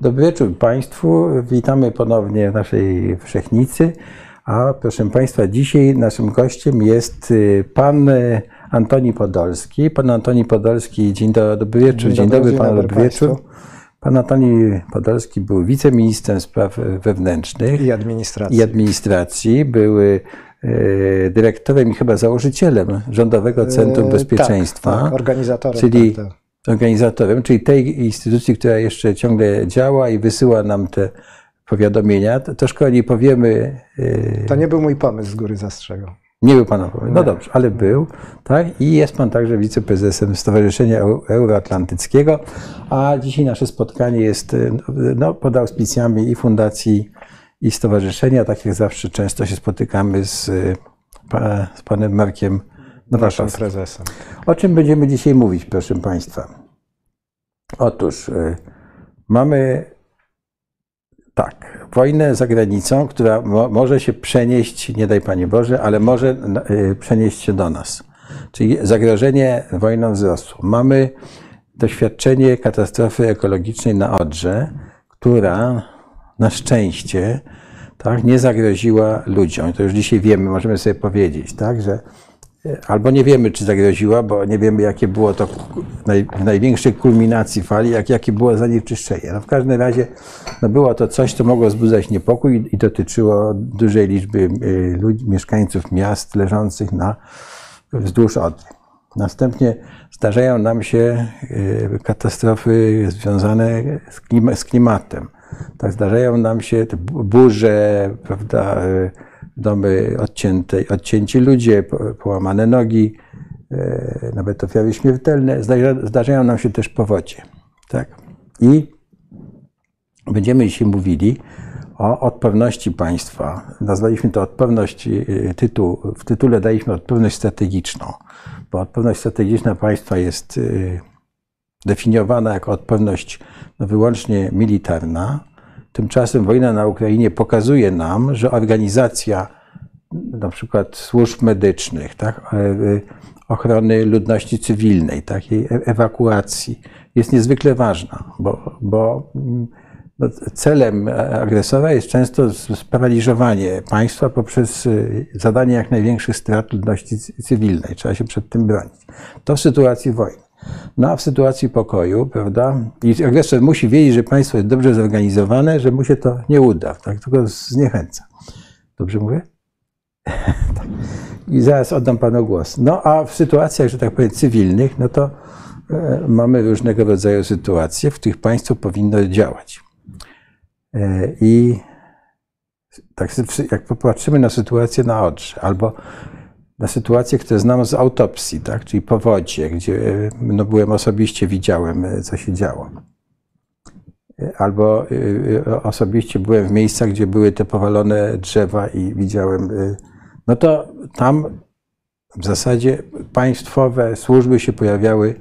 Dobry wieczór Państwu. Witamy ponownie w naszej Wszechnicy. A proszę Państwa, dzisiaj naszym gościem jest y, pan y, Antoni Podolski. Pan Antoni Podolski, dzień dobry, dobry wieczór. Dzień, dobry, dzień panu, dobry dobry wieczór. Pan Antoni Podolski był wiceministrem spraw wewnętrznych I administracji. i administracji. Był y, dyrektorem i chyba założycielem Rządowego Centrum E, Bezpieczeństwa. Tak, tak, organizatorem. czyli tak, tak. Organizatorem, czyli tej instytucji, która jeszcze ciągle działa i wysyła nam te powiadomienia. To Troszkę o niej powiemy. yy, To nie był mój pomysł, z góry zastrzegał. Nie był pan opowie- No dobrze, ale był, tak? I jest pan także wiceprezesem Stowarzyszenia Eu- Euroatlantyckiego, a dzisiaj nasze spotkanie jest yy, no, pod auspicjami i fundacji, i stowarzyszenia. Tak jak zawsze często się spotykamy z, pa, z panem Markiem Nowaszowskim. prezesem. O czym będziemy dzisiaj mówić, proszę Państwa? Otóż y, mamy tak, wojnę za granicą, która mo, może się przenieść, nie daj Panie Boże, ale może y, przenieść się do nas. Czyli zagrożenie wojną wzrosło. Mamy doświadczenie katastrofy ekologicznej na Odrze, która na szczęście tak, nie zagroziła ludziom. To już dzisiaj wiemy, możemy sobie powiedzieć, tak, że albo nie wiemy, czy zagroziła, bo nie wiemy, jakie było to w największej kulminacji fali, jak, jakie było zanieczyszczenie. No w każdym razie no było to coś, co mogło wzbudzać niepokój i dotyczyło dużej liczby y, ludzi, mieszkańców miast leżących na, wzdłuż Odry. Następnie zdarzają nam się y, katastrofy związane z, klima, z klimatem. Tak, zdarzają nam się burze, prawda, y, domy odcięte, odcięci ludzie, po- połamane nogi, y, nawet ofiary śmiertelne. Zdarza, zdarzają nam się też powodzie. Tak? I będziemy dzisiaj mówili o odporności państwa. Nazwaliśmy to odporność, y, tytuł, w tytule daliśmy odporność strategiczną, bo odporność strategiczna państwa jest y, definiowana jako odporność no, wyłącznie militarna. Tymczasem wojna na Ukrainie pokazuje nam, że organizacja na przykład służb medycznych, tak, e, e, ochrony ludności cywilnej, takiej e- ewakuacji jest niezwykle ważna, bo, bo mm, no, celem agresora jest często sparaliżowanie państwa poprzez zadanie jak największych strat ludności cy- cywilnej. Trzeba się przed tym bronić. To w sytuacji wojny. No a w sytuacji pokoju, prawda, i agresor musi wiedzieć, że państwo jest dobrze zorganizowane, że mu się to nie uda, tak, tylko zniechęca. Dobrze mówię? I zaraz oddam panu głos. No a w sytuacjach, że tak powiem, cywilnych, no to e, mamy różnego rodzaju sytuacje, w których państwo powinno działać. E, I tak, jak popatrzymy na sytuację na Odrze, albo na sytuacje, które znam z autopsji, tak, czyli powodzie, gdzie e, no, byłem osobiście, widziałem, e, co się działo. E, Albo osobiście byłem w miejscach, gdzie były te powalone drzewa i widziałem, no to tam w zasadzie państwowe służby się pojawiały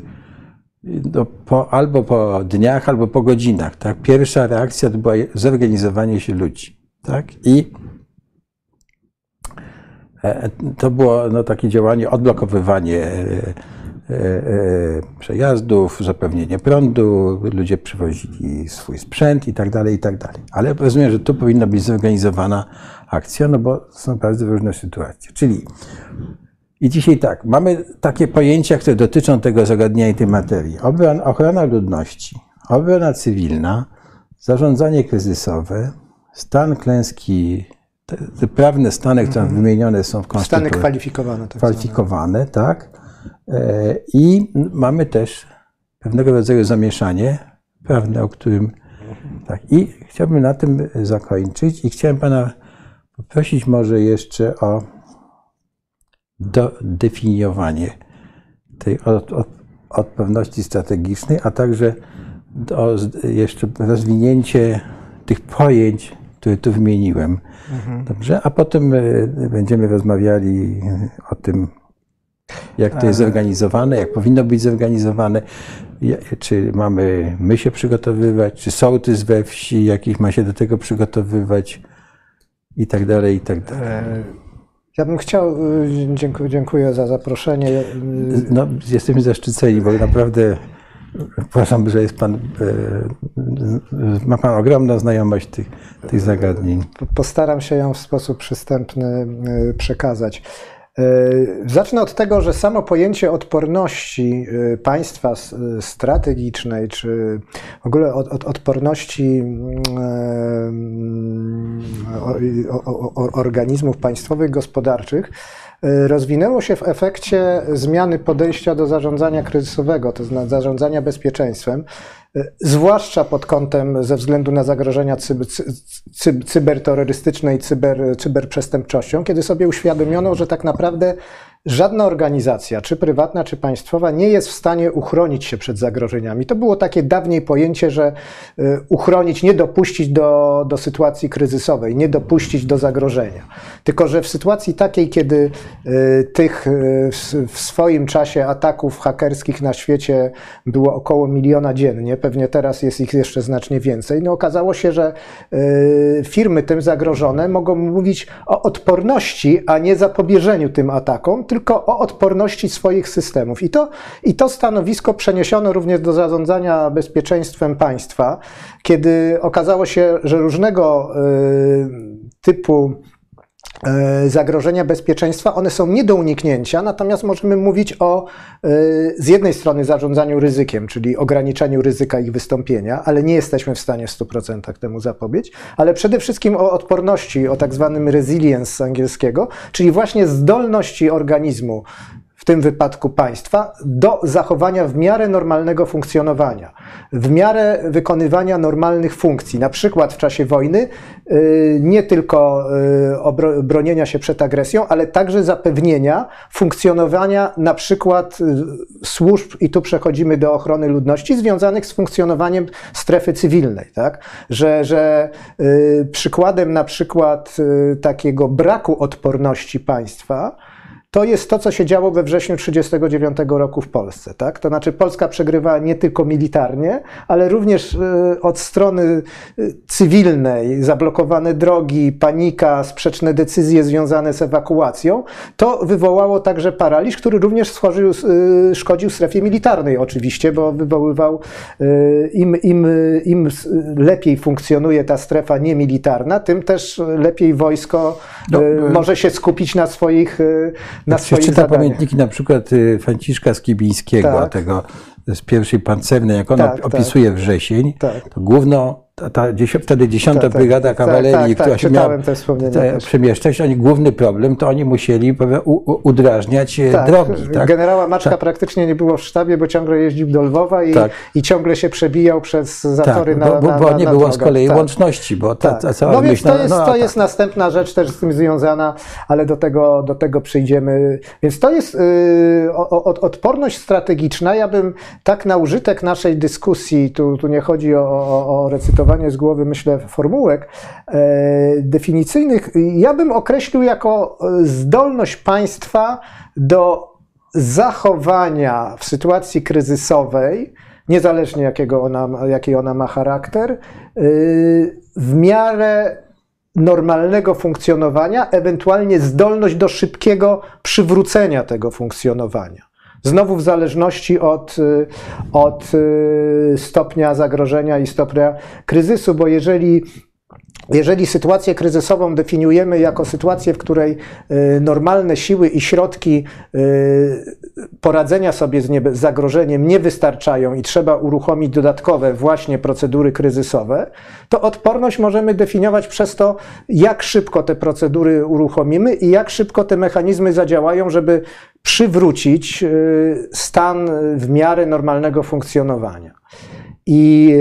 no, po, albo po dniach, albo po godzinach. Tak? Pierwsza reakcja to była zorganizowanie się ludzi. Tak? I to było no, takie działanie, odblokowywanie e, e, e, przejazdów, zapewnienie prądu, ludzie przywozili swój sprzęt i tak dalej, i tak dalej. Ale rozumiem, że tu powinna być zorganizowana akcja, no bo są bardzo różne sytuacje. Czyli i dzisiaj tak, mamy takie pojęcia, które dotyczą tego zagadnienia i tej materii. Ochrona ludności, obrona cywilna, zarządzanie kryzysowe, stan klęski, te, te prawne stany, które wymienione są w Stany Konstytucji kwalifikowane. Tak kwalifikowane, tak. E, I mamy też pewnego rodzaju zamieszanie prawne, o którym. Tak. I chciałbym na tym zakończyć i chciałem pana poprosić może jeszcze o dodefiniowanie tej od, od, strategicznej, a także o jeszcze rozwinięcie tych pojęć, które tu wymieniłem. Dobrze? A potem e, będziemy rozmawiali o tym, jak to jest zorganizowane, jak powinno być zorganizowane, czy mamy my się przygotowywać, czy sołtys we wsi jakiś ma się do tego przygotowywać i tak dalej, i tak dalej. E, Ja bym chciał, dziękuję, dziękuję za zaproszenie. No, jesteśmy zaszczyceni, bo naprawdę Uważam, że jest pan, e, ma pan ogromną znajomość tych, tych zagadnień. Postaram się ją w sposób przystępny e, przekazać. E, zacznę od tego, że samo pojęcie odporności państwa strategicznej, czy w ogóle od, od, odporności organizmów państwowych, gospodarczych, rozwinęło się w efekcie zmiany podejścia do zarządzania kryzysowego, to znaczy zarządzania bezpieczeństwem, y, zwłaszcza pod kątem ze względu na zagrożenia cyber, cyberterrorystyczne i cyber, cyberprzestępczością, kiedy sobie uświadomiono, że tak naprawdę żadna organizacja, czy prywatna, czy państwowa, nie jest w stanie uchronić się przed zagrożeniami. To było takie dawniej pojęcie, że y, uchronić, nie dopuścić do, do sytuacji kryzysowej, nie dopuścić do zagrożenia. Tylko, że w sytuacji takiej, kiedy y, tych y, w swoim czasie ataków hakerskich na świecie było około miliona dziennie, pewnie teraz jest ich jeszcze znacznie więcej, no okazało się, że firmy tym zagrożone mogą mówić o odporności, a nie zapobieżeniu tym atakom, tylko o odporności swoich systemów. I to, I to stanowisko przeniesiono również do zarządzania bezpieczeństwem państwa, kiedy okazało się, że różnego y, typu zagrożenia bezpieczeństwa, one są nie do uniknięcia, natomiast możemy mówić o y, z jednej strony zarządzaniu ryzykiem, czyli ograniczeniu ryzyka ich wystąpienia, ale nie jesteśmy w stanie w 100% temu zapobiec, ale przede wszystkim o odporności, o tak zwanym resilience z angielskiego, czyli właśnie zdolności organizmu tym wypadku państwa, do zachowania w miarę normalnego funkcjonowania, w miarę wykonywania normalnych funkcji, na przykład w czasie wojny, y, nie tylko y, bronienia się przed agresją, ale także zapewnienia funkcjonowania na przykład y, służb, i tu przechodzimy do ochrony ludności, związanych z funkcjonowaniem strefy cywilnej. Tak? Że, że przykładem na przykład takiego braku odporności państwa, to jest to, co się działo we wrześniu 1939 roku w Polsce. Tak? To znaczy Polska przegrywa nie tylko militarnie, ale również e, od strony e, cywilnej, zablokowane drogi, panika, sprzeczne decyzje związane z ewakuacją. To wywołało także paraliż, który również szkodził, e, szkodził strefie militarnej oczywiście, bo wywoływał im, im, im lepiej funkcjonuje ta strefa niemilitarna, tym też lepiej wojsko no, może się skupić na swoich na swoich się czyta pamiętniki na przykład y, Franciszka Skibińskiego, tak. tego z pierwszej pancernej, jak on tak, opisuje tak. wrzesień, tak. to główno ta, ta, wtedy 10 tak, tak, Brygada tak, Kawalerii, tak, która się miała te przemieszczać, oni główny problem, to oni musieli u, u, udrażniać e, drogi. Tak? Generała Maczka praktycznie nie było w sztabie, bo ciągle jeździł do Lwowa i, i ciągle się przebijał przez zatory na, bo, bo, na, bo na, nie było z kolei łączności, bo ta, ta cała No więc to, jest, no, to jest następna rzecz też z tym związana, ale do tego, do tego przyjdziemy. Więc to jest yy, odporność strategiczna. Ja bym tak na użytek naszej dyskusji, tu, tu nie chodzi o, o, o recytowanie z głowy, myślę, formułek e, definicyjnych, ja bym określił jako e, zdolność państwa do zachowania w sytuacji kryzysowej, niezależnie jakiego ona, jaki ona ma charakter, e, w miarę normalnego funkcjonowania, ewentualnie zdolność do szybkiego przywrócenia tego funkcjonowania. Znowu w zależności od, y, od y, stopnia zagrożenia i stopnia kryzysu, bo jeżeli jeżeli sytuację kryzysową definiujemy jako sytuację, w której y, normalne siły i środki y, poradzenia sobie z zagrożeniem nie wystarczają i trzeba uruchomić dodatkowe właśnie procedury kryzysowe, to odporność możemy definiować przez to, jak szybko te procedury uruchomimy i jak szybko te mechanizmy zadziałają, żeby przywrócić y, stan w miarę normalnego funkcjonowania. I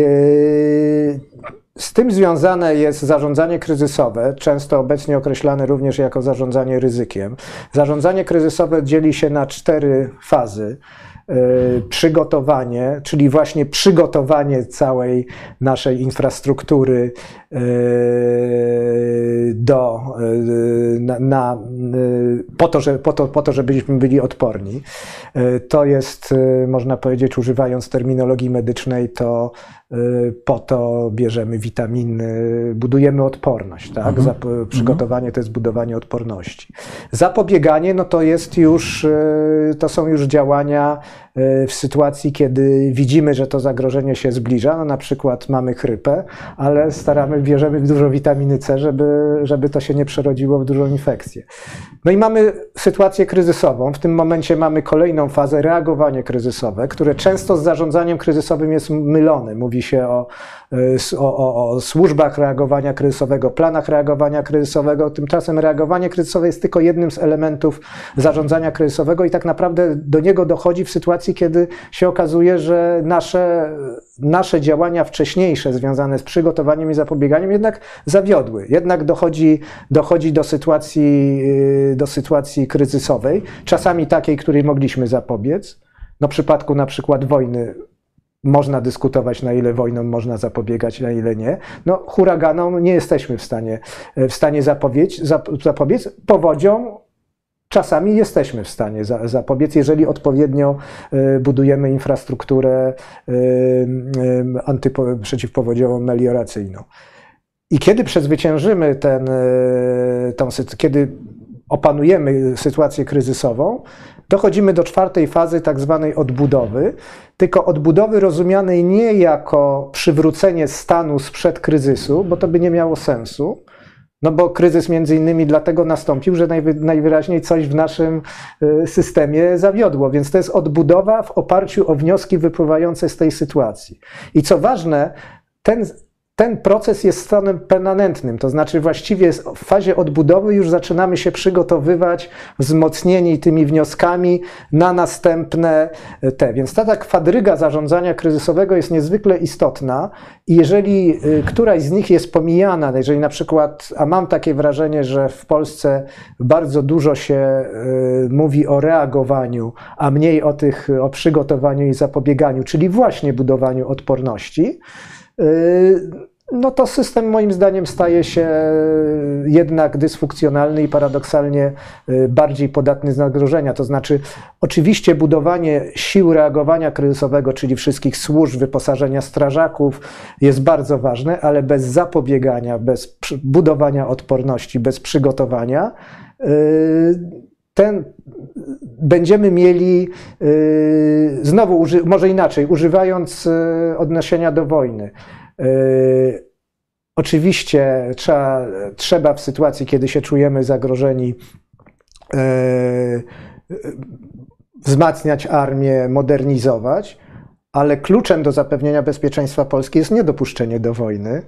z tym związane jest zarządzanie kryzysowe, często obecnie określane również jako zarządzanie ryzykiem. Zarządzanie kryzysowe dzieli się na cztery fazy. Y, przygotowanie, czyli właśnie przygotowanie całej naszej infrastruktury y, do, y, na, na, po, to, że, po, to, po to, żebyśmy byli odporni. To jest, można powiedzieć, używając terminologii medycznej, to po to bierzemy witaminy, budujemy odporność. Tak? Mhm. Przygotowanie to jest budowanie odporności. Zapobieganie no to jest już, to są już działania w sytuacji, kiedy widzimy, że to zagrożenie się zbliża, no na przykład mamy chrypę, ale staramy, bierzemy dużo witaminy C, żeby, żeby to się nie przerodziło w dużą infekcję. No i mamy sytuację kryzysową. W tym momencie mamy kolejną fazę, reagowanie kryzysowe, które często z zarządzaniem kryzysowym jest mylone. Mówi się o, o, o, o służbach reagowania kryzysowego, planach reagowania kryzysowego. Tymczasem reagowanie kryzysowe jest tylko jednym z elementów zarządzania kryzysowego i tak naprawdę do niego dochodzi w sytuacji, kiedy się okazuje, że nasze, nasze działania wcześniejsze związane z przygotowaniem i zapobieganiem jednak zawiodły. Jednak dochodzi, dochodzi do, sytuacji, do sytuacji kryzysowej, czasami takiej, której mogliśmy zapobiec. No w przypadku na przykład wojny można dyskutować, na ile wojną można zapobiegać, na ile nie. No, huraganom nie jesteśmy w stanie, w stanie zapobiec, zapobiec. Powodzią czasami jesteśmy w stanie zapobiec, jeżeli odpowiednio y, budujemy infrastrukturę y, y, antypo, przeciwpowodziową, melioracyjną. I kiedy przezwyciężymy ten, tą, kiedy opanujemy sytuację kryzysową, dochodzimy do czwartej fazy tak zwanej odbudowy, tylko odbudowy rozumianej nie jako przywrócenie stanu sprzed kryzysu, bo to by nie miało sensu, no bo kryzys między innymi dlatego nastąpił, że najwy, najwyraźniej coś w naszym y, systemie zawiodło. Więc to jest odbudowa w oparciu o wnioski wypływające z tej sytuacji. I co ważne, ten ten proces jest stanem permanentnym, to znaczy właściwie w fazie odbudowy już zaczynamy się przygotowywać wzmocnieni tymi wnioskami na następne e, te. Więc ta, ta kwadryga zarządzania kryzysowego jest niezwykle istotna i jeżeli e, któraś z nich jest pomijana, jeżeli na przykład, a mam takie wrażenie, że w Polsce bardzo dużo się e, mówi o reagowaniu, a mniej o tych, o przygotowaniu i zapobieganiu, czyli właśnie budowaniu odporności, no to system moim zdaniem staje się jednak dysfunkcjonalny i paradoksalnie y, bardziej podatny z zagrożenia. To znaczy, oczywiście budowanie sił reagowania kryzysowego, czyli wszystkich służb, wyposażenia strażaków jest bardzo ważne, ale bez zapobiegania, bez budowania odporności, bez przygotowania, y, ten, będziemy mieli, yy, znowu, może inaczej, używając yy, odniesienia do wojny. Yy, oczywiście trzeba, trzeba w sytuacji, kiedy się czujemy zagrożeni, wzmacniać armię, modernizować, ale kluczem do zapewnienia bezpieczeństwa Polski jest niedopuszczenie do wojny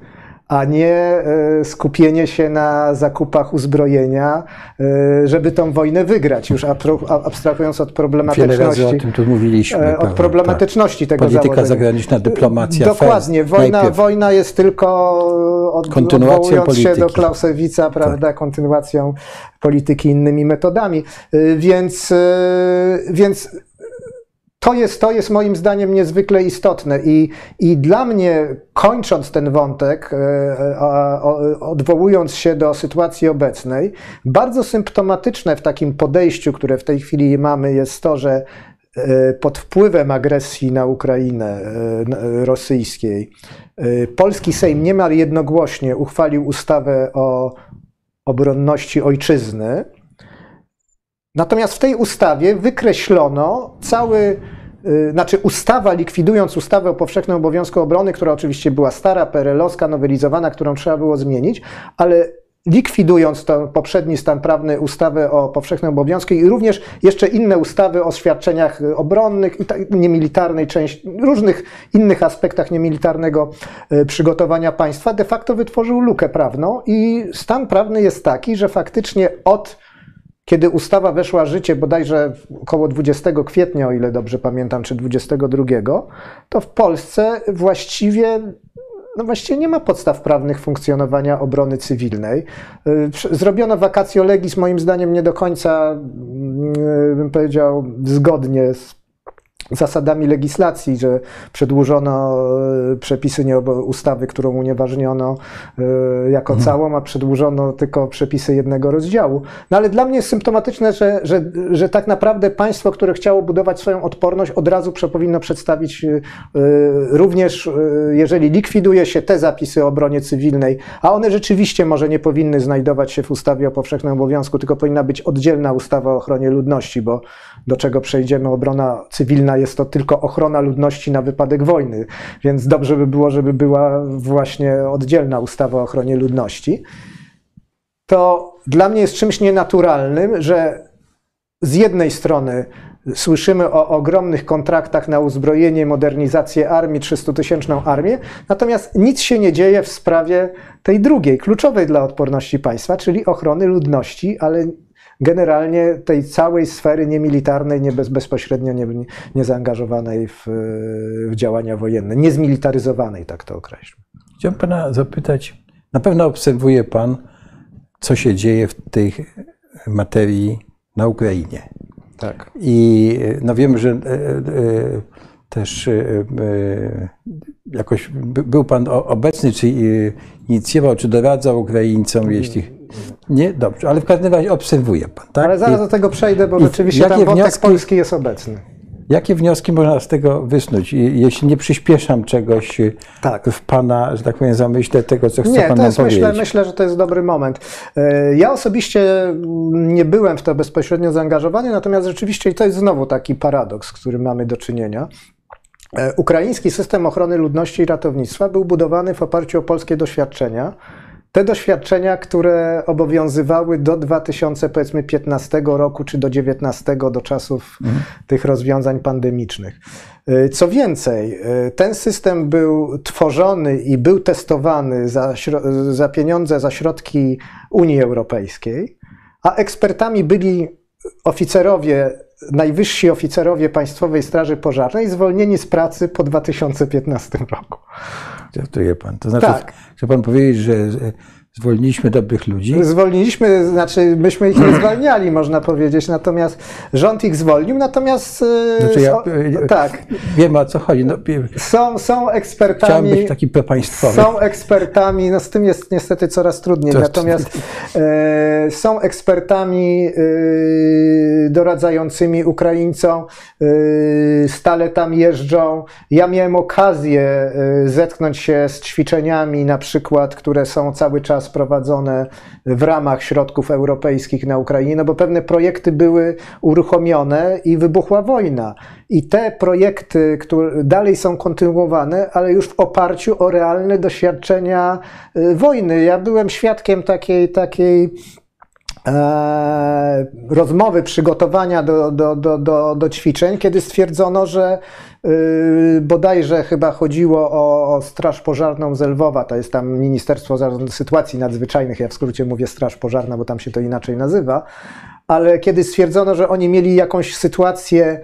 a nie e, skupienie się na zakupach uzbrojenia, e, żeby tą wojnę wygrać, już abstrahując od problematyczności. Wiele razy o tym tu mówiliśmy. E, od problematyczności tak. tego Polityka założenia. zagraniczna, dyplomacja. Dokładnie. Wojna, wojna jest tylko od, kontynuacją polityki. się do Clausewitza, prawda, tak. kontynuacją polityki innymi metodami. Więc, więc to jest, to jest moim zdaniem niezwykle istotne i, i dla mnie, kończąc ten wątek, e, e, odwołując się do sytuacji obecnej, bardzo symptomatyczne w takim podejściu, które w tej chwili mamy, jest to, że e, pod wpływem agresji na Ukrainę rosyjskiej, polski Sejm niemal jednogłośnie uchwalił ustawę o obronności ojczyzny, Natomiast w tej ustawie wykreślono cały, y, znaczy ustawa, likwidując ustawę o powszechnym obowiązku obrony, która oczywiście była stara, perelowska, nowelizowana, którą trzeba było zmienić, ale likwidując ten poprzedni stan prawny, ustawę o powszechnym obowiązku i również jeszcze inne ustawy o świadczeniach obronnych i niemilitarnej części, różnych innych aspektach niemilitarnego y, przygotowania państwa, de facto wytworzył lukę prawną i stan prawny jest taki, że faktycznie od kiedy ustawa weszła w życie bodajże około 20 kwietnia, o ile dobrze pamiętam, czy 22, to w Polsce właściwie no właściwie nie ma podstaw prawnych funkcjonowania obrony cywilnej. Y, zrobiono vacatio legis, moim zdaniem nie do końca, y, bym powiedział, zgodnie z zasadami legislacji, że przedłużono e, przepisy nie ustawy, którą unieważniono e, jako mhm. całą, a przedłużono tylko przepisy jednego rozdziału. No ale dla mnie jest symptomatyczne, że, że, że tak naprawdę państwo, które chciało budować swoją odporność, od razu powinno przedstawić e, również, jeżeli likwiduje się te zapisy o obronie cywilnej, a one rzeczywiście może nie powinny znajdować się w ustawie o powszechnym obowiązku, tylko powinna być oddzielna ustawa o ochronie ludności, bo do czego przejdziemy, obrona cywilna jest to tylko ochrona ludności na wypadek wojny, więc dobrze by było, żeby była właśnie oddzielna ustawa o ochronie ludności. To dla mnie jest czymś nienaturalnym, że z jednej strony Słyszymy o ogromnych kontraktach na uzbrojenie, modernizację armii, 300-tysięczną armię, natomiast nic się nie dzieje w sprawie tej drugiej, kluczowej dla odporności państwa, czyli ochrony ludności, ale generalnie tej całej sfery niemilitarnej, nie bez, bezpośrednio nie, nie zaangażowanej w, w działania wojenne, niezmilitaryzowanej, tak to określmy. Chciałbym pana zapytać, na pewno obserwuje pan, co się dzieje w tej materii na Ukrainie. Tak. I no wiem, że e, e, też e, jakoś był Pan obecny, czy inicjował, czy doradzał Ukraińcom, jeśli. Nie, dobrze, ale w każdym razie obserwuje Pan, tak? Ale zaraz do tego przejdę, bo rzeczywiście tam wątek wnioski, polski jest obecny. Jakie wnioski można z tego wysnuć, jeśli nie przyspieszam czegoś tak. w Pana, że tak powiem, zamyśle tego, co chce nie, Pan to jest, myślę, myślę, że to jest dobry moment. Ja osobiście nie byłem w to bezpośrednio zaangażowany, natomiast rzeczywiście to jest znowu taki paradoks, z którym mamy do czynienia. E, ukraiński system ochrony ludności i ratownictwa był budowany w oparciu o polskie doświadczenia te doświadczenia, które obowiązywały do 2015 roku czy do 2019, do czasów mhm. tych rozwiązań pandemicznych. Y, co więcej, y, ten system był tworzony i był testowany za, za pieniądze, za środki Unii Europejskiej, a ekspertami byli oficerowie najwyżsi oficerowie Państwowej Straży Pożarnej zwolnieni z pracy po 2015 roku. Żartuje pan. To znaczy, tak. chce pan powiedzieć, że zwolniliśmy dobrych ludzi? Zwolniliśmy, znaczy myśmy ich nie zwalniali, można powiedzieć, natomiast rząd ich zwolnił, natomiast... E, znaczy ja, e, tak. Wiem o co chodzi. No, są, są ekspertami... Chciałem być taki państwowy. Są ekspertami, no z tym jest niestety coraz trudniej, to natomiast e, są ekspertami e, doradzającymi Ukraińcom, e, stale tam jeżdżą. Ja miałem okazję e, zetknąć się z ćwiczeniami na przykład, które są cały czas prowadzone w ramach środków europejskich na Ukrainie, no bo pewne projekty były uruchomione i wybuchła wojna. I te projekty, które dalej są kontynuowane, ale już w oparciu o realne doświadczenia y, wojny. Ja byłem świadkiem takiej, takiej rozmowy, przygotowania do, do, do, do, do ćwiczeń, kiedy stwierdzono, że Yy, bodajże chyba chodziło o, o, Straż Pożarną z Lwowa, to jest tam Ministerstwo Sytuacji Nadzwyczajnych, ja w skrócie mówię Straż Pożarna, bo tam się to inaczej nazywa, ale kiedy stwierdzono, że oni mieli jakąś sytuację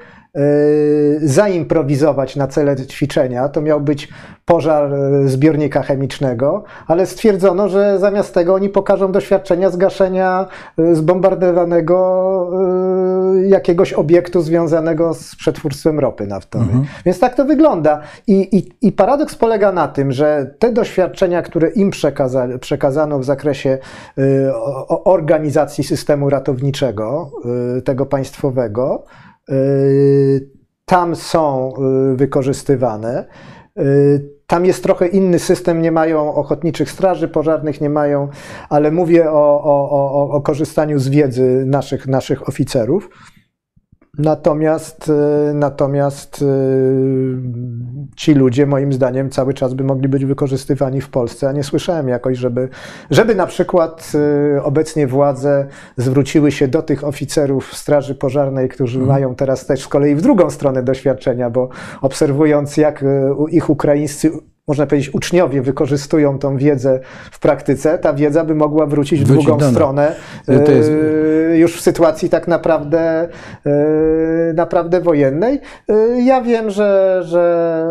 zaimprowizować na cele ćwiczenia. To miał być pożar y, zbiornika chemicznego, ale stwierdzono, że zamiast tego oni pokażą doświadczenia zgaszenia y, zbombardowanego jakiegoś obiektu związanego z przetwórstwem ropy naftowej. Mhm. Więc tak to wygląda. I, i, I, paradoks polega na tym, że te doświadczenia, które im przekaza, przekazano w zakresie organizacji systemu ratowniczego, tego państwowego, tam są y, wykorzystywane. Y, tam jest trochę inny system, nie mają ochotniczych straży pożarnych, nie mają, ale mówię o, o, o, o korzystaniu z wiedzy naszych, naszych oficerów. Natomiast, e, natomiast e, ci ludzie, moim zdaniem, cały czas by mogli być wykorzystywani w Polsce, a nie słyszałem jakoś, żeby, żeby na przykład e, obecnie władze zwróciły się do tych oficerów Straży Pożarnej, którzy hmm. mają teraz też z kolei w drugą stronę doświadczenia, bo obserwując, jak ich ukraińscy można powiedzieć, uczniowie wykorzystują tą wiedzę w praktyce, ta wiedza by mogła wrócić w drugą stronę, jest... E, już w sytuacji tak naprawdę, e, naprawdę wojennej. E, ja wiem, że, że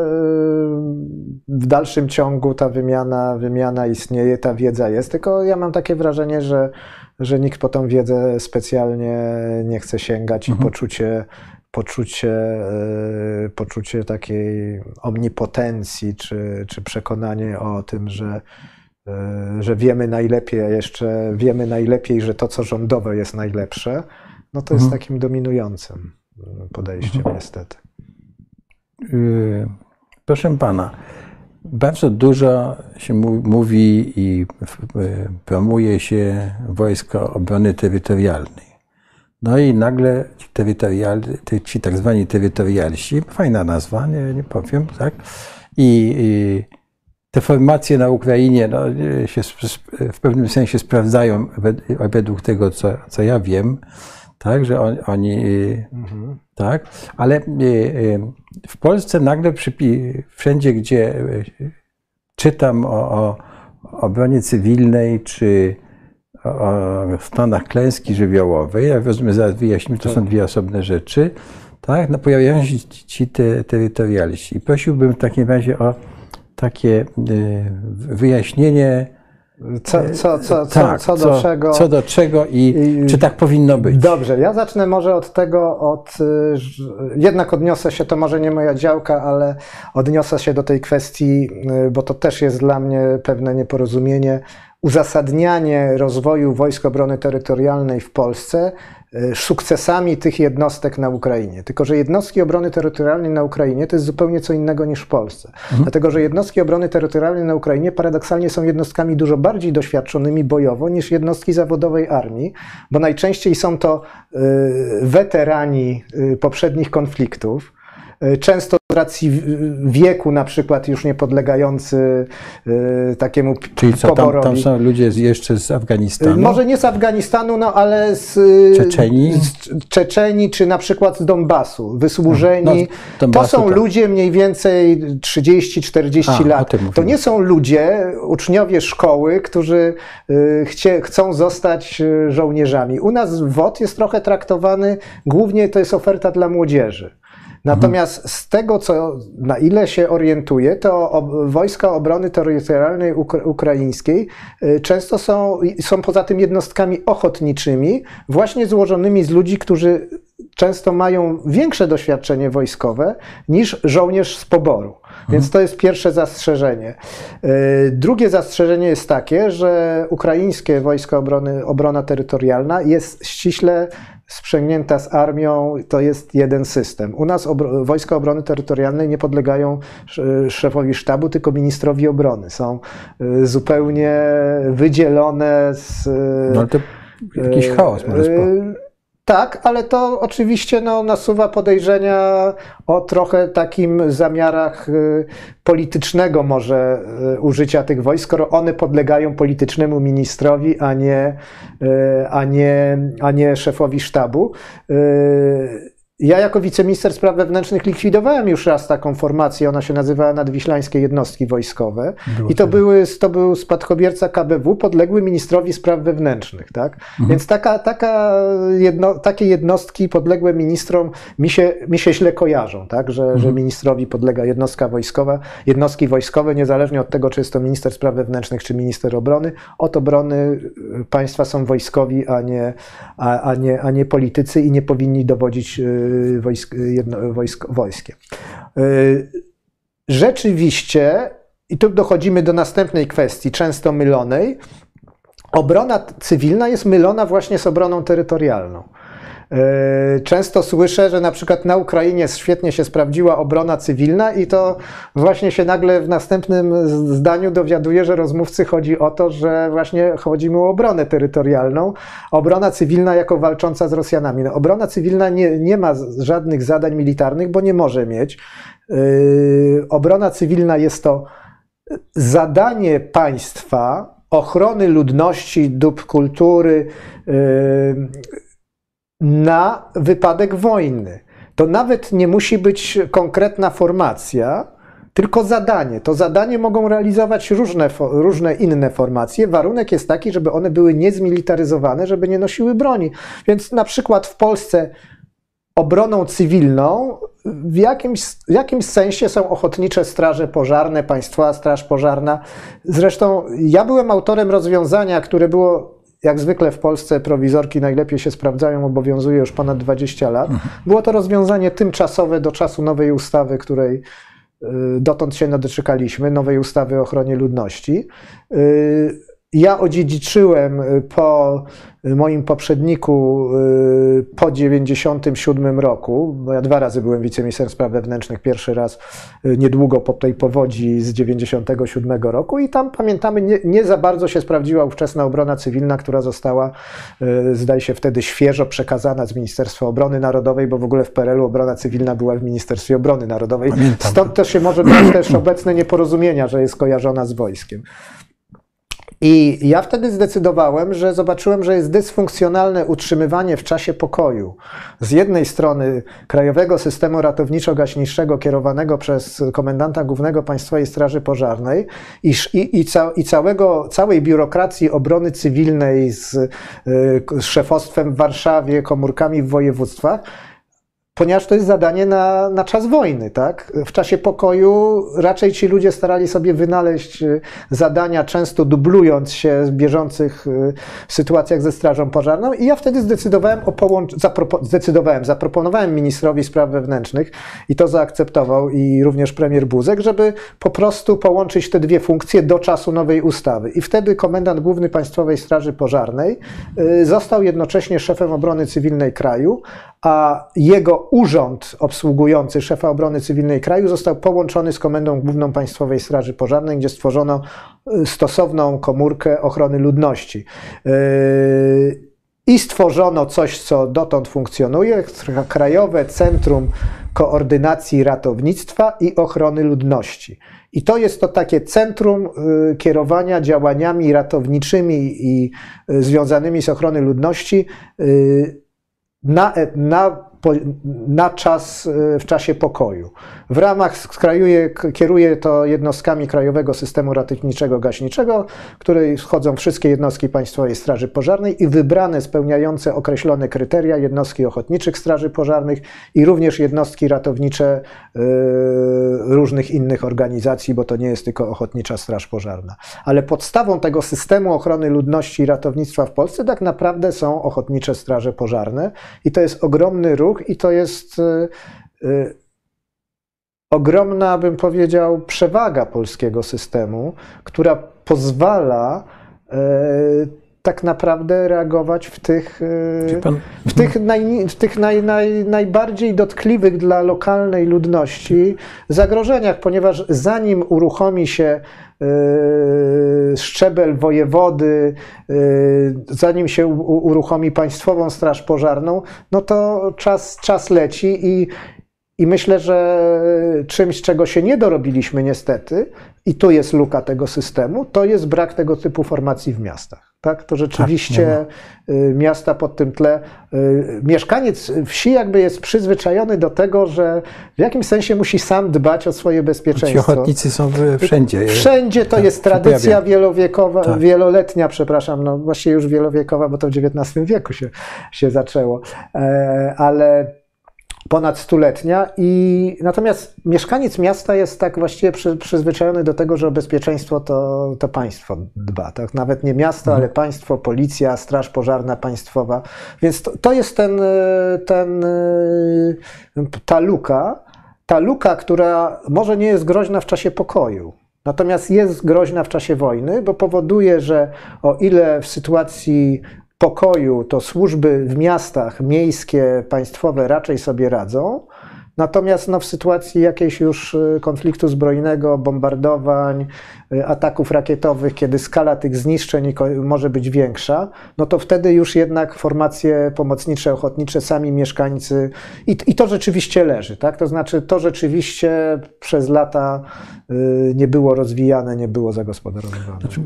w dalszym ciągu ta wymiana, wymiana istnieje, ta wiedza jest, tylko ja mam takie wrażenie, że, że nikt po tą wiedzę specjalnie nie chce sięgać mhm. i poczucie poczucie, e, poczucie takiej omnipotencji, czy, czy przekonanie o tym, że, e, że wiemy najlepiej, a jeszcze wiemy najlepiej, że to, co rządowe jest najlepsze, no to jest mhm. takim dominującym podejściem, mhm. niestety. Y, proszę pana, bardzo dużo się mówi i promuje się Wojsko Obrony Terytorialnej. No i nagle ci, terytorial, ci tak zwani terytorialsi, fajna nazwa, nie, nie powiem, tak? I, I, te formacje na Ukrainie no, się w pewnym sensie sprawdzają według tego, co, co ja wiem, tak, że on, oni, mhm. tak, ale w Polsce nagle przypi, wszędzie, gdzie czytam o, o obronie cywilnej, czy o stanach klęski żywiołowej, jak rozumiem, zaraz wyjaśnimy, to są tak. dwie osobne rzeczy, tak? No, pojawiają się ci te, terytorialiści. I prosiłbym w takim razie o takie y, wyjaśnienie, co, co, co, co, tak, co, do czego. Co do czego i, i, czy tak powinno być? Dobrze, ja zacznę może od tego, od, y, jednak odniosę się, to może nie moja działka, ale odniosę się do tej kwestii, y, bo to też jest dla mnie pewne nieporozumienie uzasadnianie rozwoju Wojsk Obrony Terytorialnej w Polsce e, sukcesami tych jednostek na Ukrainie. Tylko, że jednostki obrony terytorialnej na Ukrainie to jest zupełnie co innego niż w Polsce. Mhm. Dlatego, że jednostki obrony terytorialnej na Ukrainie paradoksalnie są jednostkami dużo bardziej doświadczonymi bojowo niż jednostki zawodowej armii, bo najczęściej są to y, weterani y, poprzednich konfliktów E, często z racji wieku na przykład już nie podlegający e, takiemu Czyli co, tam, tam, są ludzie jeszcze z Afganistanu? Może nie z Afganistanu, no ale z Czeczeni, z Czeczeni czy na przykład z Donbasu, wysłużeni. No, to są tak. ludzie mniej więcej 30-40 lat. To nie są ludzie, uczniowie szkoły, którzy e, chcie, chcą zostać żołnierzami. U nas WOT jest trochę traktowany, głównie to jest oferta dla młodzieży. Natomiast z tego, co, na ile się orientuję, to wojska obrony terytorialnej ukraińskiej y, często są, są poza tym jednostkami ochotniczymi, właśnie złożonymi z ludzi, którzy często mają większe doświadczenie wojskowe niż żołnierz z poboru. Więc to jest pierwsze zastrzeżenie. Y, drugie zastrzeżenie jest takie, że ukraińskie Wojska Obrony, Obrona Terytorialna jest ściśle sprzęgnięta z armią, to jest jeden system. U nas obro Wojska Obrony Terytorialnej nie podlegają szefowi sztabu, tylko ministrowi obrony. Są y, zupełnie wydzielone z... No ale to jakiś chaos może tak, ale to oczywiście no, nasuwa podejrzenia o trochę takim zamiarach y, politycznego może y, użycia tych wojsk, skoro one podlegają politycznemu ministrowi, a nie, y, a nie, a nie szefowi sztabu. Ja jako wiceminister spraw wewnętrznych likwidowałem już raz taką formację, ona się nazywała Nadwiślańskie Jednostki Wojskowe Było i to, były, to był spadkobierca KBW podległy ministrowi spraw wewnętrznych. Tak? Mhm. Więc taka, taka jedno, takie jednostki podległe ministrom mi się, mi się źle kojarzą, tak? że, mhm. że ministrowi podlega jednostka wojskowa. Jednostki wojskowe, niezależnie od tego, czy jest to minister spraw wewnętrznych, czy minister obrony, od obrony y, państwa są wojskowi, a nie, a, a nie, a nie politycy i nie powinni dowodzić y, wojsk, jedno, wojsk, wojskiem. Y, rzeczywiście, i tu dochodzimy do następnej kwestii, często mylonej, obrona cywilna jest mylona właśnie z obroną terytorialną. E, często słyszę, że na przykład na Ukrainie świetnie się sprawdziła obrona cywilna i to właśnie się nagle w następnym zdaniu dowiaduje, że rozmówcy chodzi o to, że właśnie chodzi mu o obronę terytorialną. Obrona cywilna jako walcząca z Rosjanami. No, obrona cywilna nie, nie ma żadnych zadań militarnych, bo nie może mieć. Yy, obrona cywilna jest to zadanie państwa ochrony ludności, dóbr kultury, yy, na wypadek wojny. To nawet nie musi być konkretna formacja, tylko zadanie. To zadanie mogą realizować różne, różne inne formacje. Warunek jest taki, żeby one były niezmilitaryzowane, żeby nie nosiły broni. Więc na przykład w Polsce obroną cywilną w jakimś, w jakimś sensie są ochotnicze straże pożarne, Państwowa Straż Pożarna. Zresztą ja byłem autorem rozwiązania, które było jak zwykle w Polsce prowizorki najlepiej się sprawdzają, obowiązuje już ponad 20 lat. Było to rozwiązanie tymczasowe do czasu nowej ustawy, której y, dotąd się nadoczekaliśmy, nowej ustawy o ochronie ludności. Y, ja odziedziczyłem y, po moim poprzedniku y, po 97 roku, bo ja dwa razy byłem wiceministrem spraw wewnętrznych, pierwszy raz y, niedługo po tej powodzi z 97 roku i tam pamiętamy, nie, nie za bardzo się sprawdziła ówczesna obrona cywilna, która została, zdaje się, wtedy świeżo przekazana z Ministerstwa Obrony Narodowej, bo w ogóle w PRL-u obrona cywilna była w Ministerstwie Obrony Narodowej. Pamiętam. Stąd też się może brać też obecne nieporozumienia, że jest kojarzona z wojskiem. I ja wtedy zdecydowałem, że zobaczyłem, że jest dysfunkcjonalne utrzymywanie w czasie pokoju. Z jednej strony krajowego systemu ratowniczo-gaśniczego kierowanego przez komendanta głównego Państwowej Straży Pożarnej i, i, i, ca, i całego, całej biurokracji obrony cywilnej z, y, z szefostwem w Warszawie, komórkami w województwach, ponieważ to jest zadanie na, na czas wojny, tak? W czasie pokoju raczej ci ludzie starali sobie wynaleźć y, zadania, często dublując się w bieżących y, sytuacjach ze Strażą Pożarną i ja wtedy zdecydowałem o połączeniu, zapropo zdecydowałem, zaproponowałem ministrowi spraw wewnętrznych i to zaakceptował i również premier Buzek, żeby po prostu połączyć te dwie funkcje do czasu nowej ustawy. I wtedy komendant główny Państwowej Straży Pożarnej y, został jednocześnie szefem obrony cywilnej kraju, a jego urząd obsługujący szefa obrony cywilnej kraju został połączony z Komendą Główną Państwowej Straży Pożarnej, gdzie stworzono y, stosowną komórkę ochrony ludności. Y, I stworzono coś, co dotąd funkcjonuje, Krajowe Centrum Koordynacji Ratownictwa i Ochrony Ludności. I to jest to takie centrum y, kierowania działaniami ratowniczymi i związanymi z ochrony ludności na, na, na czas e, w czasie pokoju. W ramach skrajuje, kieruje to jednostkami Krajowego Systemu Ratowniczego Gaśniczego, w której wchodzą wszystkie jednostki Państwowej Straży Pożarnej i wybrane spełniające określone kryteria jednostki ochotniczych Straży Pożarnych i również jednostki ratownicze yy, różnych innych organizacji, bo to nie jest tylko Ochotnicza Straż Pożarna. Ale podstawą tego systemu ochrony ludności i ratownictwa w Polsce tak naprawdę są Ochotnicze Straże Pożarne i to jest ogromny ruch i to jest yy, ogromna, bym powiedział, przewaga polskiego systemu, która pozwala e, tak naprawdę reagować w tych, w tych, naj, w tych naj, naj, najbardziej dotkliwych dla lokalnej ludności zagrożeniach, ponieważ zanim uruchomi się szczebel wojewody, zanim się uruchomi Państwową Straż Pożarną, no to czas, czas leci i i myślę, że czymś, czego się nie dorobiliśmy niestety, i tu jest luka tego systemu, to jest brak tego typu formacji w miastach. Tak? To rzeczywiście tak, miasta pod tym tle. Y, mieszkaniec wsi jakby jest przyzwyczajony do tego, że w jakimś sensie musi sam dbać o swoje bezpieczeństwo. Ci ochotnicy są wszędzie. Wszędzie to tak, jest tradycja wielowiekowa, tak. wieloletnia, przepraszam, no właściwie już wielowiekowa, bo to w XIX wieku się, się zaczęło. E, ale ponad stuletnia i natomiast mieszkaniec miasta jest tak właściwie przy, przyzwyczajony do tego, że o bezpieczeństwo to, to państwo dba. Tak? Nawet nie miasto, mhm. ale państwo, policja, straż pożarna państwowa. Więc to, to jest ten, ten, ta luka, ta luka, która może nie jest groźna w czasie pokoju, Natomiast jest groźna w czasie wojny, bo powoduje, że o ile w sytuacji pokoju to służby w miastach miejskie, państwowe raczej sobie radzą, Natomiast no, w sytuacji jakiejś już y, konfliktu zbrojnego, bombardowań, y, ataków rakietowych, kiedy skala tych zniszczeń może być większa, no to wtedy już jednak formacje pomocnicze, ochotnicze, sami mieszkańcy i, i to rzeczywiście leży, tak? To znaczy to rzeczywiście przez lata y, nie było rozwijane, nie było zagospodarowane. Znaczy,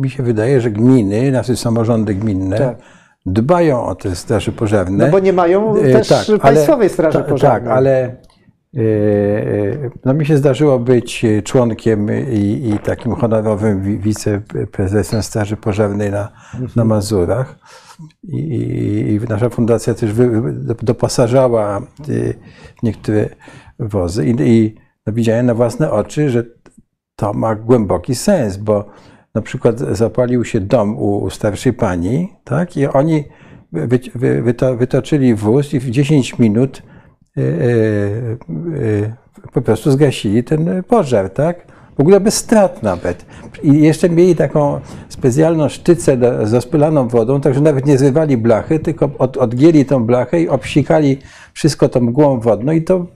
mi się wydaje, że gminy, nasze samorządy gminne, tak dbają o te straże pożarne. No bo nie mają e, też tak, państwowej straży ta, pożarnej. Tak, ale e, no mi się zdarzyło być członkiem i, i takim honorowym wiceprezesem Straży Pożarnej na, na Mazurach. I, I, nasza fundacja też doposażała e, niektóre wozy. I, i no widziałem na własne oczy, że to ma głęboki sens, bo na przykład zapalił się dom u starszej pani, tak, i oni wy, wy, wyto, wytoczyli wóz i w 10 minut e, e, e, po prostu zgasili ten pożar, tak? w ogóle bez strat nawet. I jeszcze mieli taką specjalną sztycę do, z rozpylaną wodą, także nawet nie zrywali blachy, tylko od, odgięli tą blachę i obsikali wszystko tą mgłą wodną i to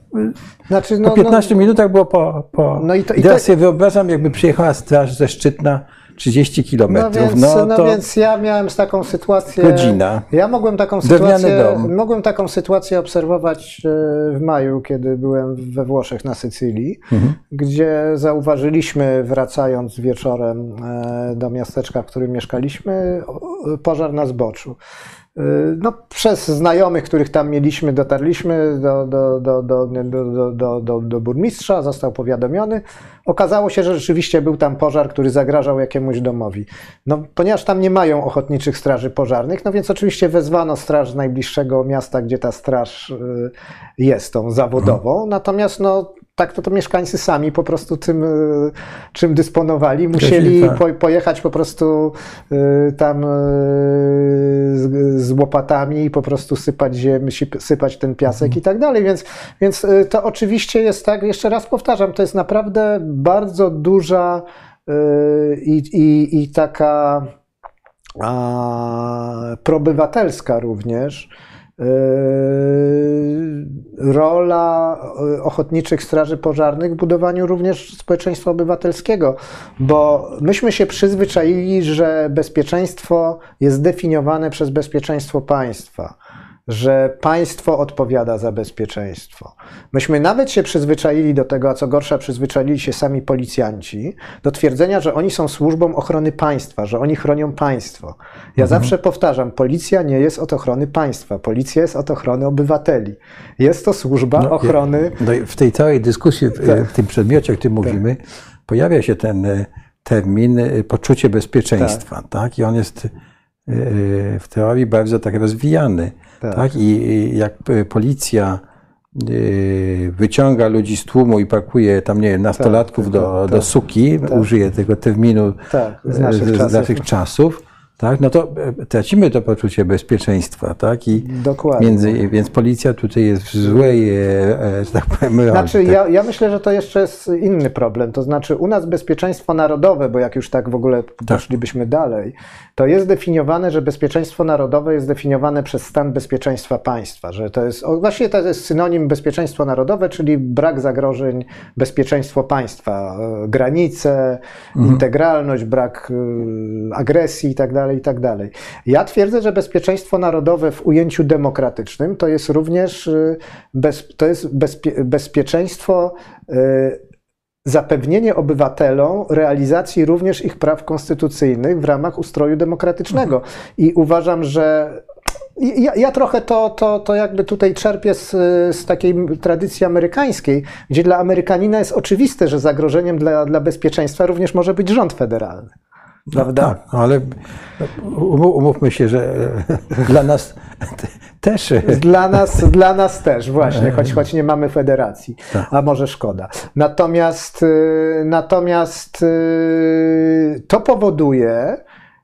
Znaczy, po no, 15 minutach było po... po... No i to- i I teraz to- sobie wyobrażam, jakby przyjechała straż ze Szczytna 30 no, kilometrów, więc, no, no więc ja miałem taką sytuację. Godzina. Ja mogłem taką sytuację, dom. mogłem taką sytuację obserwować e, w maju, kiedy byłem we Włoszech na Sycylii, Mhm. gdzie zauważyliśmy, wracając wieczorem e, do miasteczka, w którym mieszkaliśmy, pożar na zboczu. Y, no, przez znajomych, których tam mieliśmy, dotarliśmy do, do, do, do, do, do, do, do burmistrza, został powiadomiony. Okazało się, że rzeczywiście był tam pożar, który zagrażał jakiemuś domowi. No, ponieważ tam nie mają ochotniczych straży pożarnych, no więc oczywiście wezwano straż z najbliższego miasta, gdzie ta straż y, jest, tą zawodową. Mhm. Natomiast no, tak to, to mieszkańcy sami po prostu tym, y, czym dysponowali, musieli tak. po, pojechać po prostu y, tam y, z, z łopatami i po prostu sypać ziemię, sypać ten piasek i tak dalej. Więc, więc to oczywiście jest tak, jeszcze raz powtarzam, to jest naprawdę bardzo duża i, i, i taka a, proobywatelska również rola y, ochotniczych straży pożarnych w budowaniu również społeczeństwa obywatelskiego, bo myśmy się przyzwyczaili, że bezpieczeństwo jest definiowane przez bezpieczeństwo państwa że państwo odpowiada za bezpieczeństwo. Myśmy nawet się przyzwyczaili do tego, a co gorsza, przyzwyczaili się sami policjanci, do twierdzenia, że oni są służbą ochrony państwa, że oni chronią państwo. Ja zawsze powtarzam, policja nie jest od ochrony państwa, policja jest od ochrony obywateli. Jest to służba No, ochrony. No w tej całej dyskusji, w, Tak. w tym przedmiocie, o którym mówimy, pojawia się ten e, termin e, poczucie bezpieczeństwa, tak? I on jest e, w teorii bardzo tak rozwijany, Tak. tak? I jak e, policja e, wyciąga ludzi z tłumu i pakuje tam, nie wiem, nastolatków tak, do, tak. do suki, użyję tego terminu Tak, z e, naszych z, czasów. naszych czasów, tak? No to e, tracimy to poczucie bezpieczeństwa, tak? I Dokładnie. Między, więc policja tutaj jest w złej, e, e, że tak powiem, roli. Znaczy, tak. ja, ja myślę, że to jeszcze jest inny problem. To znaczy, u nas bezpieczeństwo narodowe, bo jak już tak w ogóle poszlibyśmy dalej, to jest definiowane, że bezpieczeństwo narodowe jest definiowane przez stan bezpieczeństwa państwa. Że to jest, o, właściwie to jest synonim bezpieczeństwo narodowe, czyli brak zagrożeń, bezpieczeństwo państwa, granice, integralność, brak e, agresji itd., itd. Ja twierdzę, że bezpieczeństwo narodowe w ujęciu demokratycznym to jest również e, bez, to jest bezpie, bezpieczeństwo e, zapewnienie obywatelom realizacji również ich praw konstytucyjnych w ramach ustroju demokratycznego. I uważam, że ja, ja trochę to, to, to jakby tutaj czerpię z, z takiej tradycji amerykańskiej, gdzie dla Amerykanina jest oczywiste, że zagrożeniem dla, dla bezpieczeństwa również może być rząd federalny. Prawda? Tak, no ale um- umówmy się, że e, dla nas te- też e, Dla nas, dla nas też, właśnie, choć, choć nie mamy federacji, a może szkoda. Natomiast, y, natomiast to powoduje,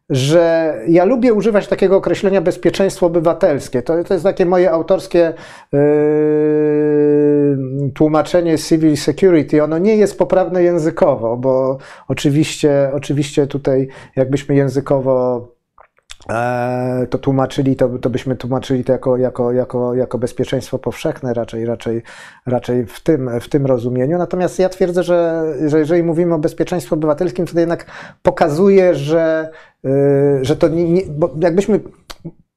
że ja lubię używać takiego określenia bezpieczeństwo obywatelskie. To, to jest takie moje autorskie yy, tłumaczenie civil security. Ono nie jest poprawne językowo, bo oczywiście, oczywiście tutaj jakbyśmy językowo to tłumaczyli, to, to byśmy tłumaczyli to jako, jako, jako, jako bezpieczeństwo powszechne raczej, raczej, raczej w, tym, w tym rozumieniu. Natomiast ja twierdzę, że, że jeżeli mówimy o bezpieczeństwie obywatelskim, to, jednak pokazuje, że, y, że to nie, nie, bo jakbyśmy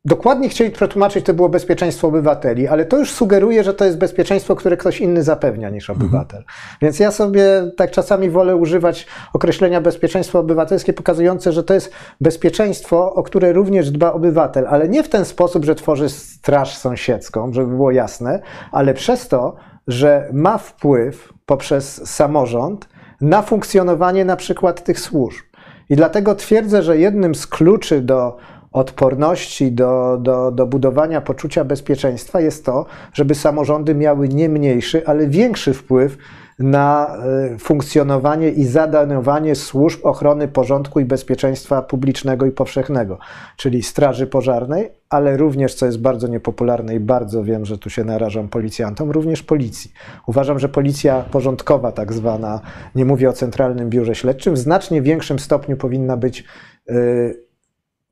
dokładnie chcieli przetłumaczyć, to było bezpieczeństwo obywateli, ale to już sugeruje, że to jest bezpieczeństwo, które ktoś inny zapewnia niż obywatel. Więc ja sobie tak czasami wolę używać określenia bezpieczeństwo obywatelskie, pokazujące, że to jest bezpieczeństwo, o które również dba obywatel, ale nie w ten sposób, że tworzy straż sąsiedzką, żeby było jasne, ale przez to, że ma wpływ poprzez samorząd na funkcjonowanie na przykład tych służb. I dlatego twierdzę, że jednym z kluczy do odporności, do, do, do budowania poczucia bezpieczeństwa jest to, żeby samorządy miały nie mniejszy, ale większy wpływ na e, funkcjonowanie i zadanowanie służb ochrony porządku i bezpieczeństwa publicznego i powszechnego, czyli Straży Pożarnej, ale również, co jest bardzo niepopularne i bardzo wiem, że tu się narażam policjantom, również policji. Uważam, że policja porządkowa, tak zwana, nie mówię o Centralnym Biurze Śledczym, w znacznie większym stopniu powinna być y,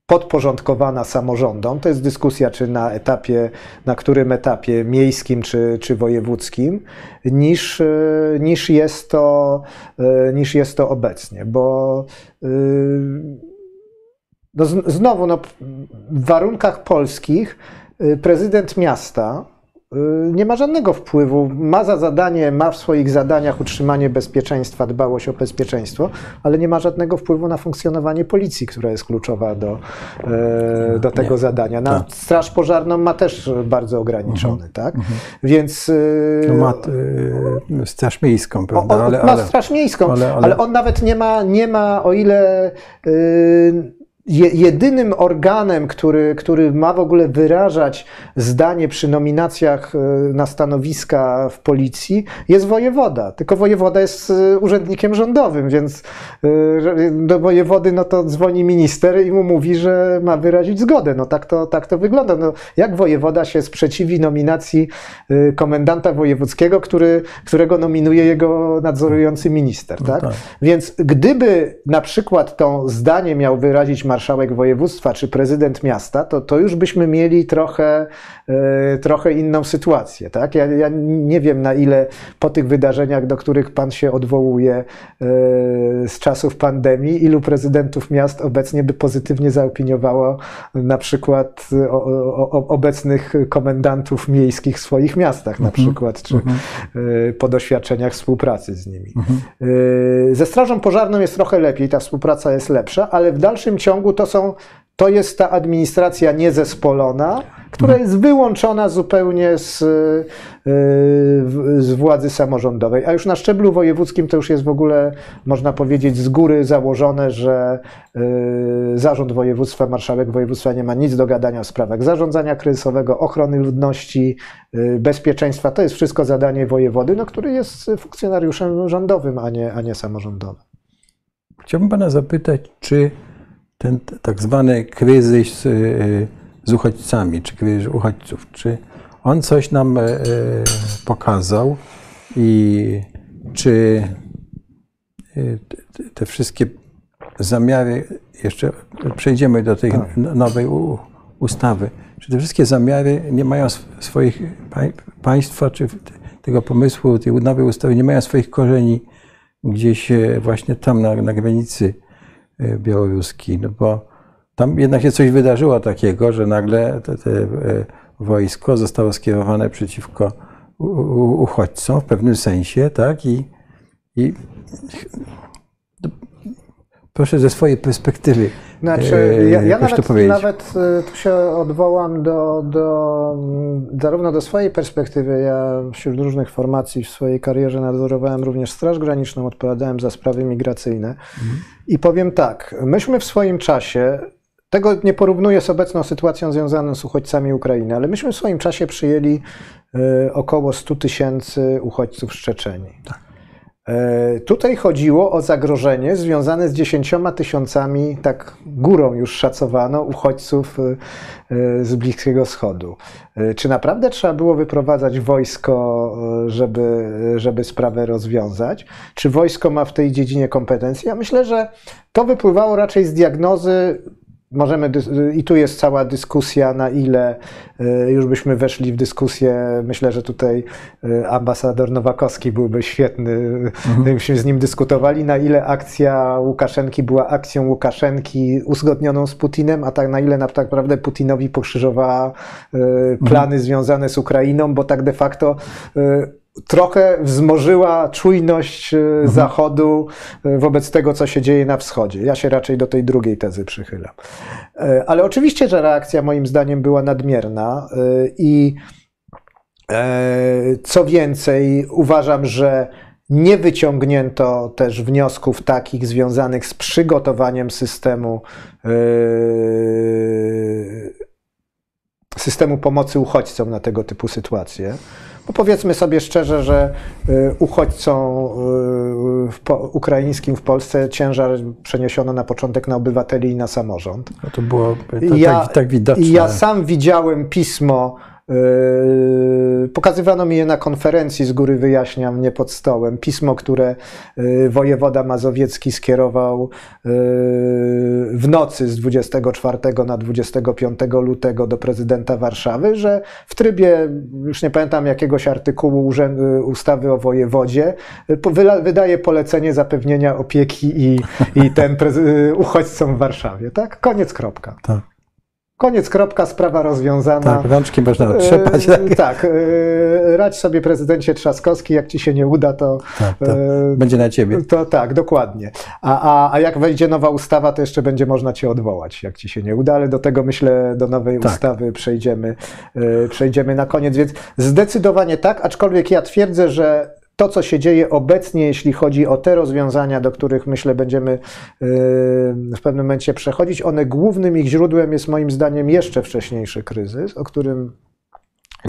podporządkowana samorządom. To jest dyskusja, czy na etapie, na którym etapie miejskim czy, czy wojewódzkim, niż, y, niż, jest to, y, niż jest to obecnie, bo no znowu, no, w warunkach polskich prezydent miasta nie ma żadnego wpływu. Ma za zadanie, ma w swoich zadaniach utrzymanie bezpieczeństwa, dbałość o bezpieczeństwo, ale nie ma żadnego wpływu na funkcjonowanie policji, która jest kluczowa do, e, do tego nie. zadania. Na tak. Straż Pożarną ma też bardzo ograniczony, mhm. tak? Mhm. Więc. No ma y, Straż Miejską, prawda? On, ale, ma ale, Straż Miejską, ale, ale, ale, on nawet nie ma, nie ma o ile. Y, jedynym organem, który, który ma w ogóle wyrażać zdanie przy nominacjach e, na stanowiska w policji, jest wojewoda. Tylko wojewoda jest e, urzędnikiem rządowym, więc e, do wojewody no to dzwoni minister i mu mówi, że ma wyrazić zgodę. No tak to, tak to wygląda. No, jak wojewoda się sprzeciwi nominacji komendanta wojewódzkiego, który, którego nominuje jego nadzorujący minister, no tak? No tak. Więc gdyby na przykład to zdanie miał wyrazić marszałek województwa czy prezydent miasta, to, to już byśmy mieli trochę, e, trochę inną sytuację. Tak? Ja, ja nie wiem, na ile po tych wydarzeniach, do których pan się odwołuje e, z czasów pandemii, ilu prezydentów miast obecnie by pozytywnie zaopiniowało na przykład o, o, obecnych komendantów miejskich w swoich miastach, na mhm. przykład, czy mhm. E, po doświadczeniach współpracy z nimi. Mhm. Ze Strażą Pożarną jest trochę lepiej, ta współpraca jest lepsza, ale w dalszym ciągu to są, to jest ta administracja niezespolona, która mhm. jest wyłączona zupełnie z, y, z władzy samorządowej. A już na szczeblu wojewódzkim to już jest w ogóle, można powiedzieć, z góry założone, że y, zarząd województwa, marszałek województwa nie ma nic do gadania w sprawach zarządzania kryzysowego, ochrony ludności, y, bezpieczeństwa. To jest wszystko zadanie wojewody, no, który jest funkcjonariuszem rządowym, a nie, a nie samorządowym. Chciałbym pana zapytać, czy ten tak zwany kryzys y, z uchodźcami, czy kryzys uchodźców, czy on coś nam y, pokazał i czy y, te wszystkie zamiary, jeszcze przejdziemy do tej tak. nowej ustawy, czy te wszystkie zamiary nie mają swoich państwa, czy tego pomysłu, tej nowej ustawy nie mają swoich korzeni gdzieś właśnie tam na, na granicy? E, białoruski, no bo tam jednak się coś wydarzyło takiego, że nagle te, te e, wojsko zostało skierowane przeciwko uchodźcom w pewnym sensie, tak? I, i proszę ze swojej perspektywy. Znaczy, ja, ja nawet, nawet tu się odwołam do, do, zarówno do swojej perspektywy. Ja wśród różnych formacji w swojej karierze nadzorowałem również Straż Graniczną, odpowiadałem za sprawy migracyjne. Mhm. I powiem tak, myśmy w swoim czasie, tego nie porównuję z obecną sytuacją związaną z uchodźcami Ukrainy, ale myśmy w swoim czasie przyjęli y, około 100 tysięcy uchodźców z Czeczeni. Tak. E, tutaj chodziło o zagrożenie związane z dziesięcioma tysiącami, tak górą już szacowano, uchodźców e, z Bliskiego Wschodu. E, czy naprawdę trzeba było wyprowadzać wojsko, żeby, żeby sprawę rozwiązać? Czy wojsko ma w tej dziedzinie kompetencje? Ja myślę, że to wypływało raczej z diagnozy Możemy, i tu jest cała dyskusja, na ile y, już byśmy weszli w dyskusję. Myślę, że tutaj y, ambasador Nowakowski byłby świetny, mhm. gdybyśmy z nim dyskutowali, na ile akcja Łukaszenki była akcją Łukaszenki uzgodnioną z Putinem, a tak na ile tak naprawdę Putinowi pokrzyżowała y, plany mhm. związane z Ukrainą, bo tak de facto trochę wzmożyła czujność e, mhm. Zachodu e, wobec tego, co się dzieje na wschodzie. Ja się raczej do tej drugiej tezy przychylam. E, ale oczywiście, że reakcja moim zdaniem była nadmierna i co więcej, uważam, że nie wyciągnięto też wniosków takich związanych z przygotowaniem systemu systemu pomocy uchodźcom na tego typu sytuacje Bo powiedzmy sobie szczerze, że y, uchodźcom y, ukraińskim w Polsce ciężar przeniesiono na początek na obywateli i na samorząd. No to było to, ja, tak, tak widoczne. Ja sam widziałem pismo, pokazywano mi je na konferencji, z góry wyjaśniam, nie pod stołem. Pismo, które yy, wojewoda mazowiecki skierował yy, w nocy z 24 na 25 lutego do prezydenta Warszawy, że w trybie, już nie pamiętam jakiegoś artykułu ustawy o wojewodzie, yy, wydaje polecenie zapewnienia opieki i, i ten yy, uchodźcom w Warszawie. Tak? Koniec, kropka. Tak, Koniec, kropka, sprawa rozwiązana. tak, rączki można otrzepać. Tak, E, tak, e, radź sobie prezydencie Trzaskowski, jak ci się nie uda, to, tak, to e, będzie na ciebie. to tak, dokładnie. A, a, a jak wejdzie nowa ustawa, to jeszcze będzie można cię odwołać, jak ci się nie uda, ale do tego myślę, do nowej Tak. ustawy przejdziemy, e, przejdziemy na koniec. Więc zdecydowanie tak, aczkolwiek ja twierdzę, że to, co się dzieje obecnie, jeśli chodzi o te rozwiązania, do których myślę będziemy e, w pewnym momencie przechodzić, one głównym ich źródłem jest moim zdaniem jeszcze wcześniejszy kryzys, o którym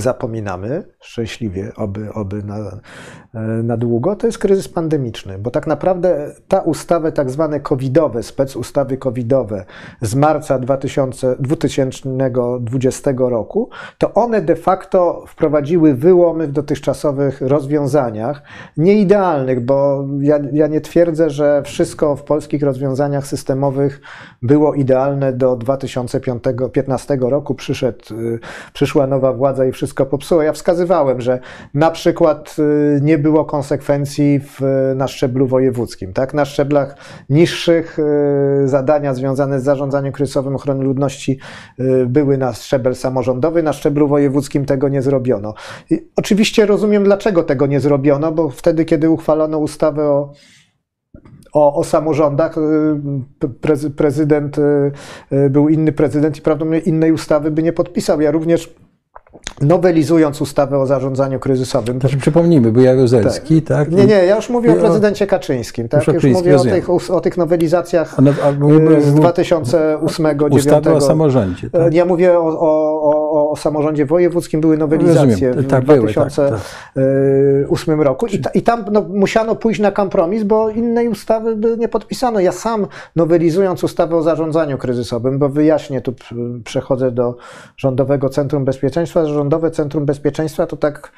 zapominamy, szczęśliwie, oby, oby na, e, na długo, to jest kryzys pandemiczny, bo tak naprawdę ta ustawy tak zwane covidowe, specustawy covidowe z marca 2000, 2020 roku, to one de facto wprowadziły wyłomy w dotychczasowych rozwiązaniach, nieidealnych, bo ja, ja nie twierdzę, że wszystko w polskich rozwiązaniach systemowych było idealne do 2015 roku. Przyszedł, y, przyszła nowa władza i wszystko popsuło. Ja wskazywałem, że na przykład y, nie było konsekwencji w, na szczeblu wojewódzkim. Tak? Na szczeblach niższych y, zadania związane z zarządzaniem kryzysowym ochrony ludności były na szczebel samorządowy, na szczeblu wojewódzkim tego nie zrobiono. I oczywiście rozumiem, dlaczego tego nie zrobiono, bo wtedy, kiedy uchwalono ustawę o o, o samorządach. y, Prezy, prezydent, y, y, był inny prezydent i prawdopodobnie innej ustawy by nie podpisał. Ja również nowelizując ustawę o zarządzaniu kryzysowym. Znaczy, przypomnijmy, był Jaruzelski, tak? Nie, nie, ja już mówię o prezydencie Kaczyńskim. Tak? Już Już mówię o tych, o tych no- y, z o- 2008-2009 Ustawy o samorządzie. Tak? Ja mówię o, o, o, samorządzie wojewódzkim, były nowelizacje Rozumiem, w tak, były, tak, 2008 roku i, ta, i tam no, musiano pójść na kompromis, bo innej ustawy by nie podpisano. Ja sam nowelizując ustawę o zarządzaniu kryzysowym, bo wyjaśnię, tu przechodzę do Rządowego Centrum Bezpieczeństwa. Rządowe Centrum Bezpieczeństwa to tak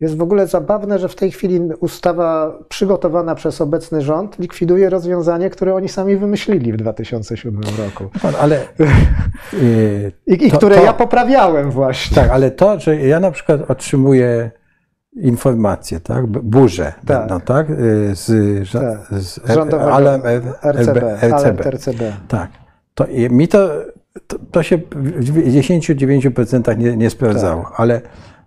jest w ogóle zabawne, że w tej chwili ustawa przygotowana przez obecny rząd likwiduje rozwiązanie, które oni sami wymyślili w 2007 roku. Pan, ale. y, I, i to- które to- ja poprawiałem właśnie. Tak, ale to, że ja na przykład otrzymuję informacje, tak, b- burze, Tak. będą, tak, y, z, Tak. z Rządowego RCB, alert RCB. Tak. To mi to, to, to się w 10-9% nie, nie sprawdzało, Tak. ale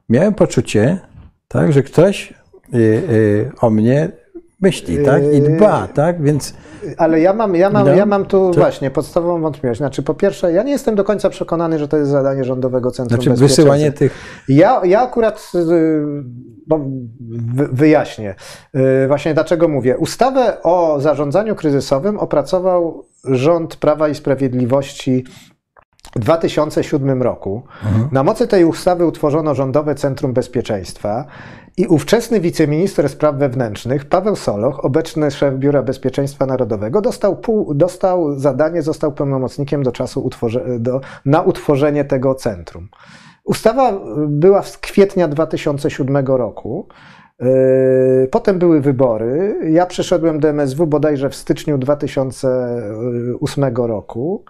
miałem poczucie, tak, że ktoś y, y, o mnie myśli, tak, i dba, tak, więc Ale ja mam, ja mam, No, ja mam tu to- właśnie podstawową wątpliwość. Znaczy, po pierwsze, ja nie jestem do końca przekonany, że to jest zadanie Rządowego Centrum znaczy wysyłanie tych, Ja, ja akurat y, bo wy- wyjaśnię y, właśnie dlaczego mówię. Ustawę o zarządzaniu kryzysowym opracował rząd Prawa i Sprawiedliwości 2007 roku. Na mocy tej ustawy utworzono Rządowe Centrum Bezpieczeństwa i ówczesny wiceminister spraw wewnętrznych Paweł Soloch, obecny szef Biura Bezpieczeństwa Narodowego, dostał, pół, dostał zadanie, został pełnomocnikiem do czasu utworze, do, na utworzenie tego centrum. Ustawa była z kwietnia 2007 roku. Yy, Potem były wybory. Ja przyszedłem do MSW bodajże w styczniu 2008 roku,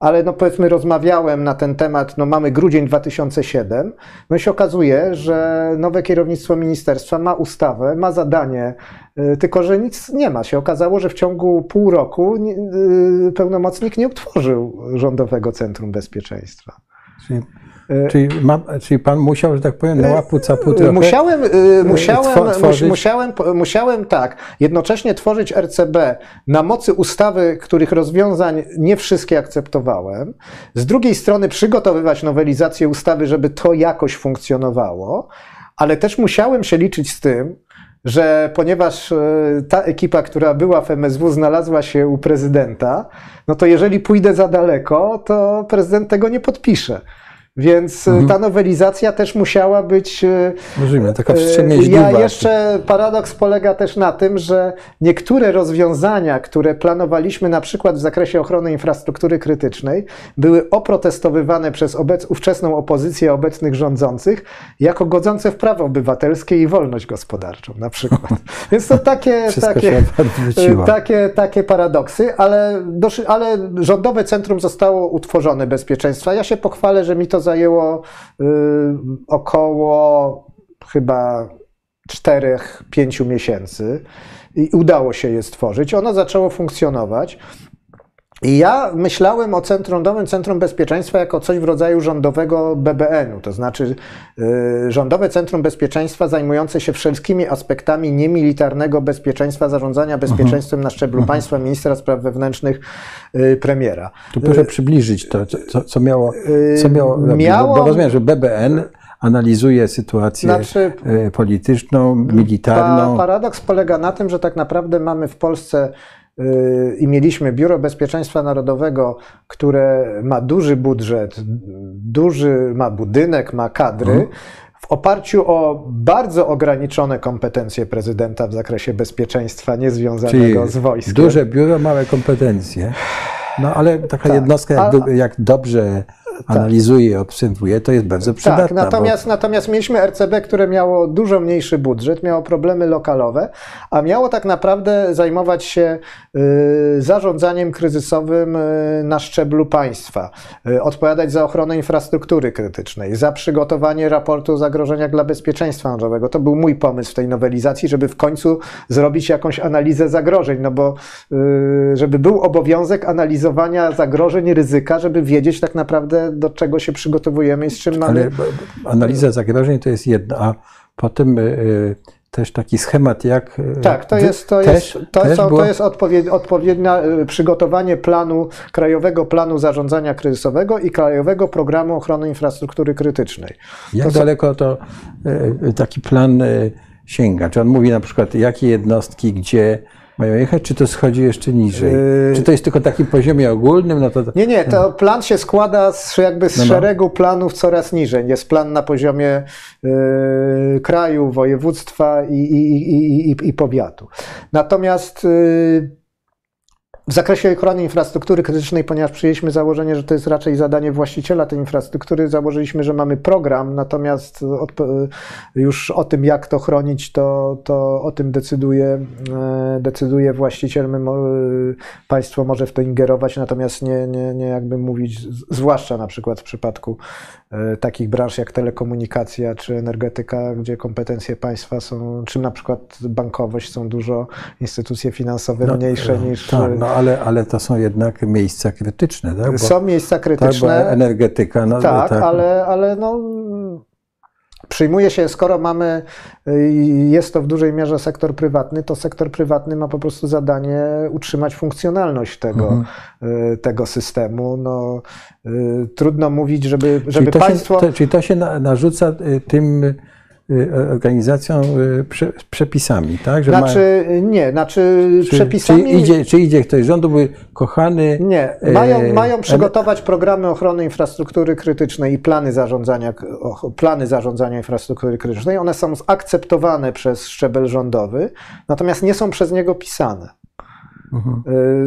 ale no powiedzmy rozmawiałem na ten temat, no mamy grudzień 2007, no i się okazuje, że nowe kierownictwo ministerstwa ma ustawę, ma zadanie, yy, tylko że nic nie ma. Się okazało, że w ciągu pół roku yy, pełnomocnik nie utworzył Rządowego Centrum Bezpieczeństwa. Czyli, Yy, czyli, ma, czyli pan musiał, że tak powiem, na łapu capu trochę. Musiałem, y, musiałem, tworzyć? musiałem, musiałem tak, jednocześnie tworzyć RCB na mocy ustawy, których rozwiązań nie wszystkie akceptowałem. Z drugiej strony przygotowywać nowelizację ustawy, żeby to jakoś funkcjonowało, ale też musiałem się liczyć z tym, że ponieważ ta ekipa, która była w MSW, znalazła się u prezydenta, no to jeżeli pójdę za daleko, to prezydent tego nie podpisze. Więc Mhm. ta nowelizacja też musiała być. e, Rozumiem, taka e, wstrzemięźliwa. Ja jeszcze paradoks polega też na tym, że niektóre rozwiązania, które planowaliśmy na przykład w zakresie ochrony infrastruktury krytycznej, były oprotestowywane przez obec, ówczesną opozycję obecnych rządzących jako godzące w prawo obywatelskie i wolność gospodarczą na przykład. Więc to takie, takie, takie, takie paradoksy, ale, ale rządowe centrum zostało utworzone bezpieczeństwa. Ja się pochwalę, że mi to zajęło y, około chyba 4-5 miesięcy i udało się je stworzyć. Ono zaczęło funkcjonować. I ja myślałem o centrum, Rządowym Centrum Bezpieczeństwa jako coś w rodzaju rządowego BBN-u, to znaczy y, Rządowe Centrum Bezpieczeństwa zajmujące się wszelkimi aspektami niemilitarnego bezpieczeństwa, zarządzania bezpieczeństwem na szczeblu państwa, ministra spraw wewnętrznych, y, premiera. Tu proszę przybliżyć to, co- co, miało, co miało, miało- Bo, bo rozumiem, że BBN analizuje sytuację Znaczy, polityczną, Pa, militarną. paradoks polega na tym, że tak naprawdę mamy w Polsce i mieliśmy Biuro Bezpieczeństwa Narodowego, które ma duży budżet, duży ma budynek, ma kadry. Mhm. W oparciu o bardzo ograniczone kompetencje prezydenta w zakresie bezpieczeństwa niezwiązanego Czyli z wojskiem. duże biuro, małe kompetencje. No ale taka Tak, jednostka, jak, a- jak dobrze analizuje i obserwuje, to jest bardzo przydatna. Tak, natomiast, natomiast mieliśmy RCB, które miało dużo mniejszy budżet, miało problemy lokalowe, a miało tak naprawdę zajmować się y, zarządzaniem kryzysowym y, na szczeblu państwa, y, odpowiadać za ochronę infrastruktury krytycznej, za przygotowanie raportu o zagrożeniach dla bezpieczeństwa narodowego. To był mój pomysł w tej nowelizacji, żeby w końcu zrobić jakąś analizę zagrożeń, no bo żeby był obowiązek analizowania zagrożeń, ryzyka, żeby wiedzieć tak naprawdę do czego się przygotowujemy i z czym mamy Ale analiza zagrożeń to jest jedno, a potem y, y, też taki schemat, jak. y, Tak, to jest, to też, jest, to też było- to jest odpowied, odpowiednia y, przygotowanie planu, Krajowego Planu Zarządzania Kryzysowego i Krajowego Programu Ochrony Infrastruktury Krytycznej. Jak to daleko to taki plan sięga? Czy on mówi na przykład, jakie jednostki, gdzie mają jechać, czy to schodzi jeszcze niżej? Yy. Czy to jest tylko takim poziomie ogólnym? No to, Nie, nie, to plan się składa z, jakby z No, no. szeregu planów coraz niżej. Jest plan na poziomie y, kraju, województwa i, i, i, i, powiatu. Natomiast y, w zakresie ochrony infrastruktury krytycznej, ponieważ przyjęliśmy założenie, że to jest raczej zadanie właściciela tej infrastruktury, założyliśmy, że mamy program, natomiast już o tym, jak to chronić, to, to o tym decyduje, e, decyduje właściciel. My, mo- państwo może w to ingerować, natomiast nie, nie, nie jakby mówić, zwłaszcza na przykład w przypadku e, takich branż jak telekomunikacja czy energetyka, gdzie kompetencje państwa są, czy na przykład bankowość, są dużo instytucje finansowe no, mniejsze y, niż. Tak, no ale, ale to są jednak miejsca krytyczne, tak? Bo, Są miejsca tak, krytyczne. energetyka, no tak, ale, ale no, przyjmuje się, skoro mamy, y, jest to w dużej mierze sektor prywatny, to sektor prywatny ma po prostu zadanie utrzymać funkcjonalność tego, Mhm. y, tego systemu. No, y, trudno mówić, żeby, Czyli żeby to, państwo... się, to, czyli to się na, narzuca tym y, organizacjom y, prze, przepisami, tak? Że ma- Znaczy, nie, znaczy czy, przepisami... Czy idzie, czy idzie ktoś z rządu, by kochany... Nie, e, mają, mają en- przygotować programy ochrony infrastruktury krytycznej i plany zarządzania, plany zarządzania infrastruktury krytycznej. One są akceptowane przez szczebel rządowy, natomiast nie są przez niego pisane. Mhm.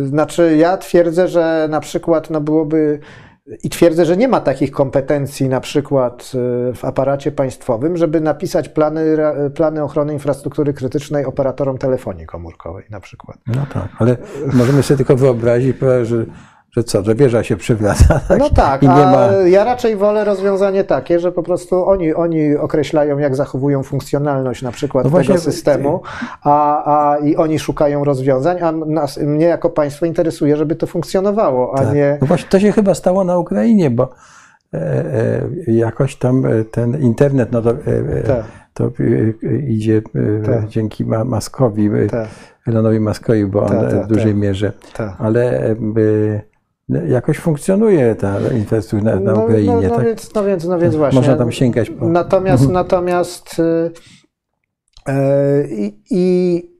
Znaczy, ja twierdzę, że na przykład no byłoby. I twierdzę, że nie ma takich kompetencji na przykład y, w aparacie państwowym, żeby napisać plany, plany ochrony infrastruktury krytycznej operatorom telefonii komórkowej na przykład. No tak, ale możemy sobie tylko wyobrazić, że, że co, że wieża się przywraca, tak? No tak, I nie ma... ja raczej wolę rozwiązanie takie, że po prostu oni, oni określają, jak zachowują funkcjonalność na przykład No tego systemu, a, a i oni szukają rozwiązań, a nas, mnie jako państwo interesuje, żeby to funkcjonowało, a Tak. nie... No właśnie, to się chyba stało na Ukrainie, bo e, e, jakoś tam e, ten internet, no to, Tak. to idzie Tak. dzięki Ma- Maskowi, Tak, Elonowi Maskowi, bo on Tak, e, tak, w dużej tak. mierze, ale jakoś funkcjonuje ta infrastruktura na, na No, Ukrainie, no, no, tak? więc, no więc, no więc właśnie. Można tam sięgać po... Natomiast, Mhm. natomiast y, e, i, i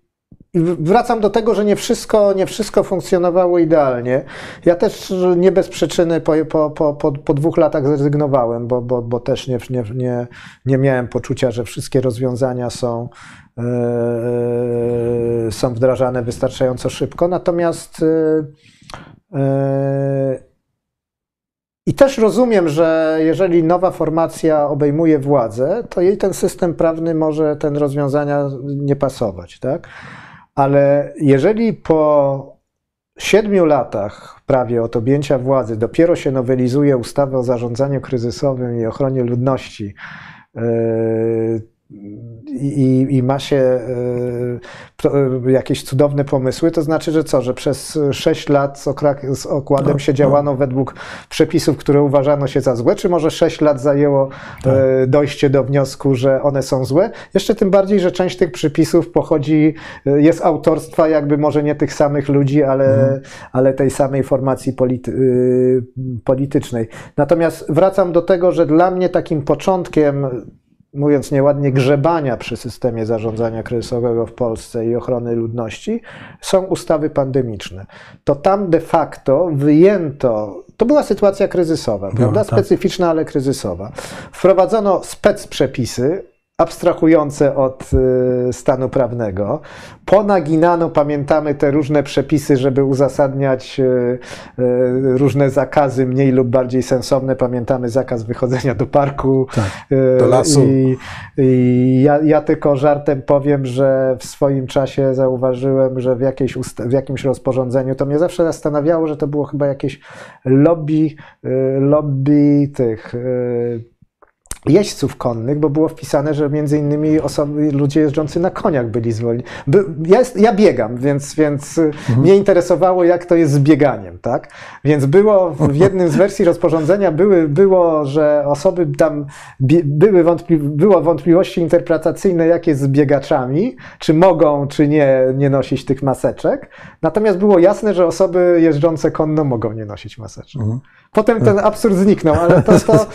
i wracam do tego, że nie wszystko, nie wszystko funkcjonowało idealnie. Ja też nie bez przyczyny po, po, po, po, dwóch latach zrezygnowałem, bo, bo, bo też nie, nie, nie, nie miałem poczucia, że wszystkie rozwiązania są, yy, są wdrażane wystarczająco szybko. Natomiast yy, i też rozumiem, że jeżeli nowa formacja obejmuje władzę, to jej ten system prawny może ten rozwiązania nie pasować, tak? Ale jeżeli po siedmiu latach prawie od objęcia władzy dopiero się nowelizuje ustawę o zarządzaniu kryzysowym i ochronie ludności, yy, i, i ma się e, jakieś cudowne pomysły, to znaczy, że co, że przez 6 lat z, z okładem no, się działano no. według przepisów, które uważano się za złe, czy może 6 lat zajęło tak. E, dojście do wniosku, że one są złe? Jeszcze tym bardziej, że część tych przepisów pochodzi, e, jest autorstwa jakby może nie tych samych ludzi, ale, mhm. ale tej samej formacji polity, politycznej. Natomiast wracam do tego, że dla mnie takim początkiem mówiąc nieładnie, grzebania przy systemie zarządzania kryzysowego w Polsce i ochrony ludności, są ustawy pandemiczne. To tam de facto wyjęto, to była sytuacja kryzysowa, prawda? Tak. Specyficzna, ale kryzysowa. Wprowadzono spec przepisy, abstrahujące od y, stanu prawnego. Ponaginano, pamiętamy te różne przepisy, żeby uzasadniać y, y, różne zakazy mniej lub bardziej sensowne. Pamiętamy zakaz wychodzenia do parku. Tak, do lasu. I, i ja, ja, tylko żartem powiem, że w swoim czasie zauważyłem, że w, jakiejś w jakimś rozporządzeniu, to mnie zawsze zastanawiało, że to było chyba jakieś lobby, lobby tych jeźdźców konnych, bo było wpisane, że między innymi osoby, ludzie jeżdżący na koniach byli zwolnieni. By, ja, jest, ja, biegam, więc, więc mhm. mnie interesowało, jak to jest z bieganiem, tak? Więc było w jednym z wersji rozporządzenia były, było, że osoby tam były wątpli, było wątpliwości interpretacyjne, jak jest z biegaczami, czy mogą, czy nie, nie nosić tych maseczek. Natomiast było jasne, że osoby jeżdżące konno mogą nie nosić maseczek. Mhm. Potem ten absurd zniknął, ale to, to,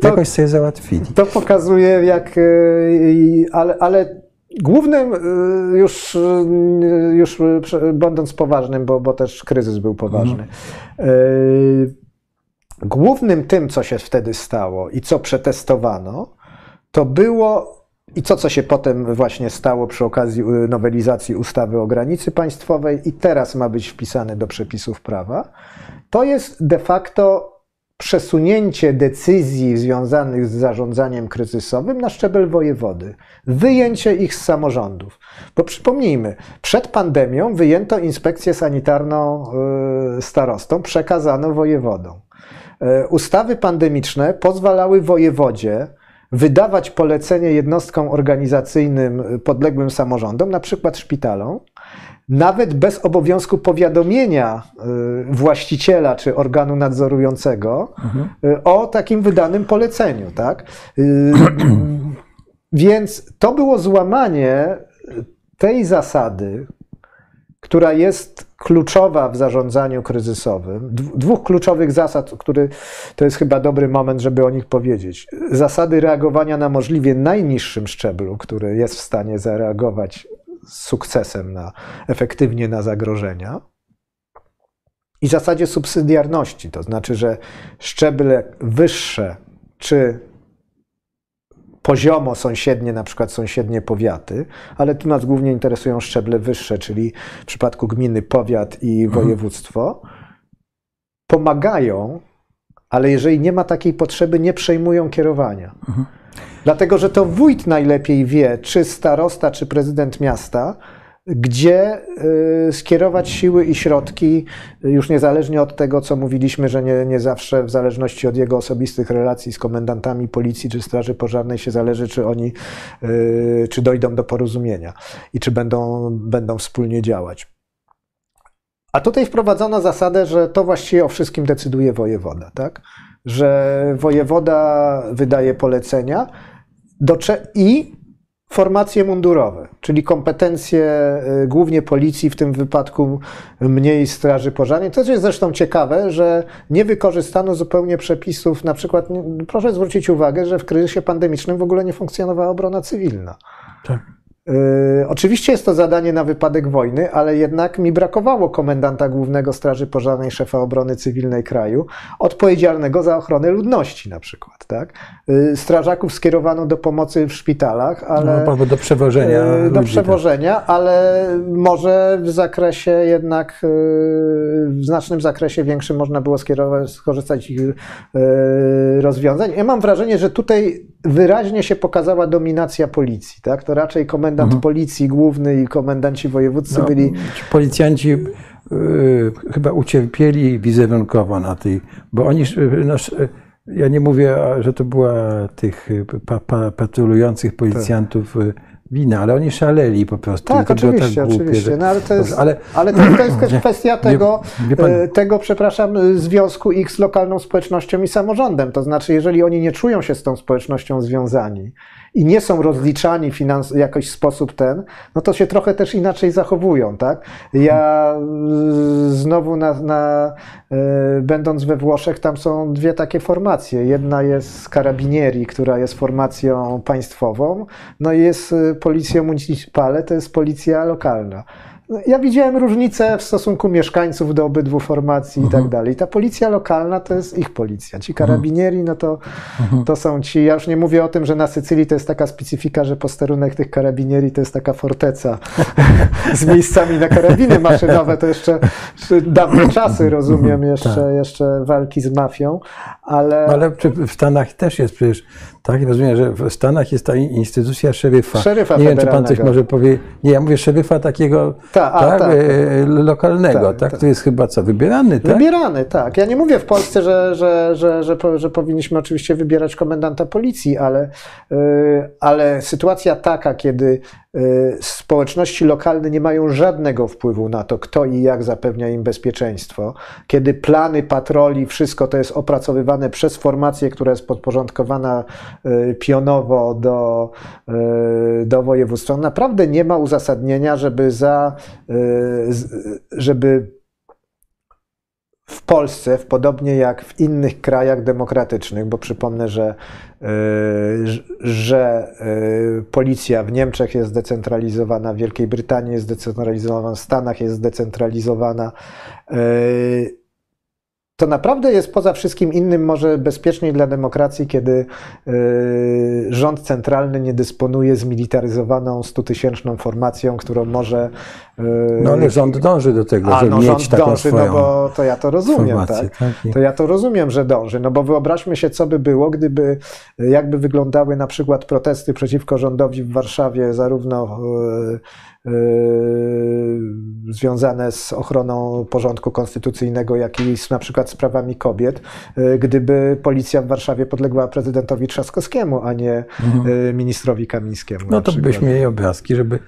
to, jakoś sobie załatwili. To pokazuje, jak. E, ale, ale głównym, e, już, e, już będąc poważnym, bo, bo też kryzys był poważny. Mhm. Głównym tym, co się wtedy stało i co przetestowano, to było i to, co się potem właśnie stało przy okazji nowelizacji ustawy o granicy państwowej i teraz ma być wpisane do przepisów prawa, to jest de facto przesunięcie decyzji związanych z zarządzaniem kryzysowym na szczebel wojewody, wyjęcie ich z samorządów. Bo przypomnijmy, przed pandemią wyjęto inspekcję sanitarną y, starostom, przekazano wojewodom. Y, ustawy pandemiczne pozwalały wojewodzie wydawać polecenie jednostkom organizacyjnym podległym samorządom, na przykład szpitalom, nawet bez obowiązku powiadomienia y, właściciela czy organu nadzorującego mhm. o takim wydanym poleceniu. Tak? Y, więc to było złamanie tej zasady, która jest kluczowa w zarządzaniu kryzysowym. Dwóch kluczowych zasad, który to jest chyba dobry moment, żeby o nich powiedzieć. Zasady reagowania na możliwie najniższym szczeblu, który jest w stanie zareagować z sukcesem na, efektywnie na zagrożenia. I zasadzie subsydiarności, to znaczy, że szczeble wyższe, czy poziomo sąsiednie, na przykład sąsiednie powiaty, ale tu nas głównie interesują szczeble wyższe, czyli w przypadku gminy powiat i mhm. województwo, pomagają, ale jeżeli nie ma takiej potrzeby, nie przejmują kierowania. Mhm. Dlatego, że to wójt najlepiej wie, czy starosta, czy prezydent miasta, gdzie y, skierować siły i środki, już niezależnie od tego, co mówiliśmy, że nie, nie zawsze w zależności od jego osobistych relacji z komendantami policji czy straży pożarnej się zależy, czy oni, y, czy dojdą do porozumienia i czy będą, będą wspólnie działać. A tutaj wprowadzono zasadę, że to właściwie o wszystkim decyduje wojewoda, tak? Że wojewoda wydaje polecenia, i formacje mundurowe, czyli kompetencje y, głównie policji, w tym wypadku mniej straży pożarnej. To jest zresztą ciekawe, że nie wykorzystano zupełnie przepisów, na przykład proszę zwrócić uwagę, że w kryzysie pandemicznym w ogóle nie funkcjonowała obrona cywilna. Tak. Yy, oczywiście jest to zadanie na wypadek wojny, ale jednak mi brakowało komendanta głównego Straży Pożarnej, szefa obrony cywilnej kraju, odpowiedzialnego za ochronę ludności na przykład. Tak? Yy, strażaków skierowano do pomocy w szpitalach, ale. No, do przewożenia. Yy, do ludzi, przewożenia, tak. ale może w zakresie jednak, w znacznym zakresie większym można było skierować, skorzystać z ich rozwiązań. Ja mam wrażenie, że tutaj wyraźnie się pokazała dominacja policji. Tak? To raczej komendant mhm. policji główny i komendanci wojewódzcy no, byli. Policjanci yy, chyba ucierpieli wizerunkowo na tej, bo oni. Nasz, ja nie mówię, że to była tych pa, pa, patrolujących policjantów. Tak wina, ale oni szaleli po prostu. Tak, to oczywiście, tak głupie, oczywiście. No, ale to jest, ale... ale to, to jest kwestia tego, nie, nie tego, przepraszam, związku ich z lokalną społecznością i samorządem. To znaczy, jeżeli oni nie czują się z tą społecznością związani i nie są rozliczani finans, jakoś w sposób ten, no to się trochę też inaczej zachowują, tak? Ja znowu na, na, będąc we Włoszech, tam są dwie takie formacje. Jedna jest Carabinieri, która jest formacją państwową, no i jest Policja Municipale, to jest policja lokalna. Ja widziałem różnice w stosunku mieszkańców do obydwu formacji i tak mhm. dalej. Ta policja lokalna to jest ich policja. Ci karabinieri, no to, mhm. to są ci. Ja już nie mówię o tym, że na Sycylii to jest taka specyfika, że posterunek tych karabinieri to jest taka forteca z miejscami na karabiny maszynowe. To jeszcze dawne czasy, rozumiem, mhm. jeszcze, tak. jeszcze walki z mafią, ale. Ale w Stanach też jest przecież tak, rozumiem, że w Stanach jest ta instytucja szeryfa. Szeryfa Nie wiem, czy pan coś może powie. Nie, ja mówię szeryfa takiego ta, a, tak, tak, e, lokalnego, tak, tak? tak? To jest chyba co, wybierany, tak? Wybierany, tak. Ja nie mówię w Polsce, że, że, że, że, że powinniśmy oczywiście wybierać komendanta policji, ale, e, ale sytuacja taka, kiedy Y, społeczności lokalne nie mają żadnego wpływu na to, kto i jak zapewnia im bezpieczeństwo, kiedy plany patroli, wszystko to jest opracowywane przez formację, która jest podporządkowana y, pionowo do, y, do województwa, naprawdę nie ma uzasadnienia, żeby za, żeby w Polsce, podobnie jak w innych krajach demokratycznych, bo przypomnę, że, e, że e, policja w Niemczech jest zdecentralizowana, w Wielkiej Brytanii jest zdecentralizowana, w Stanach jest zdecentralizowana. To naprawdę jest poza wszystkim innym może bezpieczniej dla demokracji, kiedy y, rząd centralny nie dysponuje zmilitaryzowaną stutysięczną formacją, którą może... Y, no ale rząd dąży do tego, żeby no, mieć taką dąży, no bo to ja to rozumiem, tak? tak? To ja to rozumiem, że dąży, no bo wyobraźmy się, co by było, gdyby, jakby wyglądały na przykład protesty przeciwko rządowi w Warszawie, zarówno y, związane z ochroną porządku konstytucyjnego, jak i z na przykład sprawami kobiet, yy, gdyby policja w Warszawie podległa prezydentowi Trzaskowskiemu, a nie mhm. Yy, ministrowi Kamińskiemu. No to byśmy mieli obrazki, żeby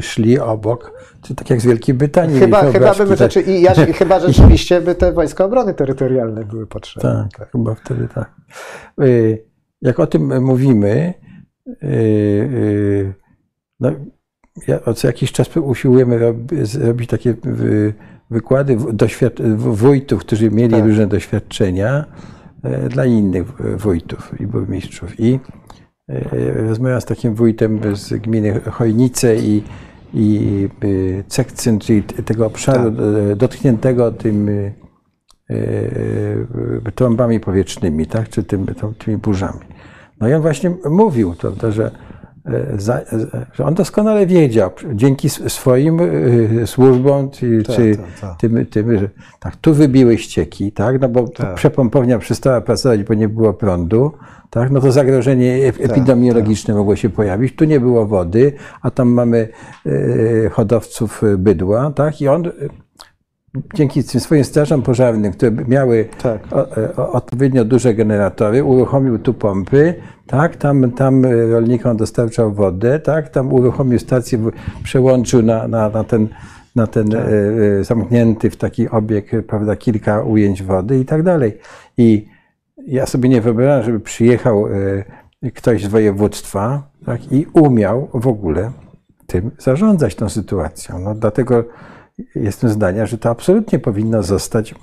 szli obok, czy tak jak z Wielkiej Brytanii. Chyba, chyba, by, tak. i ja, chyba rzeczywiście by te wojska obrony terytorialne były potrzebne. Tak, tak. chyba wtedy tak. Jak o tym mówimy, no, ja co jakiś czas usiłujemy robić takie wykłady wójtów, którzy mieli tak. różne doświadczenia e, dla innych wójtów i burmistrzów. I e, z takim wójtem z gminy Chojnice i, i e, Cekcyn, czyli tego obszaru tak. dotkniętego tym trąbami powietrznymi, tak? czy tym, tymi burzami. No i on właśnie mówił, to, że że on doskonale wiedział, dzięki swoim y, służbom, czy, tak, czy tak, tak. Tym, tym, że tak, tu wybiły ścieki, tak, no bo tak. przepompownia przestała pracować, bo nie było prądu, tak, no to zagrożenie epidemiologiczne mogło się pojawić, tu nie było wody, a tam mamy hodowców bydła, tak, i on dzięki tym swoim strażom pożarnym, które miały tak. E, odpowiednio duże generatory, uruchomił tu pompy, tak, tam, tam rolnikom dostarczał wodę, tak, tam uruchomił stację, przełączył na, na, na ten, na ten tak. e, zamknięty w taki obieg, prawda, kilka ujęć wody i tak dalej. I ja sobie nie wyobrażam, żeby przyjechał e, ktoś z województwa tak, i umiał w ogóle tym zarządzać tą sytuacją. No, dlatego jestem zdania, że to absolutnie powinno zostać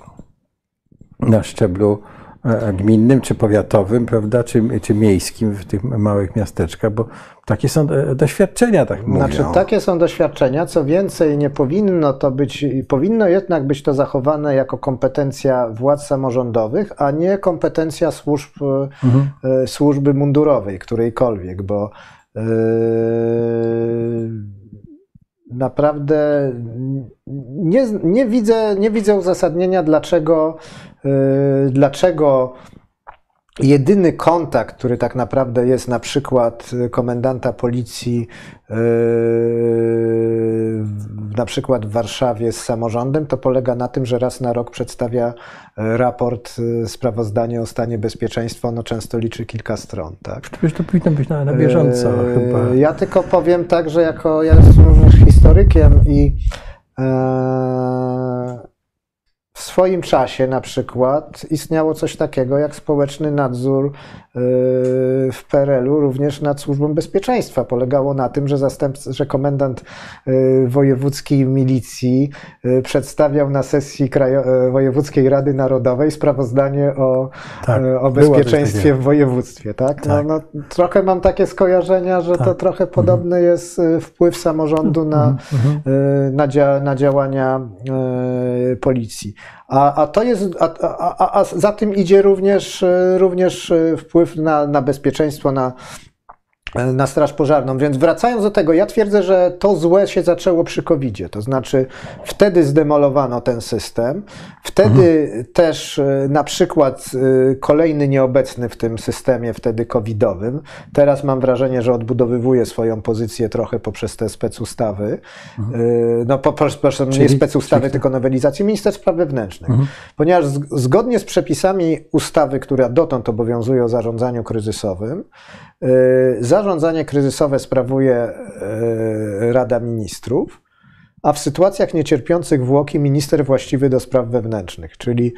na szczeblu e, gminnym, czy powiatowym, prawda, czy, czy miejskim w tych małych miasteczkach, bo takie są e, doświadczenia, tak mówią. Znaczy, takie są doświadczenia. Co więcej, nie powinno to być, powinno jednak być to zachowane jako kompetencja władz samorządowych, a nie kompetencja służb, mhm. służby mundurowej, którejkolwiek, bo yy, naprawdę nie, nie, widzę, nie widzę uzasadnienia, dlaczego, yy, dlaczego jedyny kontakt, który tak naprawdę jest na przykład komendanta policji yy, na przykład w Warszawie z samorządem, to polega na tym, że raz na rok przedstawia raport, sprawozdanie o stanie bezpieczeństwa, ono często liczy kilka stron. Tak? Przecież to powinno być na, na bieżąco chyba. Ja tylko powiem tak, że jako ja jestem również historykiem i w swoim czasie na przykład istniało coś takiego jak społeczny nadzór y, w PRL-u również nad służbą bezpieczeństwa. Polegało na tym, że, zastępca, że komendant y, wojewódzkiej milicji y, przedstawiał na sesji Krajo wojewódzkiej Rady Narodowej sprawozdanie o, tak, o bezpieczeństwie w województwie. Tak? No, tak. No, no, trochę mam takie skojarzenia, że tak. to trochę mhm. podobny mhm. jest wpływ samorządu na, mhm. mhm. na, dzia na działania policji. A, a to jest, a, a, a za tym idzie również, również wpływ na, na bezpieczeństwo, na, na Straż Pożarną. Więc wracając do tego, ja twierdzę, że to złe się zaczęło przy covid To znaczy, wtedy zdemolowano ten system, wtedy mhm. też e, na przykład e, kolejny nieobecny w tym systemie, wtedy covidowym, teraz mam wrażenie, że odbudowywuje swoją pozycję trochę poprzez te specustawy. Mhm. E, no, proszę, nie specustawy, czyli... tylko nowelizację minister spraw wewnętrznych. Mhm. Ponieważ zgodnie z przepisami ustawy, która dotąd obowiązuje o zarządzaniu kryzysowym, Y, zarządzanie kryzysowe sprawuje y, Rada Ministrów, a w sytuacjach niecierpiących włoki minister właściwy do spraw wewnętrznych, czyli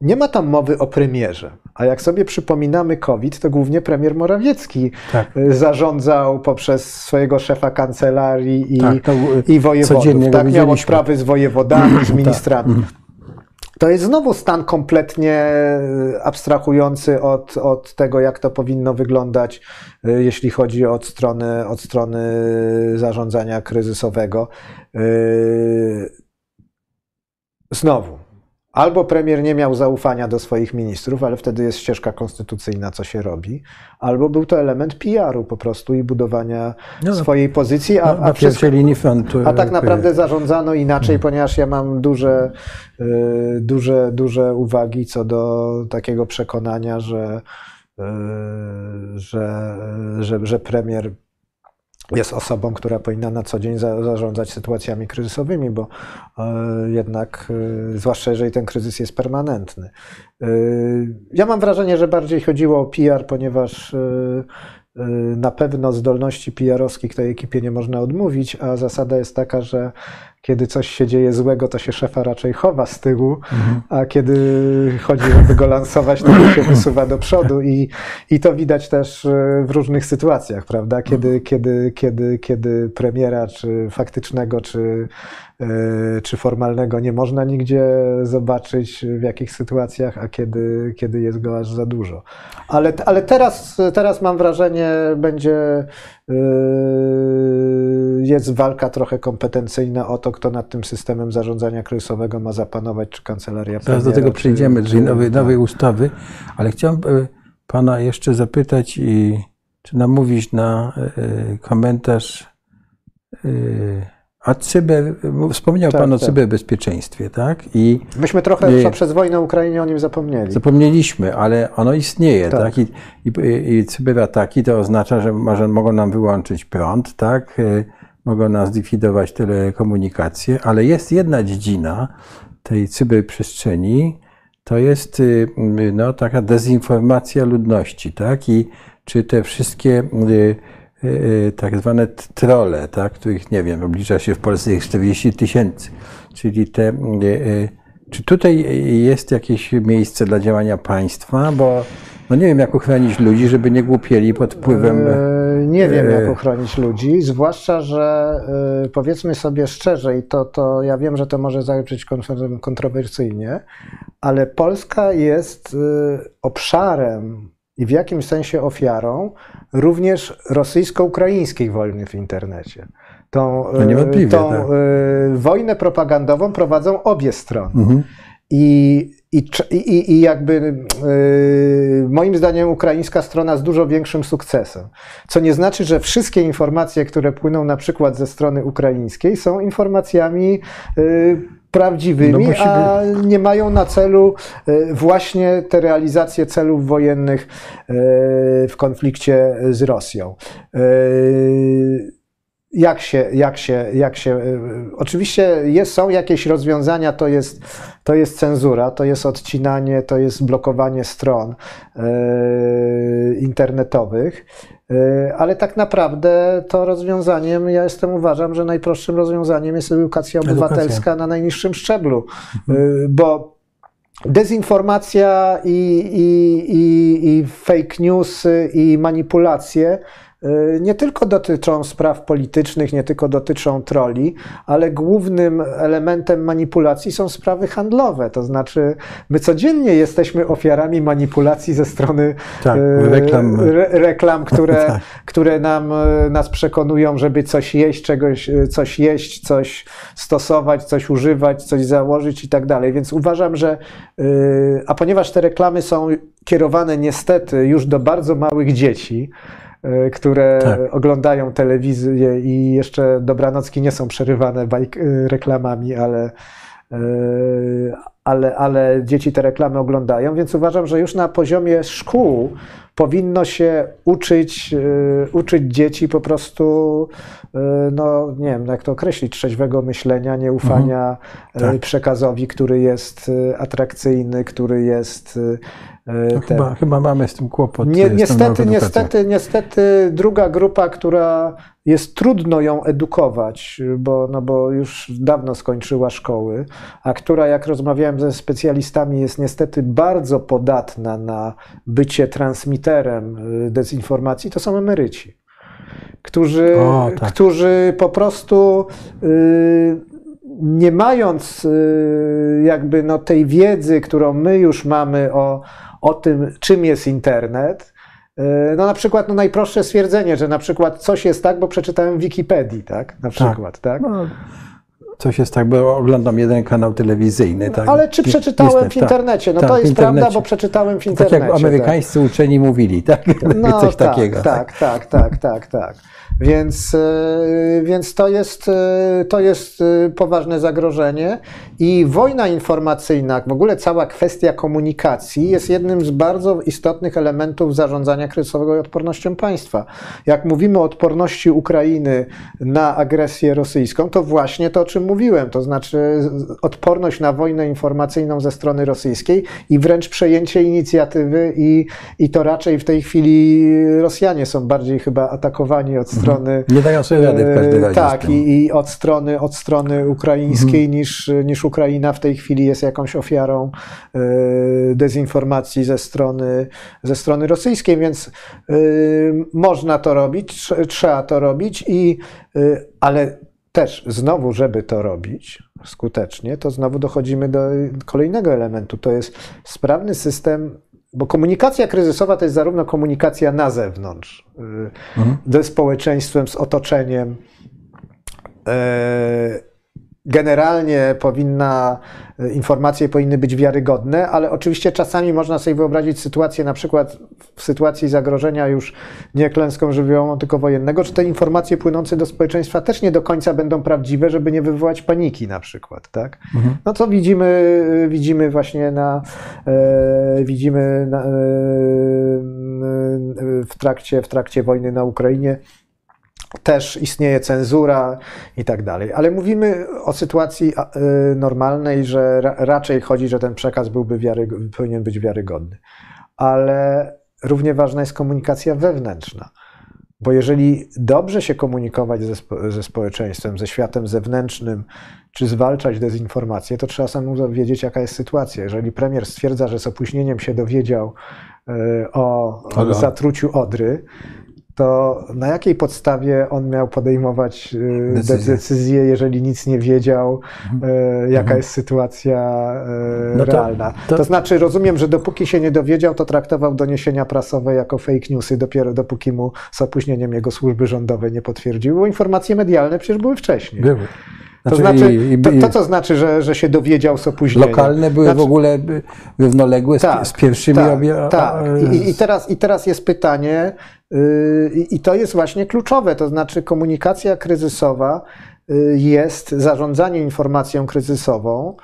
nie ma tam mowy o premierze. A jak sobie przypominamy COVID, to głównie premier Morawiecki tak. Y, zarządzał poprzez swojego szefa kancelarii i, tak, i wojewodów. Tak, miał sprawy z wojewodami, z tak. ministrami. To jest znowu stan kompletnie e, abstrahujący od, od tego, jak to powinno wyglądać, e, jeśli chodzi od strony, od strony zarządzania kryzysowego. E, znowu, Albo premier nie miał zaufania do swoich ministrów, ale wtedy jest ścieżka konstytucyjna, co się robi, albo był to element PR-u po prostu i budowania no, swojej pozycji, a, no, a, wszystko, a tak naprawdę zarządzano inaczej, hmm. ponieważ ja mam duże, y, duże, duże uwagi co do takiego przekonania, że, y, że, że, że premier jest osobą, która powinna na co dzień zarządzać sytuacjami kryzysowymi, bo e, jednak, e, zwłaszcza jeżeli ten kryzys jest permanentny. E, ja mam wrażenie, że bardziej chodziło o PR, ponieważ na pewno zdolności PR-owskich tej ekipie nie można odmówić, a zasada jest taka, że kiedy coś się dzieje złego, to się szefa raczej chowa z tyłu, mhm. a kiedy chodzi, żeby go lansować, to się wysuwa do przodu i, i to widać też e, w różnych sytuacjach, prawda? Kiedy, mhm. kiedy, kiedy, kiedy premiera, czy faktycznego, czy, czy formalnego nie można nigdzie zobaczyć w jakich sytuacjach, a kiedy, kiedy jest go aż za dużo. Ale, ale teraz, teraz mam wrażenie, będzie e, jest walka trochę kompetencyjna o to, kto nad tym systemem zarządzania kryzysowego ma zapanować, czy kancelaria Zaraz do tego przejdziemy, czyli nowej, nowej ustawy, ale chciałem e, pana jeszcze zapytać, i, czy namówić na komentarz a cyber, wspomniał tak, Pan o tak. cyberbezpieczeństwie, tak? I Myśmy trochę i, przez wojnę Ukrainie o nim zapomnieli. Zapomnieliśmy, ale ono istnieje, tak? tak? I, i, I cyberataki to oznacza, że może, mogą nam wyłączyć prąd, tak? mogą nas zlikwidować telekomunikacje, ale jest jedna dziedzina tej cyberprzestrzeni, to jest y, no, taka dezinformacja ludności, tak? I czy te wszystkie y, tak zwane trole, tak, których nie wiem, oblicza się w Polsce jest 40 tysięcy, czyli te, czy tutaj jest jakieś miejsce dla działania państwa, bo No nie wiem, jak uchronić ludzi, żeby nie głupieli pod wpływem. E, Nie wiem, e, jak uchronić ludzi, zwłaszcza, że e, powiedzmy sobie szczerze, i to, to ja wiem, że to może zabrzmieć kon- kontrowersyjnie, ale Polska jest obszarem i w jakimś sensie ofiarą również rosyjsko-ukraińskiej wojny w internecie. Tą, No niewątpliwie, tą tak. e, wojnę propagandową prowadzą obie strony. Mhm. I, i, i, I jakby yy, moim zdaniem ukraińska strona z dużo większym sukcesem. Co nie znaczy, że wszystkie informacje, które płyną na przykład ze strony ukraińskiej, są informacjami yy, prawdziwymi, No a nie mają na celu yy, właśnie te realizacje celów wojennych w konflikcie z Rosją. Jak się, jak się, jak się. Oczywiście jest, są jakieś rozwiązania, to jest, to jest cenzura, to jest odcinanie, to jest blokowanie stron y, internetowych, y, ale tak naprawdę to rozwiązaniem, ja jestem uważam, że najprostszym rozwiązaniem jest edukacja Edukacja. obywatelska na najniższym szczeblu, y, bo dezinformacja i, i, i, i fake newsy i manipulacje y, nie tylko dotyczą spraw politycznych, nie tylko dotyczą troli, ale głównym elementem manipulacji są sprawy handlowe. To znaczy, my codziennie jesteśmy ofiarami manipulacji ze strony Tak, y, reklam. re, reklam, które, Tak. które nam, y, nas przekonują, żeby coś jeść, czegoś, y, coś jeść, coś stosować, coś używać, coś założyć i tak dalej. Więc uważam, że y, a ponieważ te reklamy są kierowane niestety już do bardzo małych dzieci, y, które Tak. oglądają telewizję i jeszcze dobranocki nie są przerywane bajk, y, reklamami, ale, y, ale, ale dzieci te reklamy oglądają, więc uważam, że już na poziomie szkół powinno się uczyć, y, uczyć dzieci po prostu, y, no nie wiem, jak to określić, trzeźwego myślenia, nieufania y, Tak. przekazowi, który jest y, atrakcyjny, który jest y, No, chyba, chyba mamy z tym kłopot. nie, niestety, niestety, niestety druga grupa, która jest trudno ją edukować, bo, no bo już dawno skończyła szkoły, a która, jak rozmawiałem ze specjalistami, jest niestety bardzo podatna na bycie transmiterem y, dezinformacji, to są emeryci. Którzy, O, tak. którzy po prostu y, nie mając y, jakby no tej wiedzy, którą my już mamy o, o tym, czym jest internet, y, no na przykład no najprostsze stwierdzenie, że na przykład coś jest tak, bo przeczytałem w Wikipedii, tak? Na przykład, tak? No, coś jest tak, bo oglądam jeden kanał telewizyjny. Tak? Ale czy przeczytałem w internecie? No tak, to jest prawda, bo przeczytałem w Tak internecie. jak amerykańscy uczeni mówili, tak? No, coś tak, takiego. Tak, tak, tak, tak, tak. Więc, e, więc to, jest, e, to jest e, poważne zagrożenie i wojna informacyjna, w ogóle cała kwestia komunikacji jest jednym z bardzo istotnych elementów zarządzania kryzysowego i odpornością państwa. Jak mówimy o odporności Ukrainy na agresję rosyjską, to właśnie to, o czym mówiłem, to znaczy odporność na wojnę informacyjną ze strony rosyjskiej i wręcz przejęcie inicjatywy i, i to raczej w tej chwili Rosjanie są bardziej chyba atakowani od strony Nie dają sobie rady w każdym razie. tak, i, i od strony, od strony ukraińskiej niż, niż Ukraina w tej chwili jest jakąś ofiarą e, dezinformacji ze strony, ze strony rosyjskiej, więc e, można to robić, trze- trzeba to robić, i, e, ale też znowu, żeby to robić skutecznie, to znowu dochodzimy do kolejnego elementu. To jest sprawny system, bo komunikacja kryzysowa to jest zarówno komunikacja na zewnątrz, y, ze społeczeństwem, z otoczeniem. E, Generalnie powinna, y, informacje powinny być wiarygodne, ale oczywiście czasami można sobie wyobrazić sytuację, na przykład w sytuacji zagrożenia już nie klęską żywiołową, tylko wojennego, czy te informacje płynące do społeczeństwa też nie do końca będą prawdziwe, żeby nie wywołać paniki na przykład, tak? No to widzimy, widzimy właśnie na, e, widzimy na, e, w, trakcie, w trakcie wojny na Ukrainie też istnieje cenzura i tak dalej. Ale mówimy o sytuacji e, normalnej, że ra, raczej chodzi, że ten przekaz byłby wiary, powinien być wiarygodny. Ale równie ważna jest komunikacja wewnętrzna. Bo jeżeli dobrze się komunikować ze, spo, ze społeczeństwem, ze światem zewnętrznym, czy zwalczać dezinformację, to trzeba samemu wiedzieć, jaka jest sytuacja. Jeżeli premier stwierdza, że z opóźnieniem się dowiedział e, o, o zatruciu Odry, to na jakiej podstawie on miał podejmować e, decyzję, decyzję jeżeli nic nie wiedział, mhm. E, jaka mhm. jest sytuacja no to, realna? To... to... znaczy, rozumiem, że dopóki się nie dowiedział, to traktował doniesienia prasowe jako fake newsy, dopiero dopóki mu z opóźnieniem jego służby rządowe nie potwierdziły, bo informacje medialne przecież były wcześniej. Były. Znaczy, to znaczy, to, to, co znaczy, że, że się dowiedział z opóźnieniem. Lokalne były znaczy, w ogóle równoległe z, tak, z pierwszymi tak, obie... tak. I, I, teraz, I teraz jest pytanie, yy, i to jest właśnie kluczowe, to znaczy komunikacja kryzysowa yy, jest zarządzanie informacją kryzysową,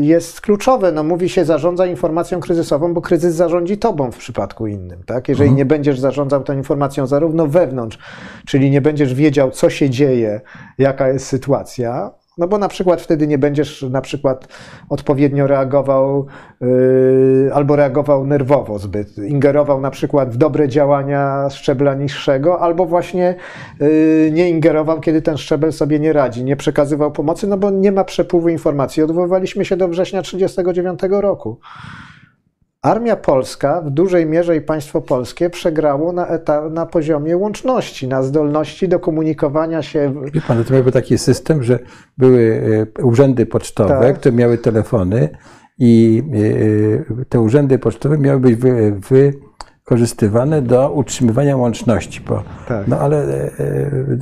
jest kluczowe. No, mówi się zarządza informacją kryzysową, bo kryzys zarządzi tobą w przypadku innym. Tak? Jeżeli mhm. nie będziesz zarządzał tą informacją zarówno wewnątrz, czyli nie będziesz wiedział, co się dzieje, jaka jest sytuacja, no bo na przykład wtedy nie będziesz na przykład odpowiednio reagował yy, albo reagował nerwowo zbyt, ingerował na przykład w dobre działania szczebla niższego, albo właśnie yy, nie ingerował, kiedy ten szczebel sobie nie radzi, nie przekazywał pomocy, no bo nie ma przepływu informacji. Odwoływaliśmy się do września 1939 roku. Armia polska w dużej mierze i państwo polskie przegrało na, na poziomie łączności, na zdolności do komunikowania się. Wie pan, to miałby taki system, że były e, urzędy pocztowe, tak. które miały telefony i e, te urzędy pocztowe miały być wy, wy wykorzystywane do utrzymywania łączności. Bo, tak. No ale e,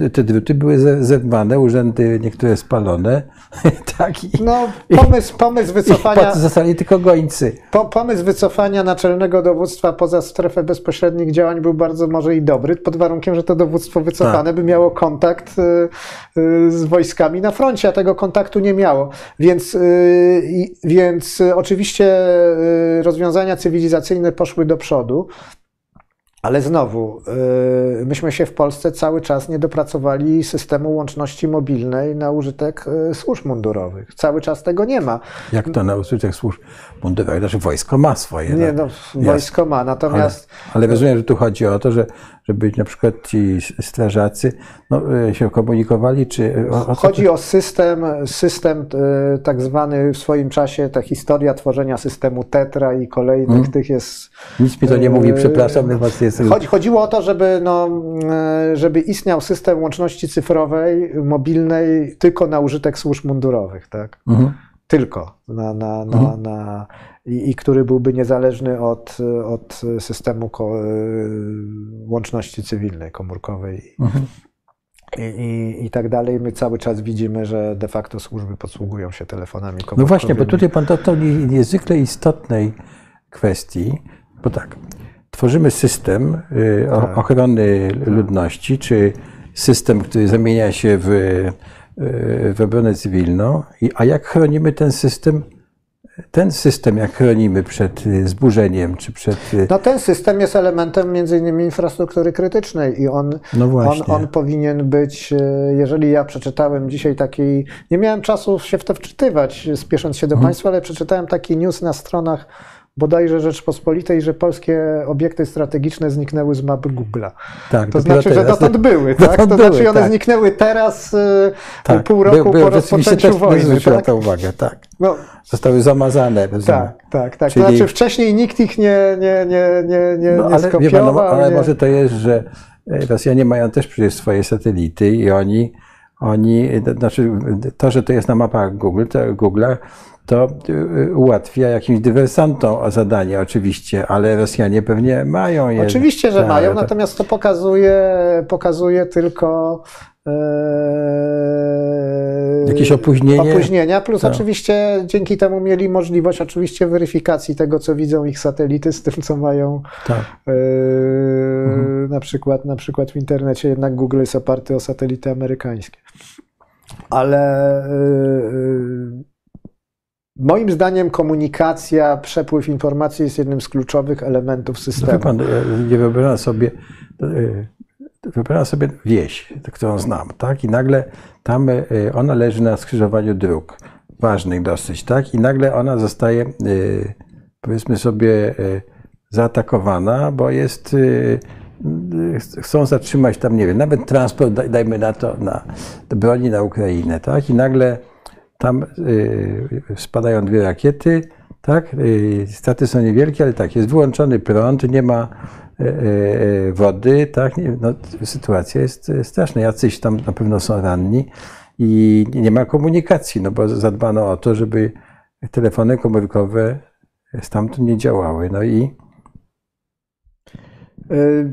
e, te druty były zerwane, urzędy niektóre spalone. tak, i, no, pomysł, pomysł wycofania. I zostali tylko gońcy. Po, pomysł wycofania naczelnego dowództwa poza strefę bezpośrednich działań był bardzo może i dobry, pod warunkiem, że to dowództwo wycofane tak. by miało kontakt e, z wojskami na froncie, a tego kontaktu nie miało. Więc, więc oczywiście rozwiązania cywilizacyjne poszły do przodu. Ale znowu, y, myśmy się w Polsce cały czas nie dopracowali systemu łączności mobilnej na użytek y, służb mundurowych. Cały czas tego nie ma. Jak to na użytek służb mundurowych? Znaczy wojsko ma swoje. Nie, no, no wojsko ma, natomiast... Ale, ale rozumiem, że tu chodzi o to, że żeby na przykład ci strażacy no, e, się komunikowali, czy... O, o Chodzi o system, system e, tak zwany w swoim czasie, ta historia tworzenia systemu Tetra i kolejnych hmm. tych jest... Nic mi to nie mówi, przepraszam. Was jest... Chodzi, chodziło o to, żeby, no, e, żeby istniał system łączności cyfrowej, mobilnej tylko na użytek służb mundurowych, tak? Hmm. Tylko na, na, na, hmm. na i, i który byłby niezależny od, od systemu ko, łączności cywilnej, komórkowej. Mhm. I, i, I, tak dalej. My cały czas widzimy, że de facto służby posługują się telefonami komórkowymi. No właśnie, bo tutaj pan dotknął niezwykle istotnej kwestii, bo tak, tworzymy system y, tak. ochrony ludności, czy system, który zamienia się w, y, w obronę cywilną, a jak chronimy ten system ten system, jak chronimy przed y, zburzeniem, czy przed... Y, no ten system jest elementem między innymi infrastruktury krytycznej i on, no on, on powinien być, y, jeżeli ja przeczytałem dzisiaj taki, nie miałem czasu się w to wczytywać, spiesząc się do hmm. Państwa, ale przeczytałem taki news na stronach bodajże Rzeczpospolitej, że polskie obiekty strategiczne zniknęły z mapy Google'a. Tak, to znaczy, teraz. że dotąd były, tak? Dotąd to były, znaczy one tak. zniknęły teraz, y, tak. pół roku by, by, po rozpoczęciu wojny. Tak? na uwagę, tak. No. Zostały zamazane. Tak, tak, tak. Czyli... To znaczy wcześniej nikt ich nie, nie, nie, nie, nie, no, ale, skopiował. Pan, no, ale nie... może to jest, że e, Rosjanie mają też przecież swoje satelity i oni, oni, znaczy to, że to jest na mapach Google, to Google'a, to y, ułatwia jakimś dywersantom zadanie oczywiście, ale Rosjanie pewnie mają je. Oczywiście, że mają, natomiast to pokazuje, pokazuje tylko e, jakieś opóźnienie. Opóźnienia, plus no. oczywiście dzięki temu mieli możliwość oczywiście weryfikacji tego, co widzą ich satelity z tym, co mają tak. e, mhm. na, przykład, na przykład w internecie. Jednak Google jest oparty o satelity amerykańskie. Ale e, Moim zdaniem komunikacja, przepływ informacji jest jednym z kluczowych elementów systemu. No, pan, nie wyobrażam sobie, e, wyobrażam sobie wieś, którą znam, tak? I nagle tam e, ona leży na skrzyżowaniu dróg, ważnych dosyć, tak? I nagle ona zostaje, e, powiedzmy sobie, zaatakowana, bo jest chcą zatrzymać tam, nie wiem, nawet transport, daj- dajmy na to, na, broni na Ukrainę, tak? I nagle tam y, spadają dwie rakiety, tak? Y, straty są niewielkie, ale tak, jest wyłączony prąd, nie ma y, y, wody, tak? No, sytuacja jest y, straszna. Jacyś tam na pewno są ranni i nie ma komunikacji, no bo zadbano o to, żeby telefony komórkowe stamtąd nie działały. No i Y,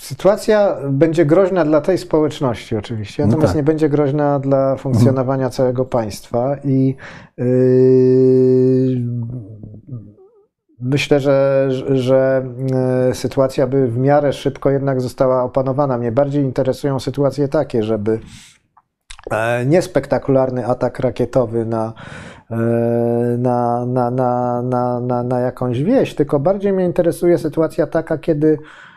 Sytuacja będzie groźna dla tej społeczności oczywiście, No natomiast tak. nie będzie groźna dla funkcjonowania całego państwa i yy, myślę, że, że yy, sytuacja by w miarę szybko jednak została opanowana. Mnie bardziej interesują sytuacje takie, żeby e, niespektakularny atak rakietowy na, e, na, na, na, na, na, na jakąś wieś, tylko bardziej mnie interesuje sytuacja taka, kiedy e,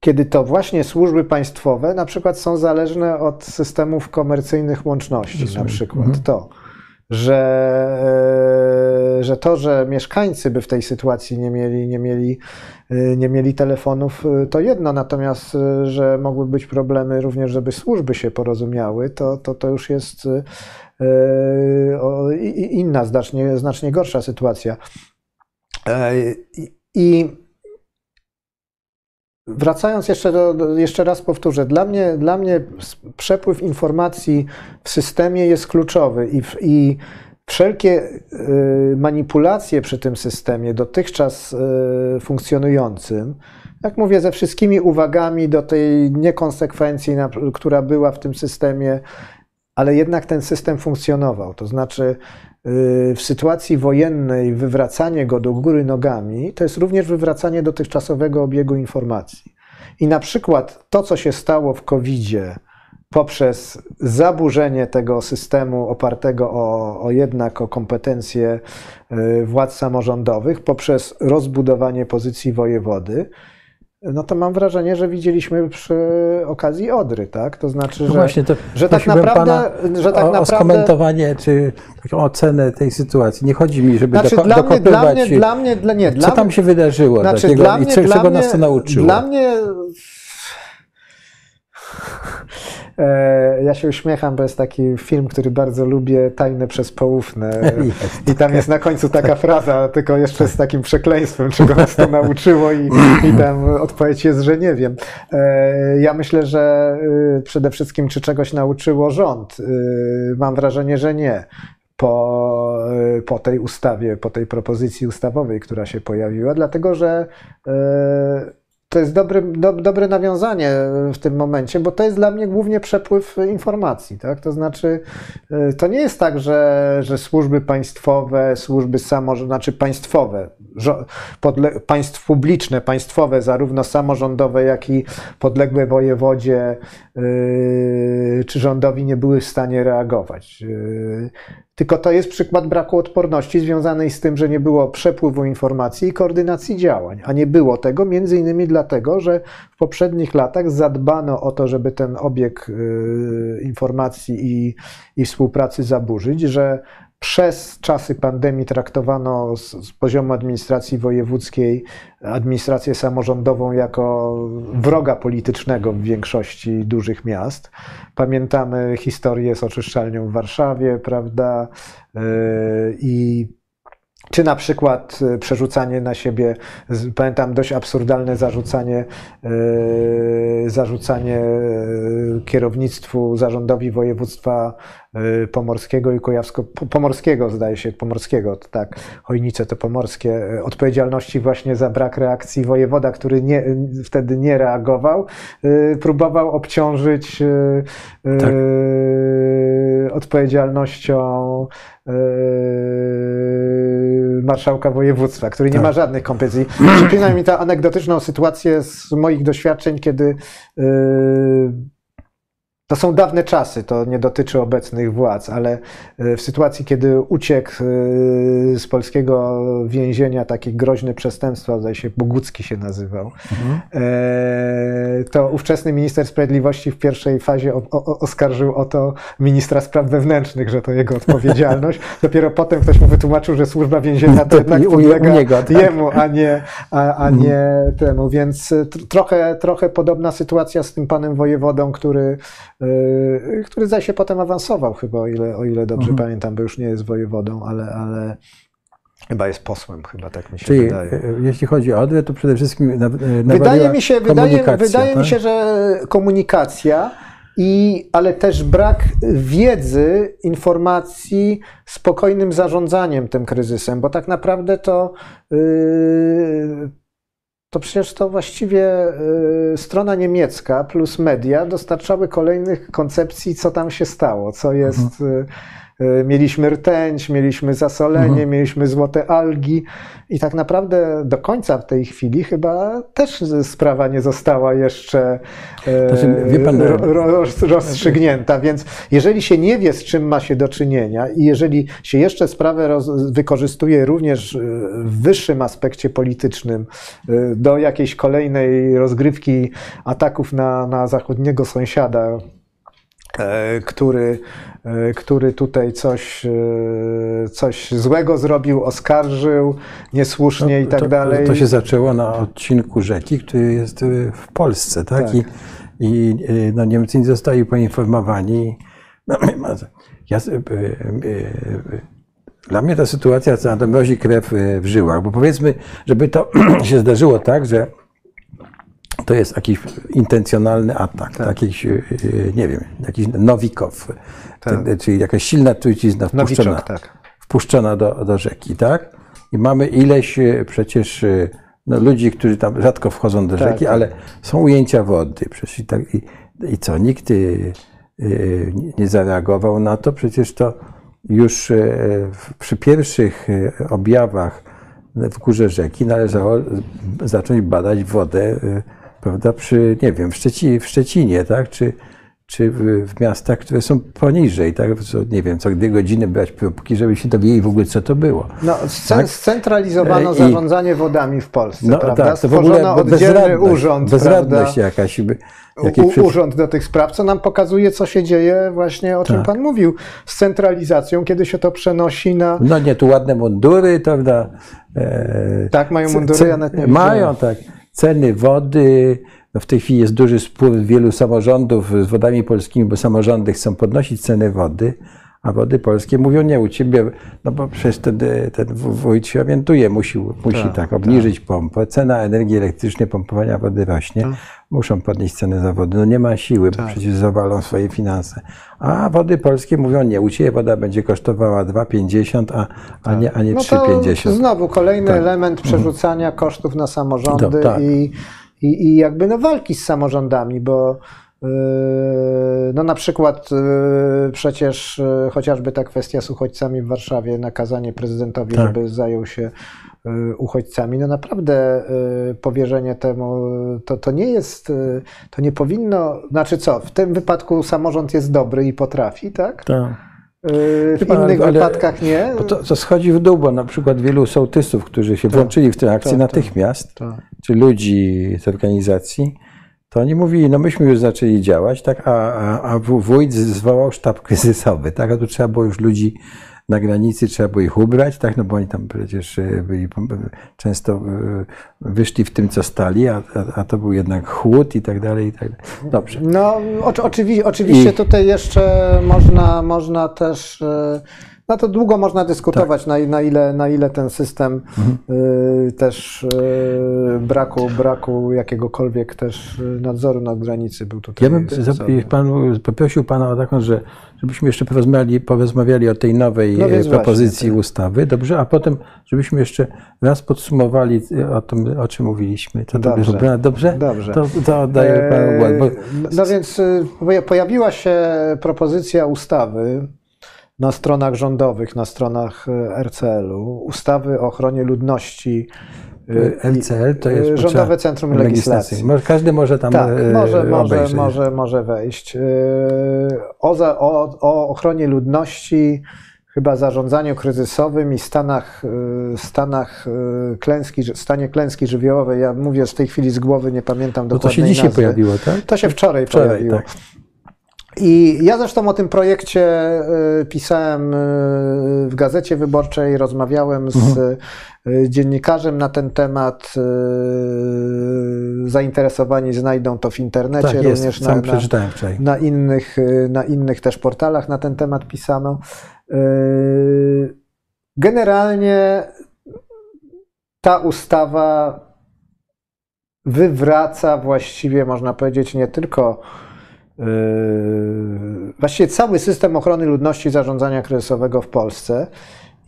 kiedy to właśnie służby państwowe na przykład są zależne od systemów komercyjnych łączności, na Rozumiem. przykład Mhm. to, że, e, że to, że mieszkańcy by w tej sytuacji nie mieli, nie mieli, e, nie mieli telefonów, to jedno, natomiast, że mogły być problemy również, żeby służby się porozumiały, to, to, to już jest inna, znacznie, znacznie gorsza sytuacja. I Wracając jeszcze, do, jeszcze raz powtórzę, dla mnie, dla mnie przepływ informacji w systemie jest kluczowy i, i wszelkie y, manipulacje przy tym systemie dotychczas y, funkcjonującym, jak mówię, ze wszystkimi uwagami do tej niekonsekwencji, która była w tym systemie, ale jednak ten system funkcjonował. To znaczy, w sytuacji wojennej wywracanie go do góry nogami to jest również wywracanie dotychczasowego obiegu informacji. I na przykład to, co się stało w COVID-zie, poprzez zaburzenie tego systemu opartego o, o jednak o kompetencje y, władz samorządowych, poprzez rozbudowanie pozycji wojewody, no to mam wrażenie, że widzieliśmy przy okazji Odry, tak? To znaczy, no że, właśnie to że tak naprawdę, że tak o, o naprawdę skomentowanie czy taką ocenę tej sytuacji. Nie chodzi mi, żeby Znaczy, doko- dla, mnie, dla dokopywać, mnie, dla mnie, dla, nie, co dla tam się wydarzyło znaczy, takiego dla i mnie, co, dla czego mnie, nas to nauczyło. Dla mnie. E, Ja się uśmiecham, bo jest taki film, który bardzo lubię, Tajne przez poufne. Jest. I tam jest na końcu taka fraza, tylko jeszcze z takim przekleństwem, czego nas to nauczyło, i, i tam odpowiedź jest, że nie wiem. E, Ja myślę, że y, przede wszystkim, czy czegoś nauczyło rząd. Mam wrażenie, że nie po, po tej ustawie, po tej propozycji ustawowej, która się pojawiła, dlatego że to jest dobry, do, dobre nawiązanie w tym momencie, bo to jest dla mnie głównie przepływ informacji. Tak? To znaczy, y, to nie jest tak, że, że służby państwowe, służby samorządowe, znaczy państwowe, podle, państw publiczne, państwowe, zarówno samorządowe, jak i podległe wojewodzie yy, czy rządowi nie były w stanie reagować. Yy, Tylko to jest przykład braku odporności związanej z tym, że nie było przepływu informacji i koordynacji działań, a nie było tego między innymi dlatego, że w poprzednich latach zadbano o to, żeby ten obieg yy, informacji i, i współpracy zaburzyć, że przez czasy pandemii traktowano z, z poziomu administracji wojewódzkiej administrację samorządową jako wroga politycznego w większości dużych miast. Pamiętamy historię z oczyszczalnią w Warszawie, prawda? Yy, I czy na przykład y, przerzucanie na siebie, pamiętam dość absurdalne zarzucanie, yy, zarzucanie yy, kierownictwu, zarządowi województwa yy, pomorskiego i kujawsko, po- pomorskiego zdaje się, pomorskiego, to tak, Chojnice to pomorskie, yy, odpowiedzialności właśnie za brak reakcji wojewoda, który nie, wtedy nie reagował, yy, próbował obciążyć Tak. odpowiedzialnością marszałka województwa, który nie Tak. ma żadnych kompetencji. Przypomina mi ta anegdotyczną sytuację z moich doświadczeń, kiedy to są dawne czasy, to nie dotyczy obecnych władz, ale e, w sytuacji, kiedy uciekł e, z polskiego więzienia taki groźny przestępstwa, zdaje się Bogucki się nazywał, mhm. to ówczesny minister sprawiedliwości w pierwszej fazie oskarżył o to ministra spraw wewnętrznych, że to jego odpowiedzialność. Dopiero potem ktoś mu wytłumaczył, że służba więzienna to jednak podlega niego, tak? jemu, a nie, a, a nie mhm. temu. Więc trochę, trochę podobna sytuacja z tym panem wojewodą, który który zdaje się potem awansował chyba, o ile, o ile dobrze mhm. pamiętam, bo już nie jest wojewodą, ale, ale chyba jest posłem, chyba tak mi się Czyli, wydaje. E, jeśli chodzi o Odrę, to przede wszystkim na, wydaje mi się, wydaje, wydaje tak? mi się, że komunikacja, i, ale też brak wiedzy, informacji, spokojnym zarządzaniem tym kryzysem, bo tak naprawdę to yy, to przecież to właściwie y, strona niemiecka plus media dostarczały kolejnych koncepcji, co tam się stało, co jest. Mhm E, mieliśmy rtęć, mieliśmy zasolenie, mhm. mieliśmy złote algi i tak naprawdę do końca w tej chwili chyba też sprawa nie została jeszcze e, znaczy, pan, roz, rozstrzygnięta. Więc jeżeli się nie wie, z czym ma się do czynienia i jeżeli się jeszcze sprawę roz, wykorzystuje również e, w wyższym aspekcie politycznym do jakiejś kolejnej rozgrywki ataków na, na zachodniego sąsiada, który E, który tutaj coś, e, coś złego zrobił, oskarżył niesłusznie no, i tak to, dalej. To się zaczęło na odcinku rzeki, który jest e, w Polsce, tak? tak. I, i no, Niemcy nie zostali poinformowani. No, ja, dla mnie ta sytuacja to mrozi krew w żyłach, bo powiedzmy, żeby to się zdarzyło tak, że to jest jakiś intencjonalny atak, tak. jakiś, nie wiem, jakiś Nowikow, tak. czyli jakaś silna trucizna wpuszczona, tak. wpuszczona do, do rzeki, tak? I mamy ileś e, przecież e, no, ludzi, którzy tam rzadko wchodzą do tak, rzeki, tak. ale są ujęcia wody. Przecież i, tak, i, i co, nikt y, nie zareagował na to, przecież to już przy pierwszych objawach w górze rzeki należało zacząć badać wodę, prawda, przy, nie wiem, w, w Szczecinie, tak, czy, czy w, w, miastach, które są poniżej, tak? Co, nie wiem, co dwie godziny brać próbki, żeby się dowiedzieli w ogóle, co to było. No, tak? scentralizowano e, I, zarządzanie wodami w Polsce, no, prawda? Tak, to w ogóle oddzielny urząd, bezradność prawda? jakaś. U, urząd do tych spraw, co nam pokazuje, co się dzieje właśnie, o czym tak. Pan mówił, z centralizacją, kiedy się to przenosi na... No nie, tu ładne mundury, prawda? E, tak, mają mundury, ja nawet nie Mają, tak. Ceny wody, no w tej chwili jest duży spór wielu samorządów z wodami polskimi, bo samorządy chcą podnosić ceny wody, a wody polskie mówią nie u ciebie, no bo przecież wtedy ten wójt się orientuje, musi, musi tak, tak obniżyć tak. pompę. Cena energii elektrycznej, pompowania wody rośnie, tak. muszą podnieść cenę za wodę. No nie ma siły, tak. bo przecież zawalą swoje finanse. A wody polskie mówią nie, u ciebie woda będzie kosztowała 2,50, a, a nie, a nie no 3,50. Znowu kolejny tak. element mhm. przerzucania kosztów na samorządy i i, i jakby no walki z samorządami, bo no na przykład yy, przecież yy, chociażby ta kwestia z uchodźcami w Warszawie, nakazanie prezydentowi, tak. żeby zajął się uchodźcami, no naprawdę powierzenie temu, to, to nie jest, to nie powinno, znaczy co, w tym wypadku samorząd jest dobry i potrafi, tak? Tak. W innych ale, wypadkach nie. To, to schodzi w dół, bo na przykład wielu sołtysów, którzy się tak, włączyli w tę akcję tak, natychmiast, tak, czy ludzi z organizacji, to oni mówili, no myśmy już zaczęli działać, tak, a, a, a wójt zwołał sztab kryzysowy, tak, a tu trzeba było już ludzi na granicy trzeba było ich ubrać, tak, no bo oni tam przecież e, byli, często e, wyszli w tym, co stali, a, a, a to był jednak chłód i tak dalej, i tak dalej. Dobrze. No, oczywi oczywiście I... tutaj jeszcze można, można też e, no to długo można dyskutować, tak. na, na, ile, na ile ten system mhm. y, też y, braku, braku jakiegokolwiek też nadzoru na granicy był tutaj. Ja bym poprosił Pana o taką, że żebyśmy jeszcze porozmawiali, porozmawiali o tej nowej no propozycji właśnie, ustawy, dobrze? A potem, żebyśmy jeszcze raz podsumowali o tym, o czym mówiliśmy. To dobrze. Dobrze? dobrze? dobrze. To, to oddaję Panu głos. Bo... No więc y, pojawiła się propozycja ustawy na stronach rządowych, na stronach e, RCL-u, ustawy o ochronie ludności LCL to jest Rządowe Centrum Legislacji. Może, każdy może tam tak, e, może, może, może, może wejść. E, O, za, o, o ochronie ludności, chyba zarządzaniu kryzysowym i stanach, e, stanach e, klęski, stanie klęski żywiołowej. Ja mówię w tej chwili z głowy, nie pamiętam No to dokładnie. się dzisiaj pojawiło, tak? To się wczoraj, Wczoraj, pojawiło. tak. I ja zresztą o tym projekcie y, pisałem y, w Gazecie Wyborczej, rozmawiałem z Mhm. y, dziennikarzem na ten temat. Zainteresowani znajdą to w internecie, Tak, jest, również na, na, innych, na innych też portalach na ten temat pisano. Generalnie ta ustawa wywraca właściwie, można powiedzieć, nie tylko właściwie cały system ochrony ludności i zarządzania kryzysowego w Polsce.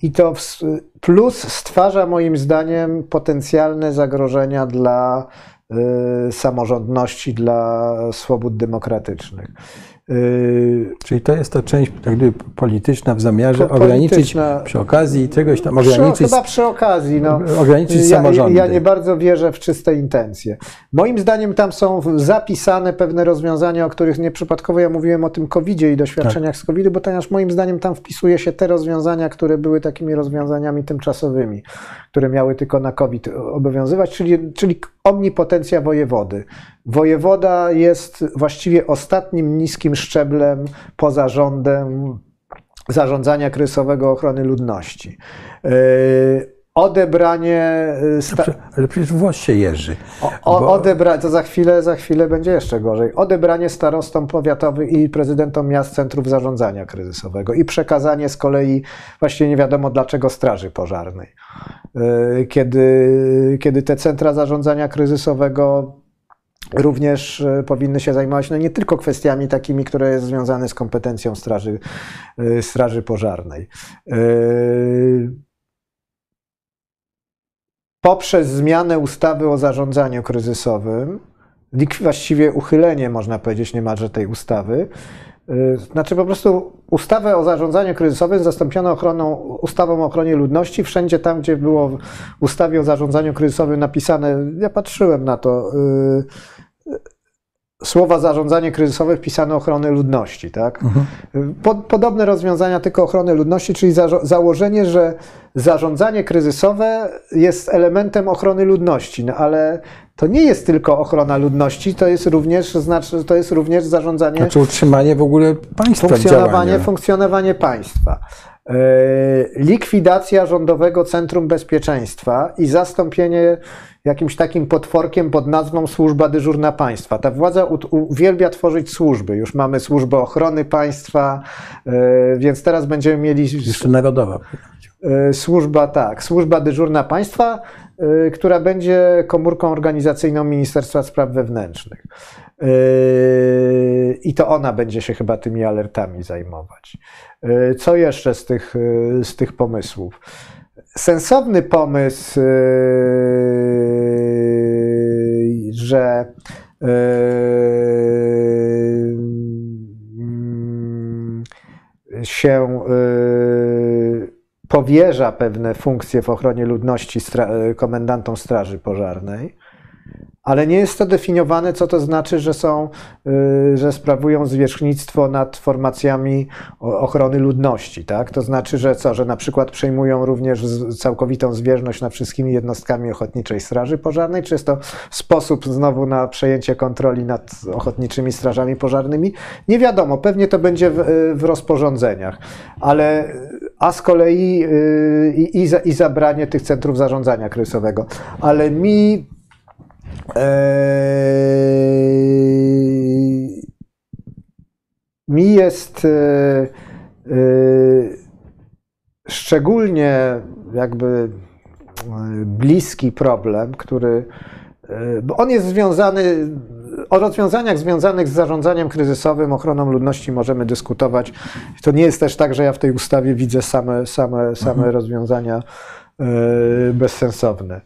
I to plus stwarza moim zdaniem potencjalne zagrożenia dla yy, samorządności, dla swobód demokratycznych. Yy, Czyli to jest ta część jak gdyby, polityczna w zamiarze Po- ograniczyć polityczna. przy okazji czegoś tam, przy, ograniczyć chyba przy okazji. No. ograniczyć Ja, samorządy. ja nie bardzo wierzę w czyste intencje. Moim zdaniem tam są zapisane pewne rozwiązania, o których nieprzypadkowo ja mówiłem o tym COVID-zie i doświadczeniach z COVID-u, bo ponieważ moim zdaniem tam wpisuje się te rozwiązania, które były takimi rozwiązaniami tymczasowymi, które miały tylko na COVID obowiązywać, czyli, czyli omnipotencja wojewody. Wojewoda jest właściwie ostatnim niskim szczeblem poza rządem zarządzania kryzysowego ochrony ludności. Yy, Odebranie yy, sta- Ale przecież włos się jeży. o, Bo- odebra, to za chwilę, za chwilę będzie jeszcze gorzej. Odebranie starostom powiatowym i prezydentom miast centrów zarządzania kryzysowego i przekazanie z kolei właściwie nie wiadomo dlaczego Straży Pożarnej. Yy, Kiedy, kiedy te centra zarządzania kryzysowego również e, powinny się zajmować no nie tylko kwestiami takimi, które jest związane z kompetencją Straży, e, straży Pożarnej. E, Poprzez zmianę ustawy o zarządzaniu kryzysowym, właściwie uchylenie, można powiedzieć, niemalże tej ustawy, znaczy po prostu ustawę o zarządzaniu kryzysowym zastąpiono ochroną, ustawą o ochronie ludności. Wszędzie tam, gdzie było w ustawie o zarządzaniu kryzysowym napisane, ja patrzyłem na to, y, słowa zarządzanie kryzysowe wpisane ochrony ludności, tak? Po, podobne rozwiązania tylko ochrony ludności, czyli zażo- założenie, że zarządzanie kryzysowe jest elementem ochrony ludności, no ale to nie jest tylko ochrona ludności, to jest również, znaczy, to jest również zarządzanie Znaczy utrzymanie w ogóle państwa funkcjonowanie, funkcjonowanie państwa. E, Likwidacja Rządowego Centrum Bezpieczeństwa i zastąpienie jakimś takim potworkiem pod nazwą Służba Dyżurna Państwa. Ta władza uwielbia tworzyć służby. Już mamy służbę ochrony państwa, e, więc teraz będziemy mieli Jeszcze narodowa. E, Służba, tak, służba dyżurna państwa, e, która będzie komórką organizacyjną Ministerstwa Spraw Wewnętrznych. E, I to ona będzie się chyba tymi alertami zajmować. Co jeszcze z tych, z tych pomysłów? Sensowny pomysł, że e, się powierza pewne funkcje w ochronie ludności stra- komendantom Straży Pożarnej, ale nie jest to definiowane, co to znaczy, że są, y, że sprawują zwierzchnictwo nad formacjami ochrony ludności, tak? To znaczy, że co, że na przykład przejmują również całkowitą zwierzchność nad wszystkimi jednostkami Ochotniczej Straży Pożarnej, czy jest to sposób znowu na przejęcie kontroli nad ochotniczymi strażami pożarnymi? Nie wiadomo, pewnie to będzie w, y, w rozporządzeniach, ale a z kolei y, i, i, i zabranie tych centrów zarządzania kryzysowego. Ale mi Eee, mi jest e, e, szczególnie jakby e, bliski problem, który, e, bo on jest związany, o rozwiązaniach związanych z zarządzaniem kryzysowym, ochroną ludności możemy dyskutować. To nie jest też tak, że ja w tej ustawie widzę same, same, same rozwiązania e, bezsensowne.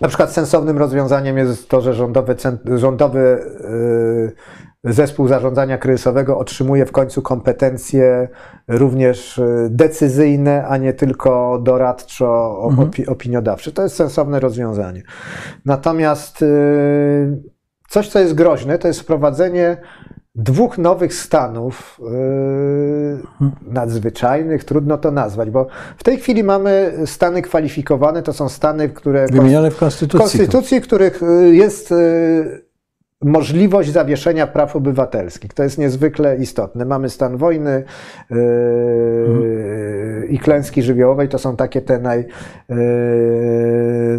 Na przykład sensownym rozwiązaniem jest to, że rządowy, rządowy zespół zarządzania kryzysowego otrzymuje w końcu kompetencje również y, decyzyjne, a nie tylko doradczo opi opiniodawcze. To jest sensowne rozwiązanie. Natomiast coś, co jest groźne, to jest wprowadzenie dwóch nowych stanów yy, nadzwyczajnych, trudno to nazwać, bo w tej chwili mamy stany kwalifikowane, to są stany, które. Wymienione w Konstytucji. Konstytucji, których y, jest. Yy, możliwość zawieszenia praw obywatelskich. To jest niezwykle istotne. Mamy stan wojny yy, hmm. i klęski żywiołowej. To są takie te naj, yy,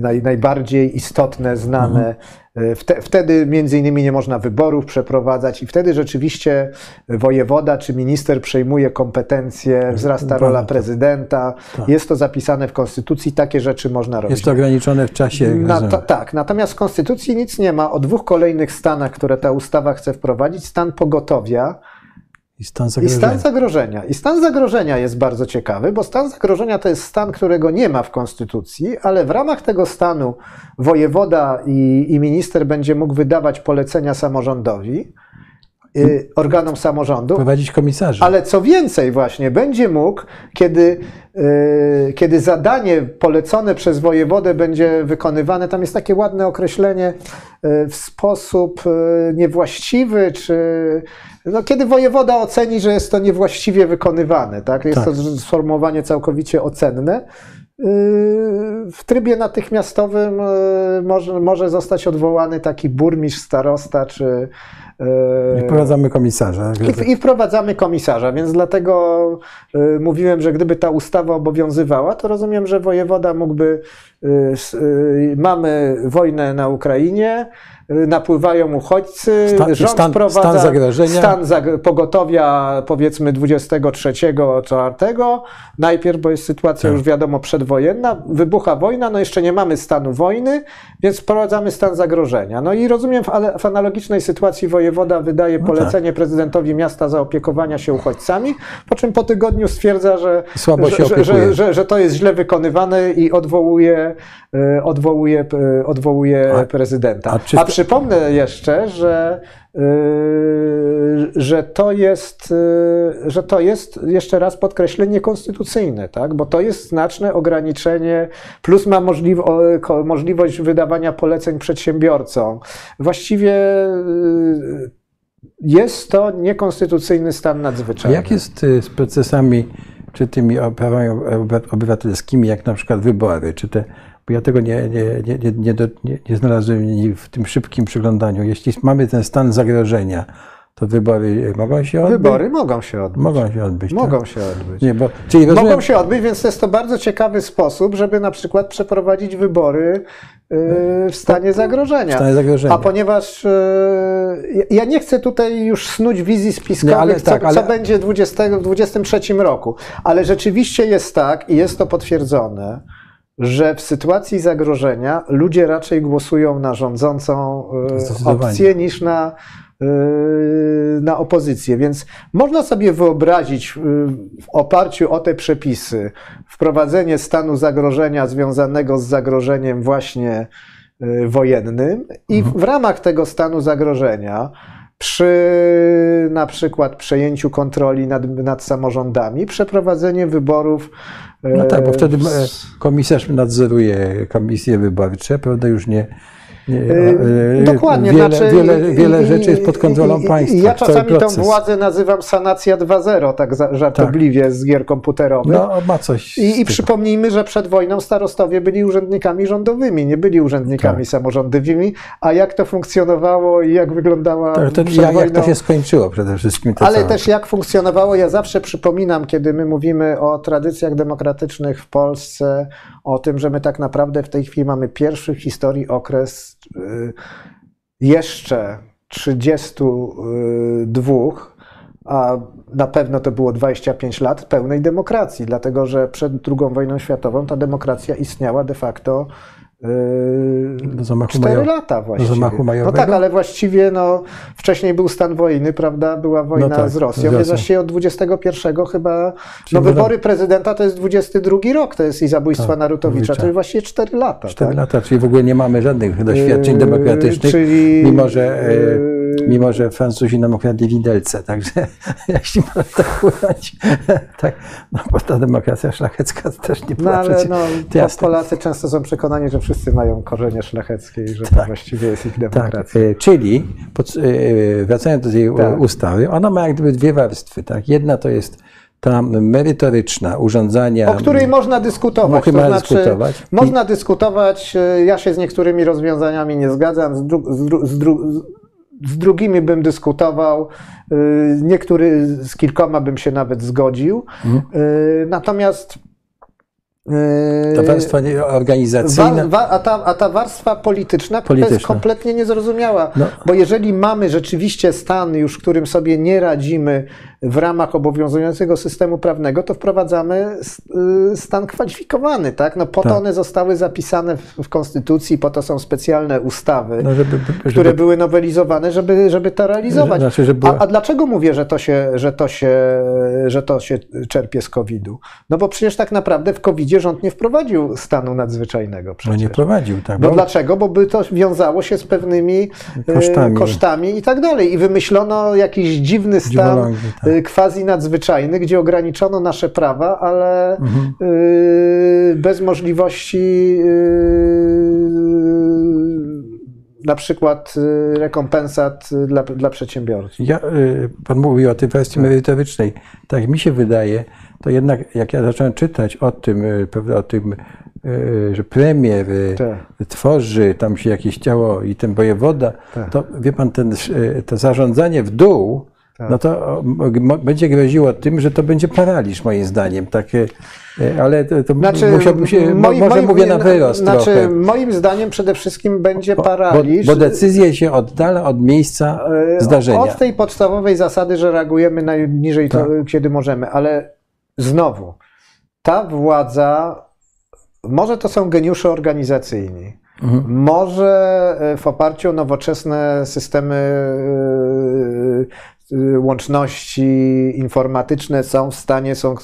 naj, najbardziej istotne, znane E, wtedy między innymi nie można wyborów przeprowadzać i wtedy rzeczywiście wojewoda czy minister przejmuje kompetencje, wzrasta rola prezydenta. Tak. Jest to zapisane w konstytucji, takie rzeczy można robić. Jest to ograniczone w czasie. Na, to, tak, natomiast w konstytucji nic nie ma o dwóch kolejnych stanach, które ta ustawa chce wprowadzić. Stan pogotowia, i stan zagrożenia. I stan zagrożenia. I stan zagrożenia jest bardzo ciekawy, bo stan zagrożenia to jest stan, którego nie ma w Konstytucji, ale w ramach tego stanu wojewoda i, i minister będzie mógł wydawać polecenia samorządowi, organom samorządu. Prowadzić komisarzy. Ale co więcej, właśnie będzie mógł, kiedy, y, kiedy zadanie polecone przez wojewodę będzie wykonywane, tam jest takie ładne określenie y, w sposób niewłaściwy, czy no, kiedy wojewoda oceni, że jest to niewłaściwie wykonywane, tak? jest tak. to sformułowanie całkowicie ocenne, w trybie natychmiastowym yy, może, może zostać odwołany taki burmistrz, starosta czy. Yy, I wprowadzamy komisarza. I, I, wprowadzamy komisarza, więc dlatego mówiłem, że gdyby ta ustawa obowiązywała, to rozumiem, że wojewoda mógłby. Mamy wojnę na Ukrainie, napływają uchodźcy, stan, rząd stan, wprowadza stan zagrożenia. Stan pogotowia powiedzmy 23, 4. Najpierw, bo jest sytuacja tak. już wiadomo przedwojenna, wybucha wojna, no jeszcze nie mamy stanu wojny, więc wprowadzamy stan zagrożenia. No i rozumiem, w, analogicznej sytuacji wojewoda wydaje no polecenie tak. prezydentowi miasta zaopiekowania się uchodźcami, po czym po tygodniu stwierdza, że, że, że, że, że, to jest źle wykonywane i odwołuje, e, odwołuje, e, odwołuje prezydenta. A, a przypomnę jeszcze, że, yy, że, to jest, yy, że to jest jeszcze raz podkreślenie konstytucyjne, tak? bo to jest znaczne ograniczenie, plus ma możliwo, możliwość wydawania poleceń przedsiębiorcom. Właściwie yy, jest to niekonstytucyjny stan nadzwyczajny. Jak jest z procesami, czy tymi prawami obywatelskimi, jak na przykład wybory, czy te bo ja tego nie, nie, nie, nie, nie, znalazłem w tym szybkim przyglądaniu. Jeśli mamy ten stan zagrożenia, to wybory mogą się odbyć? Wybory mogą się odbyć. Mogą się odbyć. Mogą tak? się odbyć. Nie, bo, czyli rozumiem... Mogą się odbyć, więc jest to bardzo ciekawy sposób, żeby na przykład przeprowadzić wybory w stanie zagrożenia. W stanie zagrożenia. A ponieważ ja nie chcę tutaj już snuć wizji spiskowych, nie, ale, co, tak, ale... co będzie 20, w 2023 roku, ale rzeczywiście jest tak i jest to potwierdzone, że w sytuacji zagrożenia ludzie raczej głosują na rządzącą e, opcję niż na, e, na opozycję. Więc można sobie wyobrazić e, w oparciu o te przepisy wprowadzenie stanu zagrożenia związanego z zagrożeniem właśnie wojennym i mhm. w ramach tego stanu zagrożenia przy na przykład przejęciu kontroli nad, nad samorządami, przeprowadzenie wyborów no tak, bo wtedy e, komisarz nadzoruje komisje wyborcze, prawda, już nie, dokładnie. Wiele, znaczy, wiele, wiele i, rzeczy jest pod kontrolą i, państwa. Ja czasami tę władzę nazywam sanacja 2.0, tak żartobliwie tak. z gier komputerowych. No, ma coś. I, i przypomnijmy, że przed wojną starostowie byli urzędnikami rządowymi, nie byli urzędnikami tak. samorządowymi. A jak to funkcjonowało i jak wyglądała tak, to, jak, wojną... jak to się skończyło przede wszystkim. Ale całe. też jak funkcjonowało, ja zawsze przypominam, kiedy my mówimy o tradycjach demokratycznych w Polsce, o tym, że my tak naprawdę w tej chwili mamy pierwszy w historii okres jeszcze 32, a na pewno to było 25 lat pełnej demokracji, dlatego że przed II wojną światową ta demokracja istniała de facto do zamachu 4 majo... lata właściwie. Do zamachu majowego? No tak, ale właściwie no, wcześniej był stan wojny, prawda? Była wojna no tak, z Rosją, więc właściwie od 21 chyba, no wybory prezydenta to jest 22 rok, to jest i zabójstwa tak, Narutowicza, to jest właściwie 4 lata. 4 tak? lata, czyli w ogóle nie mamy żadnych doświadczeń yy, demokratycznych, czyli, mimo że... Yy, Mimo, że Francuzi nam okradli widelce, także jeśli można tak ująć, tak, no bo ta demokracja szlachecka też nie No była ale przecież- no, to jasne. Polacy często są przekonani, że wszyscy mają korzenie szlacheckie i że to Tak. właściwie jest ich Tak, demokracja. e, czyli pod, e, wracając do tej Tak. ustawy, ona ma jak gdyby dwie warstwy. Tak? Jedna to jest ta merytoryczna, urządzania. O której można dyskutować. Można to znaczy, dyskutować. Można dyskutować. e, Ja się z niektórymi rozwiązaniami nie zgadzam, z, dru, z, dru, z, dru, z drugimi bym dyskutował. e, Niektóry z kilkoma bym się nawet zgodził. Mhm. E, Natomiast. e, Ta warstwa organizacyjna. Wa, wa, a, ta, a ta warstwa polityczna, Polityczna. jest kompletnie niezrozumiała. No. Bo jeżeli mamy rzeczywiście stan już, którym sobie nie radzimy w ramach obowiązującego systemu prawnego, to wprowadzamy y, stan kwalifikowany. Tak? No po Tak. to one zostały zapisane w, Konstytucji, po to są specjalne ustawy. No, żeby, żeby, Które były nowelizowane, żeby, żeby to realizować. Znaczy, była- a, a dlaczego mówię, że to, się, że, to się, że to się czerpie z COVID-u? No bo przecież tak naprawdę w COVID-zie rząd nie wprowadził stanu nadzwyczajnego. no Przecież. nie prowadził. Tak, No bo- dlaczego? Bo by to wiązało się z pewnymi e, Kosztami. kosztami i tak dalej. I wymyślono jakiś dziwny stan quasi nadzwyczajny, gdzie ograniczono nasze prawa, ale Mhm. e, bez możliwości e, na przykład rekompensat dla, dla przedsiębiorców. Ja, y, pan mówił o tej wersji merytorycznej. Tak mi się wydaje, to jednak jak ja zacząłem czytać o tym, y, prawda, o tym, y, że premier y, Tak. tworzy, tam się jakieś ciało i ten wojewoda, Tak. to wie pan, ten, y, to zarządzanie w dół, Tak. No to będzie groziło tym, że to będzie paraliż moim zdaniem. Takie, y, ale to, to Znaczy, musiałbym się, moim- może moim- mówię na wyrost Znaczy, trochę. moim zdaniem przede wszystkim będzie Bo, paraliż. bo decyzje się oddala od miejsca E, zdarzenia. Od tej podstawowej zasady, że reagujemy najniżej, to, Tak. kiedy możemy, ale znowu, ta władza, może to są geniusze organizacyjni, Mhm. może e, w oparciu o nowoczesne systemy e, e, łączności informatyczne są w stanie są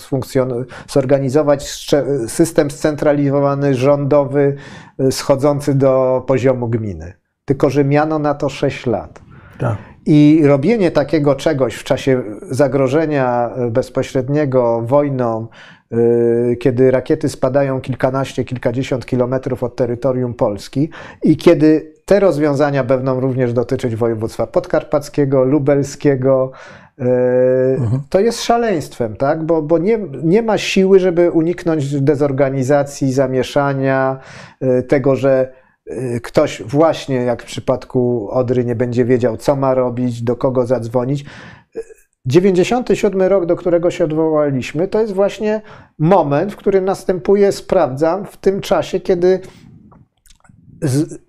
zorganizować system scentralizowany, rządowy, e, schodzący do poziomu gminy. Tylko, że miano na to 6 lat. Tak. I robienie takiego czegoś w czasie zagrożenia e, bezpośredniego wojną, y, kiedy rakiety spadają kilkanaście, kilkadziesiąt kilometrów od terytorium Polski i kiedy te rozwiązania będą również dotyczyć województwa podkarpackiego, lubelskiego, y, to jest szaleństwem, tak? bo, bo nie, nie ma siły, żeby uniknąć dezorganizacji, zamieszania, y, tego, że y, ktoś właśnie jak w przypadku Odry nie będzie wiedział, co ma robić, do kogo zadzwonić. 97 rok, do którego się odwołaliśmy, to jest właśnie moment, w którym następuje, sprawdzam, w tym czasie, kiedy z,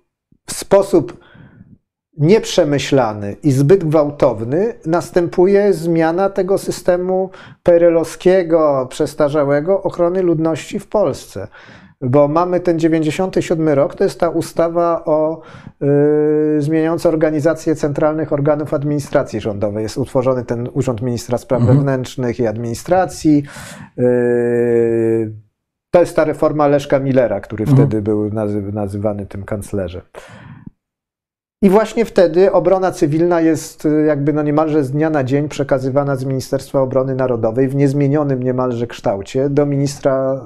w sposób nieprzemyślany i zbyt gwałtowny następuje zmiana tego systemu perelowskiego, przestarzałego ochrony ludności w Polsce. Bo mamy ten 97 rok, to jest ta ustawa o y, zmieniająca organizację centralnych organów administracji rządowej. Jest utworzony ten Urząd Ministra Spraw Wewnętrznych i Administracji. Y, to jest ta reforma Leszka Millera, który wtedy był nazy- nazywany tym kanclerzem. I właśnie wtedy obrona cywilna jest y, jakby no niemalże z dnia na dzień przekazywana z Ministerstwa Obrony Narodowej w niezmienionym niemalże kształcie do, ministra,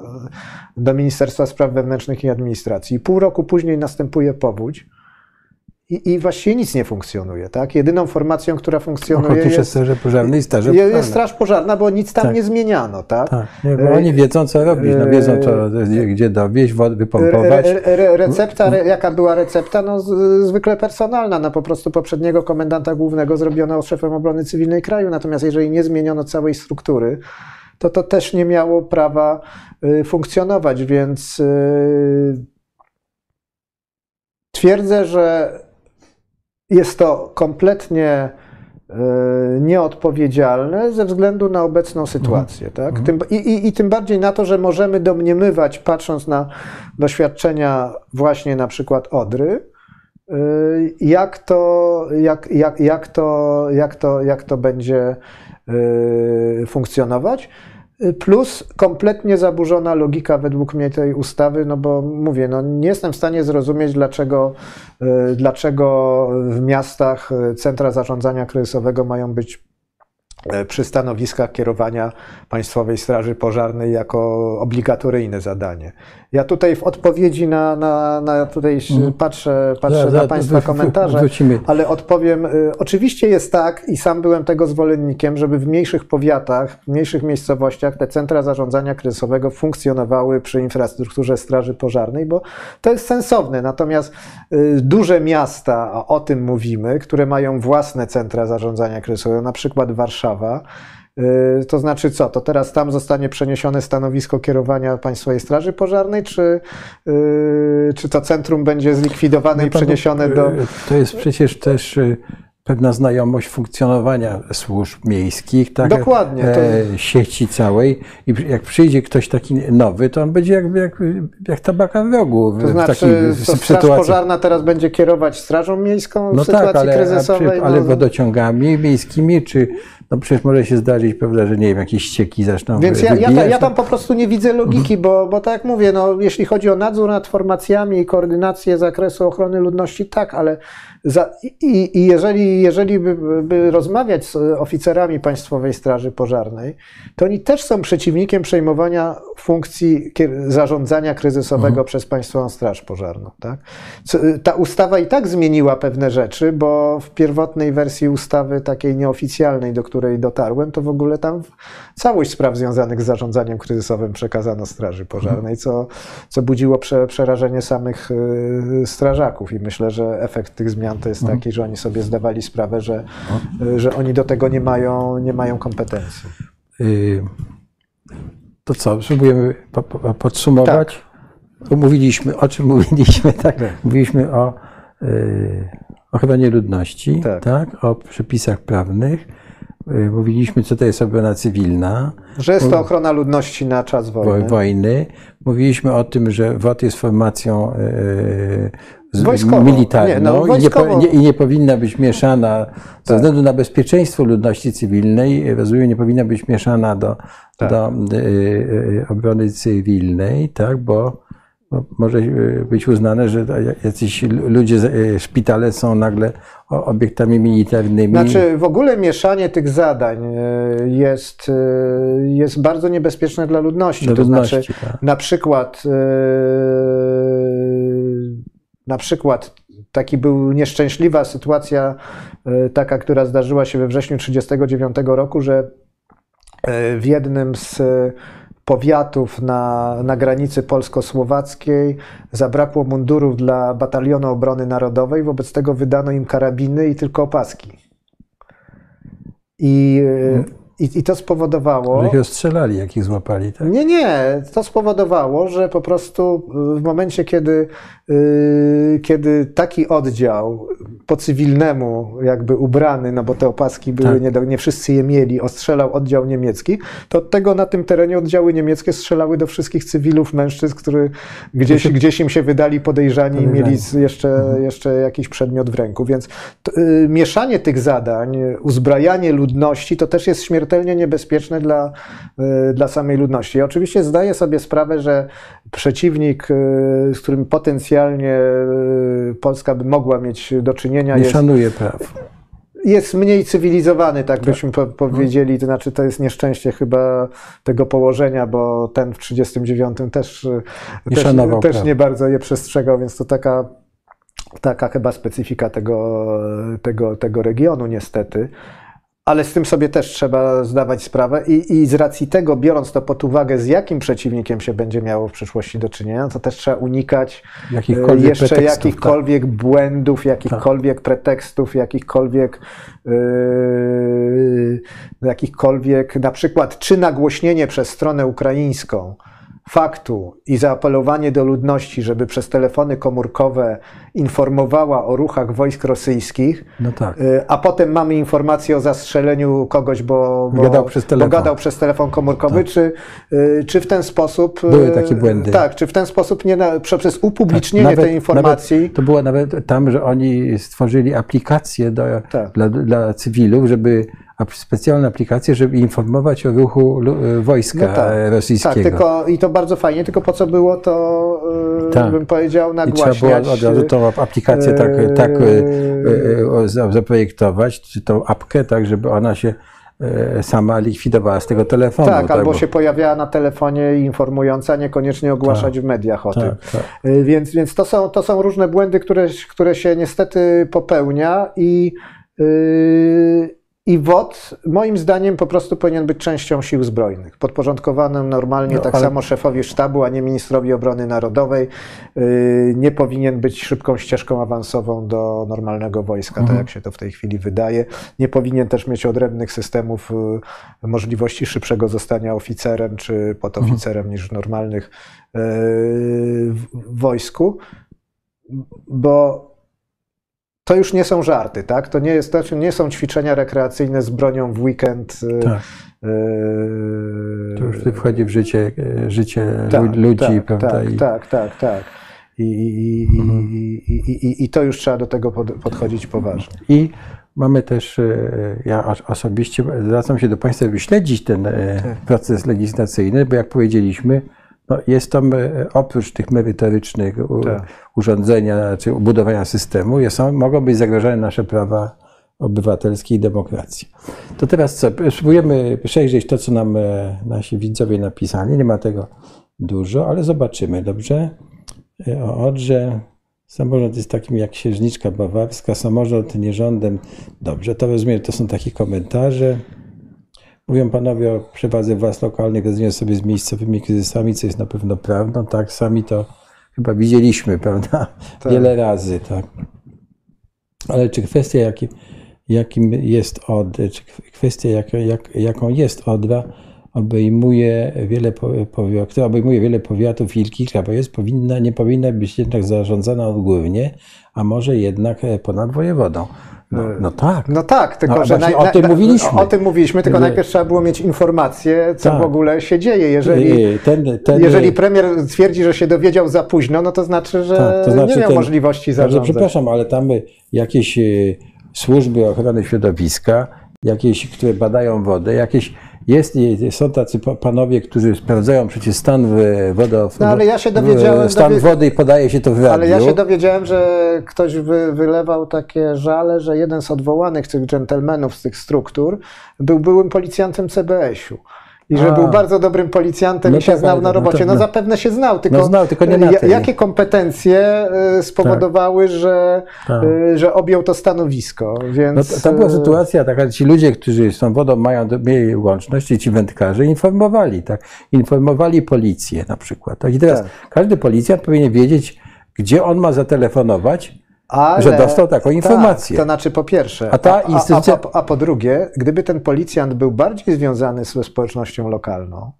do Ministerstwa Spraw Wewnętrznych i Administracji. Pół roku później następuje powódź i, i właściwie nic nie funkcjonuje. Tak? Jedyną formacją, która funkcjonuje jest, straże pożarne i straże pożarne. jest Straż Pożarna, bo nic tam Tak. nie zmieniano. Tak? Tak, nie, bo oni wiedzą, co robić. No, wiedzą, co, gdzie dowieść, wody wypompować. Re, re, recepta, re, jaka była recepta? No, z, zwykle personalna. No, po prostu poprzedniego komendanta głównego zrobiono szefem obrony cywilnej kraju. Natomiast jeżeli nie zmieniono całej struktury, to to też nie miało prawa y, funkcjonować, więc y, twierdzę, że jest to kompletnie y, nieodpowiedzialne ze względu na obecną sytuację. Tak? Tym, i, i, I tym bardziej na to, że możemy domniemywać, patrząc na doświadczenia właśnie na przykład Odry, y, jak to, jak, jak, jak to, jak to, jak to będzie y, funkcjonować. Plus kompletnie zaburzona logika według mnie tej ustawy, no bo mówię, no nie jestem w stanie zrozumieć, dlaczego, y, dlaczego w miastach y, centra zarządzania kryzysowego mają być e, przy stanowiskach kierowania Państwowej Straży Pożarnej jako obligatoryjne zadanie. Ja tutaj w odpowiedzi na, na, na tutaj patrzę, patrzę Za- na Państwa komentarze, wrócimy. ale odpowiem. y, Oczywiście jest tak, i sam byłem tego zwolennikiem, żeby w mniejszych powiatach, w mniejszych miejscowościach te centra zarządzania kryzysowego funkcjonowały przy infrastrukturze Straży Pożarnej, bo to jest sensowne. Natomiast y, duże miasta, a o tym mówimy, które mają własne centra zarządzania kryzysowego, na przykład Warszawa, y, to znaczy co? To teraz tam zostanie przeniesione stanowisko kierowania Państwowej Straży Pożarnej, czy, y, czy to centrum będzie zlikwidowane i Wie pan, przeniesione no, do. To jest przecież też pewna znajomość funkcjonowania służb miejskich, tak? Dokładnie, to- E, sieci całej. I jak przyjdzie ktoś taki nowy, to on będzie jak, jak, jak tabaka w rogu. w- To w znaczy, to Straż. Pożarna teraz będzie kierować Strażą Miejską w No sytuacji tak, ale, a kryzysowej. przy, ale no, wodociągami miejskimi, czy no przecież może się zdarzyć, prawda, że nie wiem, jakieś ścieki zaczną Więc ja, ja, ta- ja tam no. po prostu nie widzę logiki, bo, bo tak jak mówię, no, jeśli chodzi o nadzór nad formacjami i koordynację zakresu ochrony ludności, tak, ale i, i jeżeli, jeżeli by, by rozmawiać z oficerami Państwowej Straży Pożarnej, to oni też są przeciwnikiem przejmowania funkcji zarządzania kryzysowego przez Państwową Straż Pożarną. Tak? Co- Ta ustawa i tak zmieniła pewne rzeczy, bo w pierwotnej wersji ustawy takiej nieoficjalnej, do której dotarłem, to w ogóle tam całość spraw związanych z zarządzaniem kryzysowym przekazano Straży Pożarnej, co, co budziło prze, przerażenie samych y, strażaków i myślę, że efekt tych zmian to jest taki, że oni sobie zdawali sprawę, że, y, że oni do tego nie mają, nie mają kompetencji. Y, To co, spróbujemy po, po, podsumować? Tak. Mówiliśmy, o czym mówiliśmy, tak? Mówiliśmy o y, ochronie ludności, Tak. tak. o przepisach prawnych. Y, Mówiliśmy, co to jest obrona cywilna, Że jest to ochrona ludności na czas wo- wojny. wojny. Mówiliśmy o tym, że WOT jest formacją z- Wojskową. militarną Nie, no, i, nie, nie, i nie powinna być mieszana ze Tak. względu na bezpieczeństwo ludności cywilnej. Rozumiem, nie powinna być mieszana do, Tak. do y, obrony cywilnej, tak, bo, może y, być uznane, że jacyś ludzie, szpitale są nagle obiektami militarnymi. Znaczy, w ogóle mieszanie tych zadań jest, jest bardzo niebezpieczne dla ludności. Dla to ludności, znaczy, tak. na przykład, na przykład taki był nieszczęśliwa sytuacja, y, taka, która zdarzyła się we wrześniu 1939 roku, że y, w jednym z y, powiatów na, na granicy polsko-słowackiej zabrakło mundurów dla Batalionu Obrony Narodowej, wobec tego wydano im karabiny i tylko opaski. I, i, i to spowodowało. Że ich rozstrzelali, jak ich złapali. Tak? Nie, nie. To spowodowało, że po prostu w momencie, kiedy, kiedy taki oddział po cywilnemu jakby ubrany, no bo te opaski były, Tak. nie, do- nie wszyscy je mieli, ostrzelał oddział niemiecki, to od tego na tym terenie oddziały niemieckie strzelały do wszystkich cywilów, mężczyzn, którzy gdzieś, gdzieś im się wydali podejrzani i mieli jeszcze, jeszcze jakiś przedmiot w ręku. Więc to, y, mieszanie tych zadań, uzbrajanie ludności, to też jest śmiertelnie niebezpieczne dla, y, dla samej ludności. Ja oczywiście zdaję sobie sprawę, że przeciwnik, y, z którym potencjalnie y, Polska by mogła mieć do czynienia, Nie jest, szanuje praw. jest mniej cywilizowany, tak byśmy po, powiedzieli. To znaczy, to jest nieszczęście chyba tego położenia, bo ten w 1939 też, y, Nie też, też nie bardzo je przestrzegał, więc to taka, taka chyba specyfika tego, tego, tego regionu, niestety. Ale z tym sobie też trzeba zdawać sprawę i, i z racji tego, biorąc to pod uwagę, z jakim przeciwnikiem się będzie miało w przyszłości do czynienia, to też trzeba unikać e, Jakichkolwiek jeszcze pretekstów, tak. jakichkolwiek błędów, jakichkolwiek pretekstów, jakichkolwiek, yy, jakichkolwiek, na przykład, czy nagłośnienie przez stronę ukraińską faktu i zaapelowanie do ludności, żeby przez telefony komórkowe informowała o ruchach wojsk rosyjskich, No tak. y, a potem mamy informację o zastrzeleniu kogoś, bo, bo, Gadał przez bo telefon. gadał przez telefon komórkowy, czy, y, czy w ten sposób... y, Były takie błędy. Tak, czy w ten sposób nie na, przez upublicznienie Nawet- tej informacji... Nawet, to było nawet tam, że oni stworzyli aplikację do, Tak. dla, dla cywilów, żeby specjalną aplikację, żeby informować o ruchu e, wojska No tak. e, Tak, rosyjskiego. tylko i to bardzo fajnie, tylko po co było to, yy, Tak. bym powiedział, I trzeba nagłaśniać. było od razu tą aplikację tak, e, tak e, e, za- zaprojektować, czy tą apkę, tak, żeby ona się e, sama likwidowała z tego telefonu. tak, albo bo- się pojawiała na telefonie informująca, niekoniecznie ogłaszać w mediach o tym. tak, tak. Y, Więc, więc to, są, to są różne błędy, które, które się niestety popełnia i, yy, i WOT moim zdaniem po prostu powinien być częścią sił zbrojnych, podporządkowanym normalnie No, tak ale- samo szefowi sztabu, a nie ministrowi obrony narodowej. Yy, Nie powinien być szybką ścieżką awansową do normalnego wojska, Mhm. tak jak się to w tej chwili wydaje. Nie powinien też mieć odrębnych systemów yy, możliwości szybszego zostania oficerem czy podoficerem niż w normalnych yy, w w wojsku, bo to już nie są żarty, tak? To nie, jest, to nie są ćwiczenia rekreacyjne z bronią w weekend. yy, Tak. yy, To już wtedy wchodzi w życie, e, życie tak, lu- ludzi, tak, prawda? Tak, I, tak, tak, tak. I, i, Mhm. i, i, to już trzeba do tego pod, podchodzić poważnie. I mamy też, e, ja osobiście zwracam się do Państwa, by śledzić ten Tak. proces legislacyjny, bo jak powiedzieliśmy, no jest tam e, oprócz tych merytorycznych Tak. urządzenia czy budowania systemu, jest, są, mogą być zagrożone nasze prawa obywatelskie i demokracji. To teraz co? Spróbujemy przejrzeć to, co nam e, nasi widzowie napisali. Nie ma tego dużo, ale zobaczymy, dobrze? E, O Odrze, samorząd jest takim jak księżniczka bawarska, samorząd nie rządem. Dobrze, to rozumiem, to są takie komentarze. Mówią panowie o przewadze władz lokalnych, radzeniu sobie z miejscowymi kryzysami, co jest na pewno prawdą. Tak, sami to chyba widzieliśmy, prawda? Tak. Wiele razy, tak. Ale czy kwestia, jakim, jakim jest od, czy kwestia, jak, jak, jaką jest Odra, obejmuje wiele, powiatów, która obejmuje wiele powiatów i kilka województw, powinna, nie powinna być jednak zarządzana odgórnie, a może jednak ponad wojewodą. No, no tak. No tak, tylko No że właśnie o tym mówiliśmy. O tym mówiliśmy, tylko Że- najpierw trzeba było mieć informację, co Tak. w ogóle się dzieje. Jeżeli, ten, ten, jeżeli premier twierdzi, że się dowiedział za późno, no to znaczy, że Tak, to znaczy nie miał ten- możliwości Także zarządzać. przepraszam, ale tam jakieś y, służby ochrony środowiska, jakieś, które badają wodę, jakieś jest, y, są tacy pa- panowie, którzy sprawdzają przecież stan w- wodo, No, ale ja się dowiedziałem- stan wody i podaje się to w radiu. Ale ja się dowiedziałem, że ktoś wy, wylewał takie żale, że jeden z odwołanych tych dżentelmenów z tych struktur był byłym policjantem CBS-u. I że A. był bardzo dobrym policjantem No i się tak, znał na no robocie. to- No, no. zapewne się znał, tylko, No znał, tylko nie na tej. jakie kompetencje y, spowodowały, że, Tak. y, że objął to stanowisko. Więc, No to, to była y, sytuacja taka, że ci ludzie, którzy z tą wodą mają, mieli łączność, ci wędkarze, informowali, tak? Informowali policję na przykład. Tak? I teraz Tak. każdy policjant powinien wiedzieć, gdzie on ma zatelefonować, ale, że dostał taką informację. Tak, to znaczy po pierwsze, A ta a, instytucja- a, a, a po drugie, gdyby ten policjant był bardziej związany ze społecznością lokalną,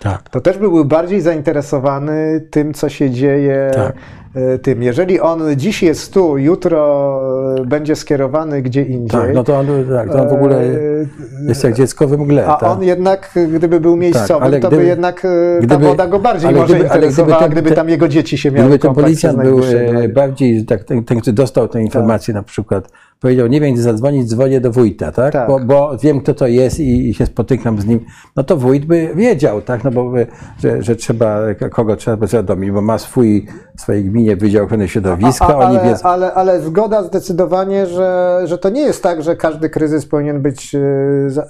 Tak. to też byłby bardziej zainteresowany tym, co się dzieje. Tak. E, Tym. Jeżeli on dziś jest tu, jutro e, będzie skierowany gdzie indziej. Tak, no to on, tak, to on w ogóle e, jest jak dziecko we mgle. A tak? on jednak, gdyby był miejscowym, ale to gdyby- by jednak e, ta gdyby- woda go bardziej może gdyby- ale gdyby interesowała, ten- gdyby tam jego dzieci się miały Gdyby ten policjant był bardziej, tak, ten, ten, który dostał tę informację na przykład, powiedział, nie wiem gdzie zadzwonić, dzwonię do wójta, tak? Tak. Bo, bo wiem kto to jest i, i się spotykam z nim, no to wójt by wiedział, tak? No bo, że, że trzeba, kogo trzeba powiadomić, bo ma swój, swojej gminie Wydział Ochrony Środowiska, A, a, ale, ale, ale zgoda zdecydowanie, że, że to nie jest tak, że każdy kryzys powinien być, za-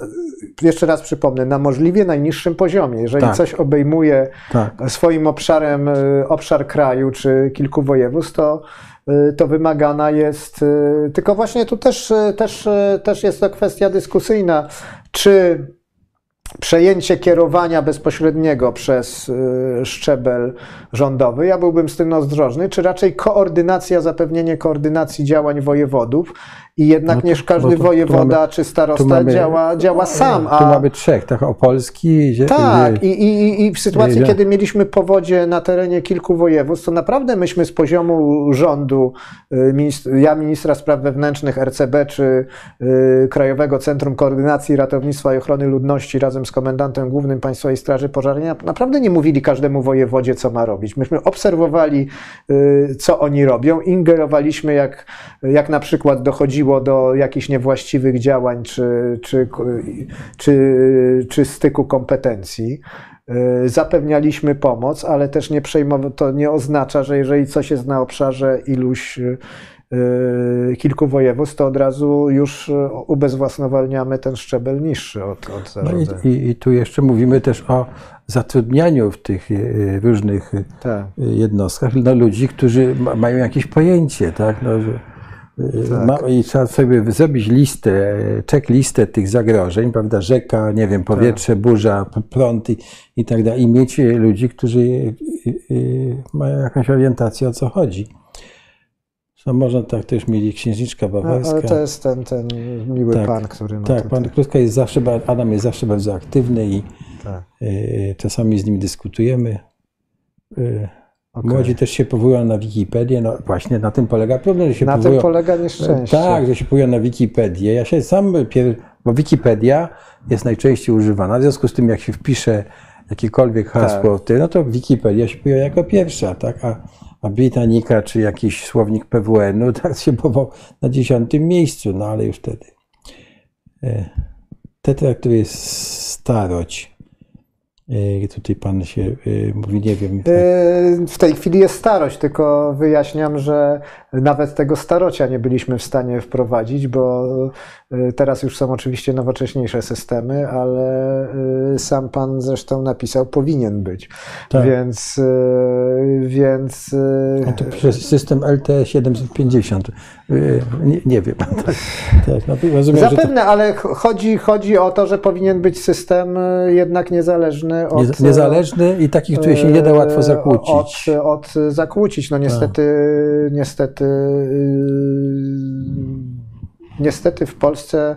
jeszcze raz przypomnę, na możliwie najniższym poziomie. Jeżeli Tak. coś obejmuje Tak. swoim obszarem e, obszar kraju czy kilku województw, to, e, to wymagana jest. Tylko właśnie tu też, też, też jest to kwestia dyskusyjna, czy przejęcie kierowania bezpośredniego przez y, szczebel rządowy, ja byłbym z tym ostrożny, czy raczej koordynacja, zapewnienie koordynacji działań wojewodów i jednak No to- nie każdy tu- tu wojewoda mamy- czy starosta tu mamy- działa, działa sam. Tu A, mamy trzech, tak? Opolski, gdzie- tak, gdzie- i, i, i w sytuacji, Gdzie- kiedy mieliśmy powodzie na terenie kilku województw, to naprawdę myśmy z poziomu rządu, y, ja ministra spraw wewnętrznych RCB czy y, Krajowego Centrum Koordynacji Ratownictwa i Ochrony Ludności razem z komendantem głównym Państwowej Straży Pożarnej, na- naprawdę nie mówili każdemu wojewodzie, co ma robić. Myśmy obserwowali, y, co oni robią, ingerowaliśmy, jak, jak na przykład dochodziło dochodziło do jakichś niewłaściwych działań czy, czy, czy, czy styku kompetencji. Y, Zapewnialiśmy pomoc, ale też nie przejmowa- to nie oznacza, że jeżeli coś jest na obszarze iluś y, y, kilku województw, to od razu już ubezwłasnowalniamy ten szczebel niższy od, od No i, i, I tu jeszcze mówimy też o zatrudnianiu w tych różnych Tak. jednostkach no, ludzi, którzy ma, mają jakieś pojęcie, tak? No, że, Tak. ma, I trzeba sobie zrobić listę, checklistę tych zagrożeń, prawda? Rzeka, nie wiem, powietrze, burza, p- prąd i, i tak dalej. I mieć y, ludzi, którzy y, y, mają jakąś orientację, o co chodzi. No, można tak też mieli księżniczka No, bawarska. ale to jest ten, ten miły Tak, pan, który ma tak, tutaj. pan Kluska jest zawsze, Adam jest zawsze bardzo aktywny i Tak. y, czasami z nim dyskutujemy. Y, Okej. Młodzi też się powołują na Wikipedię. No właśnie na tym polega problem, że się Na tym powołują. polega nieszczęście. Tak, że się powołują na Wikipedię. Ja się sam, pier... bo Wikipedia jest najczęściej używana. W związku z tym, jak się wpisze jakiekolwiek hasło, Tak. no to Wikipedia się pojawia jako pierwsza, tak? A, a Britannica czy jakiś słownik PWN-u tak się powołał na dziesiątym miejscu, no ale już wtedy. E, Tetra, który jest starość. E, Tutaj pan się e, mówi, nie wiem. Yy, W tej chwili jest starość, tylko wyjaśniam, że nawet tego starocia nie byliśmy w stanie wprowadzić, bo yy, teraz już są oczywiście nowocześniejsze systemy, ale yy, sam pan zresztą napisał, powinien być. Tak. Więc, yy, więc No to przez system LTE 750. Y, Nie, nie wiem. Tak, tak, no, rozumiem, że to Zapewne, ale ch- chodzi, chodzi o to, że powinien być system jednak niezależny od. niez- niezależny i taki, który się nie da łatwo zakłócić. Od, od zakłócić. No niestety, niestety, yy, niestety w Polsce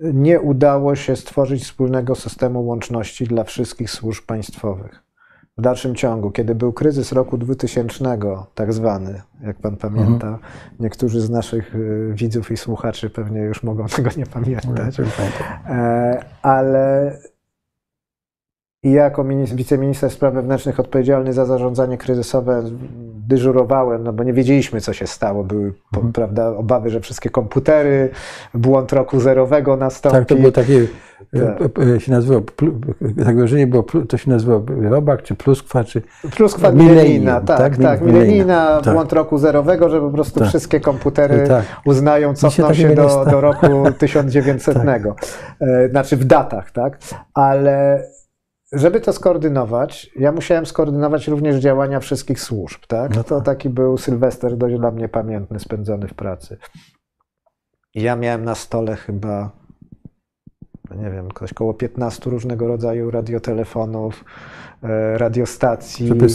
nie udało się stworzyć wspólnego systemu łączności dla wszystkich służb państwowych. W dalszym ciągu, kiedy był kryzys roku 2000, tak zwany, jak pan pamięta, niektórzy z naszych y, widzów i słuchaczy pewnie już mogą tego nie pamiętać. E, ale i ja jako minis- wiceminister spraw wewnętrznych odpowiedzialny za zarządzanie kryzysowe dyżurowałem, no bo nie wiedzieliśmy, co się stało. Były po, prawda, obawy, że wszystkie komputery, błąd roku zerowego nastąpi. Tak, to było takie, Tak. e, e, się nazywało, zagrożenie było, to się nazywało robak, czy pluskwa, czy Pluskwa milenijna, tak, tak? tak, milenijna, tak. błąd roku zerowego, że po prostu Tak. wszystkie komputery Tak. uznają, cofną się nie do, do roku 1900. E, Znaczy w datach, tak? Ale żeby to skoordynować, ja musiałem skoordynować również działania wszystkich służb, tak? No To tak. taki był Sylwester dość dla mnie pamiętny, spędzony w pracy. Ja miałem na stole chyba, no nie wiem, ktoś koło 15 różnego rodzaju radiotelefonów, e, radiostacji. żeby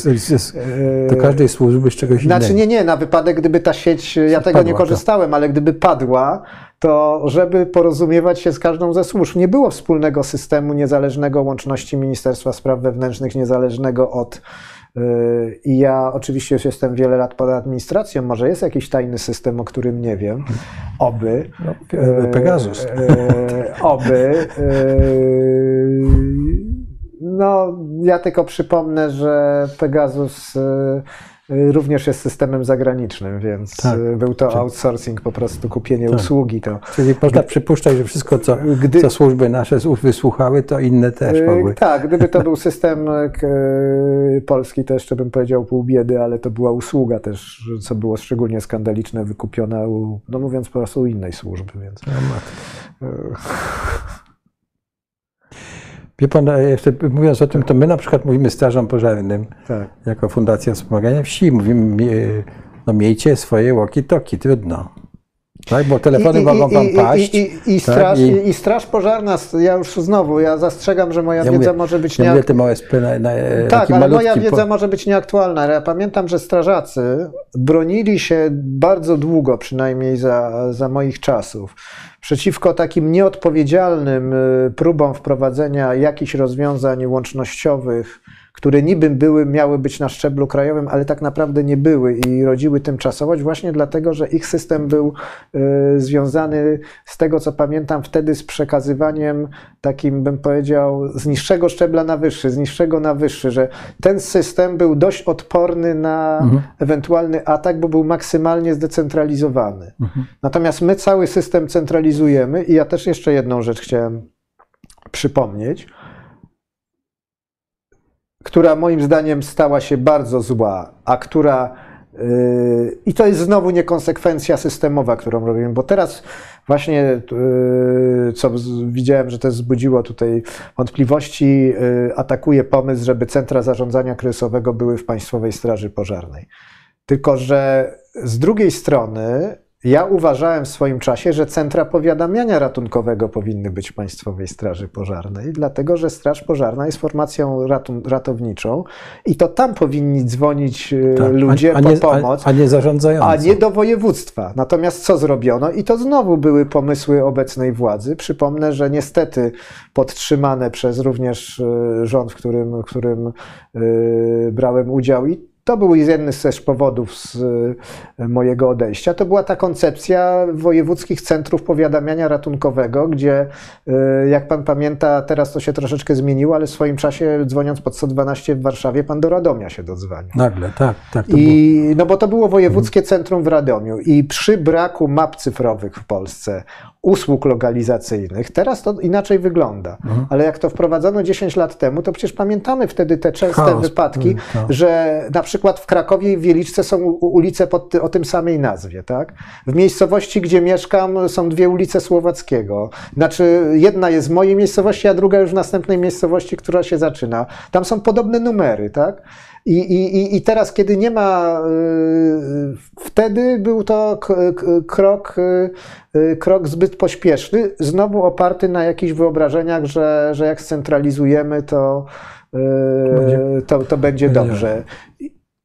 e, do każdej służby z czegoś znaczy innego. nie, nie, na wypadek, gdyby ta sieć, ja tego Padła, nie tak. korzystałem, ale gdyby padła, to żeby porozumiewać się z każdą ze służb. Nie było wspólnego systemu niezależnego łączności Ministerstwa Spraw Wewnętrznych, niezależnego od. yy, I ja oczywiście już jestem wiele lat pod administracją, może jest jakiś tajny system, o którym nie wiem. Oby. No, e, Pegasus. E, oby. No, ja tylko przypomnę, że Pegasus również jest systemem zagranicznym, więc Tak. e, był to outsourcing, po prostu kupienie Tak. usługi. To, Czyli można przypuszczać, że wszystko, co, Gdy- co służby nasze wysłuchały, to inne też E, mogły. Tak, gdyby to był system polski, to jeszcze bym powiedział pół biedy, ale to była usługa też, co było szczególnie skandaliczne, wykupiona u, no mówiąc po prostu u innej służby, więc No, Wie pan, jeszcze mówiąc o tym, to my na przykład mówimy strażom pożarnym, tak. jako Fundacja Wspomagania Wsi, mówimy, no miejcie swoje walkie-talkie, trudno. Tak, bo telefony mogą wam paść. I, i, i, tak, straż, i- i, i straż pożarna, ja już znowu, ja zastrzegam, że moja Ja wiedza mówię- może być Ja nie... mówię tym OSP na, na Tak, ale moja po- wiedza może być nieaktualna. Ja pamiętam, że strażacy bronili się bardzo długo, przynajmniej za, za moich czasów, przeciwko takim nieodpowiedzialnym y, próbom wprowadzenia jakichś rozwiązań łącznościowych, które niby były, miały być na szczeblu krajowym, ale tak naprawdę nie były i rodziły tymczasowość właśnie dlatego, że ich system był y, związany z tego, co pamiętam wtedy z przekazywaniem takim, bym powiedział, z niższego szczebla na wyższy, z niższego na wyższy, że ten system był dość odporny na mhm. ewentualny atak, bo był maksymalnie zdecentralizowany. Mhm. Natomiast my cały system centralizujemy i ja też jeszcze jedną rzecz chciałem przypomnieć, która moim zdaniem stała się bardzo zła, a która yy, i to jest znowu niekonsekwencja systemowa, którą robimy, bo teraz właśnie, yy, co widziałem, że to wzbudziło tutaj wątpliwości, yy, atakuje pomysł, żeby centra zarządzania kryzysowego były w Państwowej Straży Pożarnej. Tylko, że z drugiej strony ja uważałem w swoim czasie, że centra powiadamiania ratunkowego powinny być w Państwowej Straży Pożarnej, dlatego że Straż Pożarna jest formacją ratun- ratowniczą i to tam powinni dzwonić e, tak, ludzie a, a po nie, pomoc, a, a nie zarządzający. A nie do województwa. Natomiast co zrobiono? I to znowu były pomysły obecnej władzy. Przypomnę, że niestety podtrzymane przez również e, rząd, w którym, w którym yy, brałem udział i to był jeden z też powodów z e, mojego odejścia. To była ta koncepcja wojewódzkich centrów powiadamiania ratunkowego, gdzie, e, jak pan pamięta, teraz to się troszeczkę zmieniło, ale w swoim czasie dzwoniąc pod 112 w Warszawie, pan do Radomia się dodzwonił. Nagle, tak, tak. I, było. No bo to było wojewódzkie centrum w Radomiu i przy braku map cyfrowych w Polsce, usług lokalizacyjnych. Teraz to inaczej wygląda. Mhm. Ale jak to wprowadzono 10 lat temu, to przecież pamiętamy wtedy te częste Chaos. wypadki, mhm, że na przykład w Krakowie i w Wieliczce są ulice pod, o tym samej nazwie. Tak? W miejscowości, gdzie mieszkam, są dwie ulice Słowackiego. Znaczy, jedna jest w mojej miejscowości, a druga już w następnej miejscowości, która się zaczyna. Tam są podobne numery. Tak? I, i, I teraz, kiedy nie ma, y, wtedy był to krok, y, y, krok zbyt pośpieszny, znowu oparty na jakichś wyobrażeniach, że, że jak scentralizujemy, to, to, to będzie dobrze.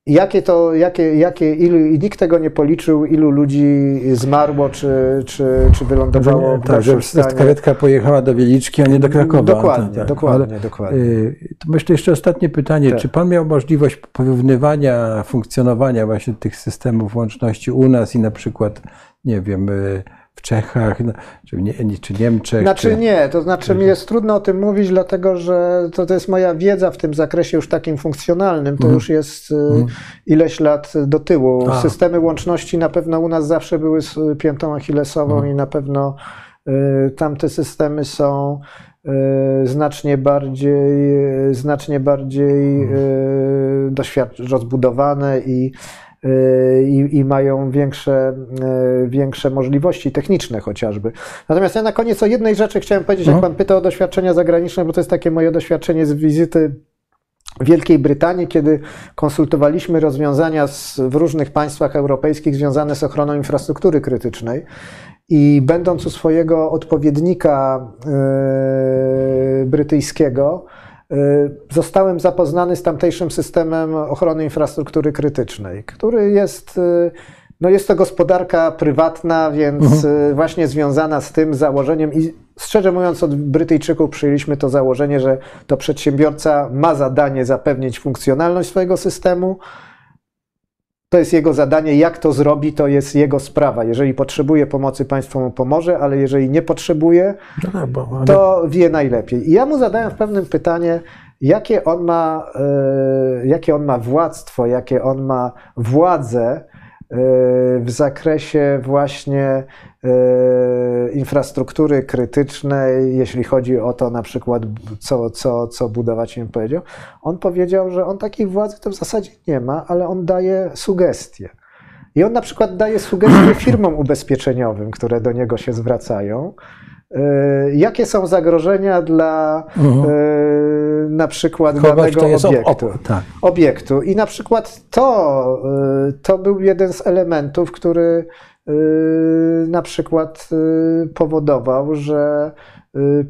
Jakie to, jakie, jakie, ilu, i nikt tego nie policzył, ilu ludzi zmarło, czy, czy, czy wylądowało w Tak, że karetka pojechała do Wieliczki, a nie do Krakowa. Dokładnie, tak, tak. dokładnie, Ale, dokładnie. To myślę jeszcze ostatnie pytanie. Tak. Czy Pan miał możliwość porównywania funkcjonowania właśnie tych systemów łączności u nas i na przykład, nie wiem, w Czechach, no, czy, nie, czy Niemczech? Znaczy czy... nie, to znaczy mi jest trudno o tym mówić, dlatego że to, to jest moja wiedza w tym zakresie już takim funkcjonalnym, to mm. już jest mm. ileś lat do tyłu. A. Systemy łączności na pewno u nas zawsze były z piętą achillesową mm. i na pewno y, tamte systemy są y, znacznie bardziej, y, znacznie bardziej mm. y, rozbudowane i Y, i, i, mają większe, y, większe możliwości techniczne chociażby. Natomiast ja na koniec o jednej rzeczy chciałem powiedzieć, jak mhm. pan pyta o doświadczenia zagraniczne, bo to jest takie moje doświadczenie z wizyty Wielkiej Brytanii, kiedy konsultowaliśmy rozwiązania z, w różnych państwach europejskich związane z ochroną infrastruktury krytycznej. I będąc u swojego odpowiednika yy, brytyjskiego, Y, zostałem zapoznany z tamtejszym systemem ochrony infrastruktury krytycznej, który jest, y, no jest to gospodarka prywatna, więc mhm. Y, właśnie związana z tym założeniem i szczerze mówiąc od Brytyjczyków przyjęliśmy to założenie, że to przedsiębiorca ma zadanie zapewnić funkcjonalność swojego systemu, to jest jego zadanie, jak to zrobi, to jest jego sprawa. Jeżeli potrzebuje pomocy, państwo mu pomoże, ale jeżeli nie potrzebuje, no tak, to wie najlepiej. I ja mu zadałem w pewnym pytanie, jakie on ma, e, jakie on ma władztwo, jakie on ma władzę w zakresie właśnie e, infrastruktury krytycznej, jeśli chodzi o to na przykład, co, co, co budować im powiedział, on powiedział, że on takiej władzy to w zasadzie nie ma, ale on daje sugestie. I on na przykład daje sugestie firmom ubezpieczeniowym, które do niego się zwracają, E, jakie są zagrożenia dla mhm. Na przykład Kogoś, danego obiektu? Ob, tak. obiektu? I na przykład to, e, to był jeden z elementów, który na przykład powodował, że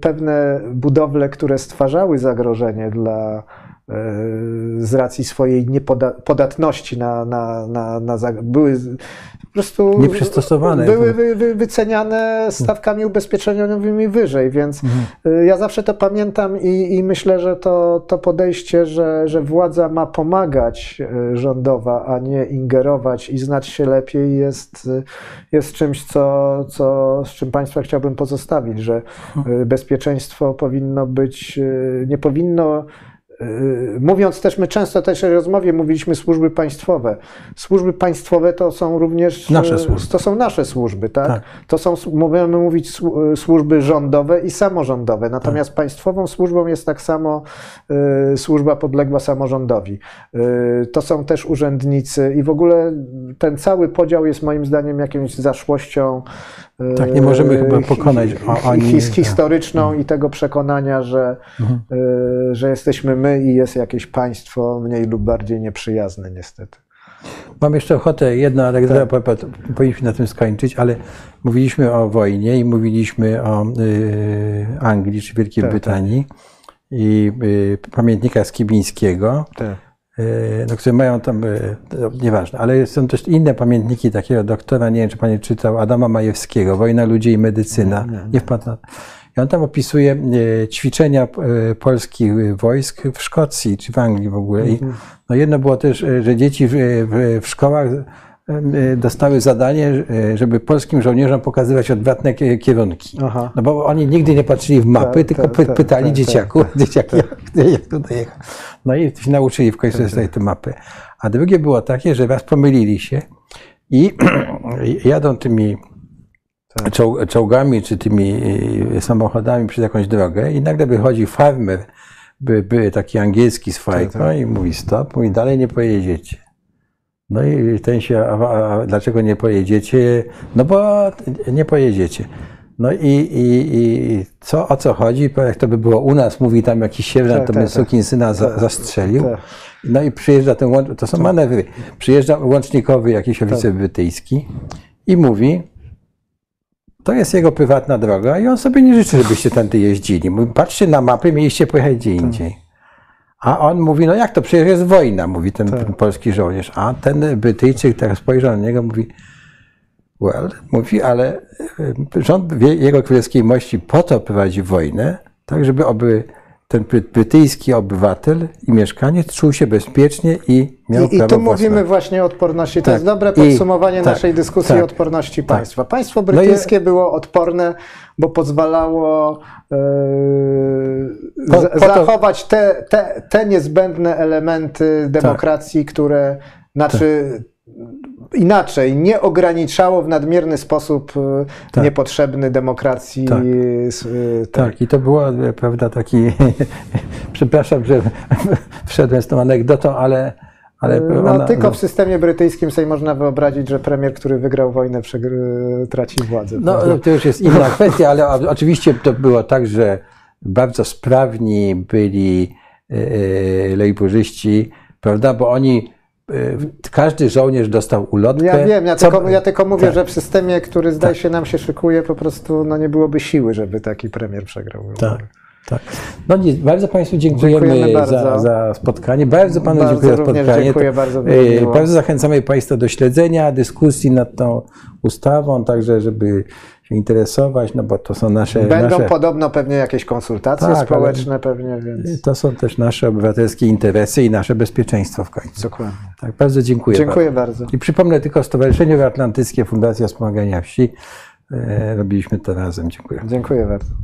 pewne budowle, które stwarzały zagrożenie dla z racji swojej niepodatności na, na, na, na, były po prostu nieprzystosowane. Były wy, wy, wyceniane stawkami ubezpieczeniowymi wyżej, więc mhm. ja zawsze to pamiętam i, i myślę, że to, to podejście, że, że władza ma pomagać rządowa, a nie ingerować i znać się lepiej jest, jest czymś, co, co, z czym Państwa chciałbym pozostawić, że mhm. bezpieczeństwo powinno być, nie powinno mówiąc też, my często też w rozmowie mówiliśmy służby państwowe. Służby państwowe to są również nasze yy, służby. To są nasze służby, tak? tak. To są, możemy mówić, yy, służby rządowe i samorządowe. Natomiast tak. państwową służbą jest tak samo y, służba podległa samorządowi. Y, to są też urzędnicy i w ogóle ten cały podział jest moim zdaniem jakimś zaszłością tak, nie możemy chyba pokonać ani... historyczną i tego przekonania, że, mhm. E, że jesteśmy my i jest jakieś państwo mniej lub bardziej nieprzyjazne niestety. Mam jeszcze ochotę, jedna anegdota, tak. powinniśmy na tym skończyć, ale mówiliśmy o wojnie i mówiliśmy o y, Anglii czy Wielkiej tak, Brytanii tak. i y, pamiętnika Skibińskiego. Tak. E, no, które mają tam, e, nieważne, ale są też inne pamiętniki takiego doktora, nie wiem, czy Pani czytał, Adama Majewskiego, Wojna ludzi i medycyna. Nie, nie, nie. nie wpadł na I on tam opisuje e, ćwiczenia polskich wojsk w Szkocji, czy w Anglii w ogóle. I mhm. no jedno było też, że dzieci w, w, szkołach dostały zadanie, żeby polskim żołnierzom pokazywać odwrotne kierunki. Aha. No bo oni nigdy nie patrzyli w mapy, ta, tylko ta, ta, pytali dzieciaków, dzieciaki, jak, jak tu dojechać. No i się nauczyli w końcu sobie te mapy. A drugie było takie, że raz pomylili się i jadą tymi tak. czołgami czy tymi e, samochodami przez jakąś drogę i nagle wychodzi farmer, by, by taki angielski z fajką tak, tak. i mówi stop, mówi dalej nie pojedziecie. No i ten się, a, a, dlaczego nie pojedziecie? No bo nie pojedziecie. No i, i, i co, o co chodzi? Jak to by było u nas, mówi tam jakiś sierżant, tak, to by tak, tak. syna tak, zastrzelił. Tak. No i przyjeżdża ten, to są manewry, przyjeżdża łącznikowy jakiś oficer brytyjski i mówi, to jest jego prywatna droga i on sobie nie życzy, żebyście tędy jeździli. Mówi, patrzcie na mapy, mieliście pojechać gdzie indziej. A on mówi, no jak to, przecież jest wojna, mówi ten, ten polski żołnierz. A ten Brytyjczyk teraz spojrzał na niego, mówi, Well, mówi, ale y, rząd Jego Królewskiej Mości po to prowadzi wojnę, tak żeby oby ten brytyjski obywatel i mieszkaniec czuł się bezpiecznie i miał I, prawo I tu mówimy właśnie o odporności. To tak. jest dobre podsumowanie I, tak, naszej dyskusji tak, o odporności tak. państwa. Państwo brytyjskie no było odporne, bo pozwalało e, po, po zachować to... te, te, te niezbędne elementy demokracji, które znaczy tak inaczej, nie ograniczało w nadmierny sposób e, tak. niepotrzebny demokracji. Tak. E, tak. i to było, e, prawda, taki, przepraszam, że wszedłem z tą anegdotą, ale ale no, ona, tylko w systemie brytyjskim sobie można wyobrazić, że premier, który wygrał wojnę, traci władzę. No, prawda? to już jest inna kwestia, ale oczywiście to było tak, że bardzo sprawni byli lejburzyści, prawda, bo oni każdy żołnierz dostał ulotkę. Ja wiem, ja, co... tylko, ja tylko, mówię, tak. że w systemie, który zdaje tak. się nam się szykuje, po prostu no, nie byłoby siły, żeby taki premier przegrał. Tak. Tak. No nie, bardzo Państwu dziękujemy. Za, za, spotkanie. Bardzo Panu bardzo dziękuję za spotkanie. Dziękuję bardzo. Y, bardzo zachęcamy Państwa do śledzenia dyskusji nad tą ustawą, także żeby się interesować, no bo to są nasze... Będą nasze... podobno pewnie jakieś konsultacje tak, społeczne pewnie, więc... To są też nasze obywatelskie interesy i nasze bezpieczeństwo w końcu. Dokładnie. Tak, bardzo dziękuję. Dziękuję bardzo. bardzo. I przypomnę tylko Stowarzyszenie Atlantyckie Fundacja Wspomagania Wsi. E, robiliśmy to razem. Dziękuję. Dziękuję bardzo.